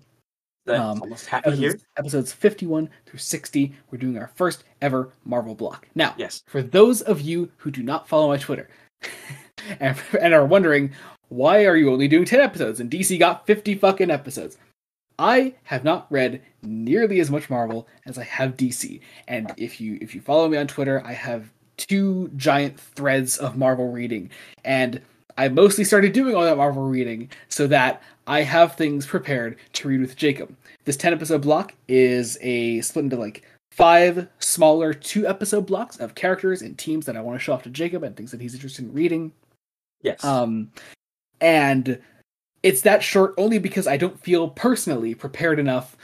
That's um, almost here. Episodes, episodes 51 through 60, we're doing our first ever Marvel block. Now, Yes. for those of you who do not follow my Twitter and, and are wondering why are you only doing 10 episodes and DC got 50 fucking episodes? I have not read nearly as much Marvel as I have DC. And if you if you follow me on Twitter, I have two giant threads of Marvel reading. And I mostly started doing all that Marvel reading so that I have things prepared to read with Jacob. This 10 episode block is a split into like five smaller two episode blocks of characters and teams that I want to show off to Jacob and things that he's interested in reading. Yes. Um, and it's that short only because I don't feel personally prepared enough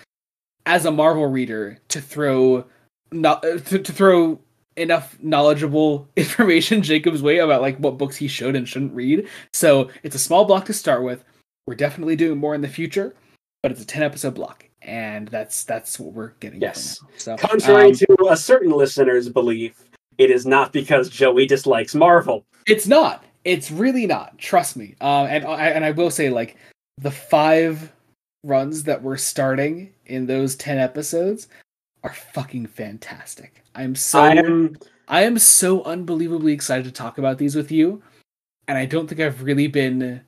as a Marvel reader to throw not to, to throw enough knowledgeable information Jacob's way about like what books he should and shouldn't read. So it's a small block to start with. We're definitely doing more in the future, but it's a 10 episode block. And that's that's what we're getting. Yes. So Contrary um, to a certain listener's belief, it is not because Joey dislikes Marvel. It's not. It's really not. Trust me. Uh, and I and I will say like the five runs that we're starting in those ten episodes are fucking fantastic. I'm so I am I am so unbelievably excited to talk about these with you, and I don't think I've really been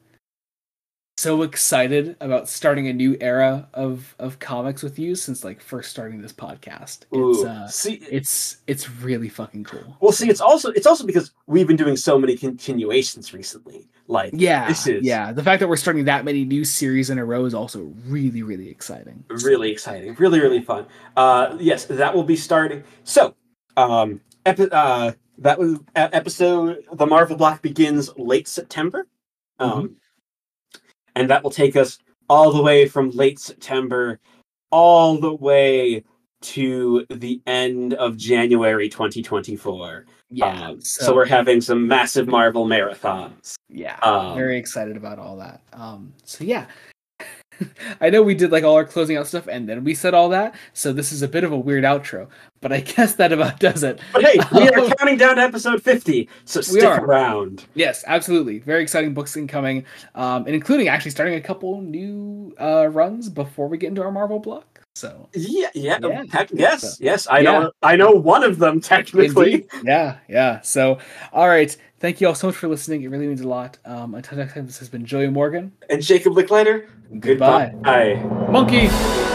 so excited about starting a new era of of comics with you since like first starting this podcast. It's ooh, uh, see it's it's really fucking cool. well see it's also it's also because we've been doing so many continuations recently. Like Yeah, this is yeah. The fact that we're starting that many new series in a row is also really, really exciting. really exciting really really fun uh yes that will be starting so um epi- uh that was episode the marvel block begins late september um and that will take us all the way from late september all the way to the end of january 2024 Yeah. Um, so, we're having some massive marvel marathons yeah, um, very excited about all that. Um, so yeah. I know we did like all our closing out stuff and then we said all that, so this is a bit of a weird outro, but I guess that about does it. but hey we are counting down to episode 50 so stick are. around Yes, absolutely. Very exciting books incoming, um, and including actually starting a couple new uh, runs before we get into our Marvel block. So Yeah, yeah, Yeah. tech- yes, So- yes. I Yeah. know, I know one of them technically. Indeed. Yeah, yeah. So, all right. Thank you all so much for listening. It really means a lot. Um, until next time, this has been Joey Morgan. And Jacob Licklider. Goodbye. Goodbye. Monkey!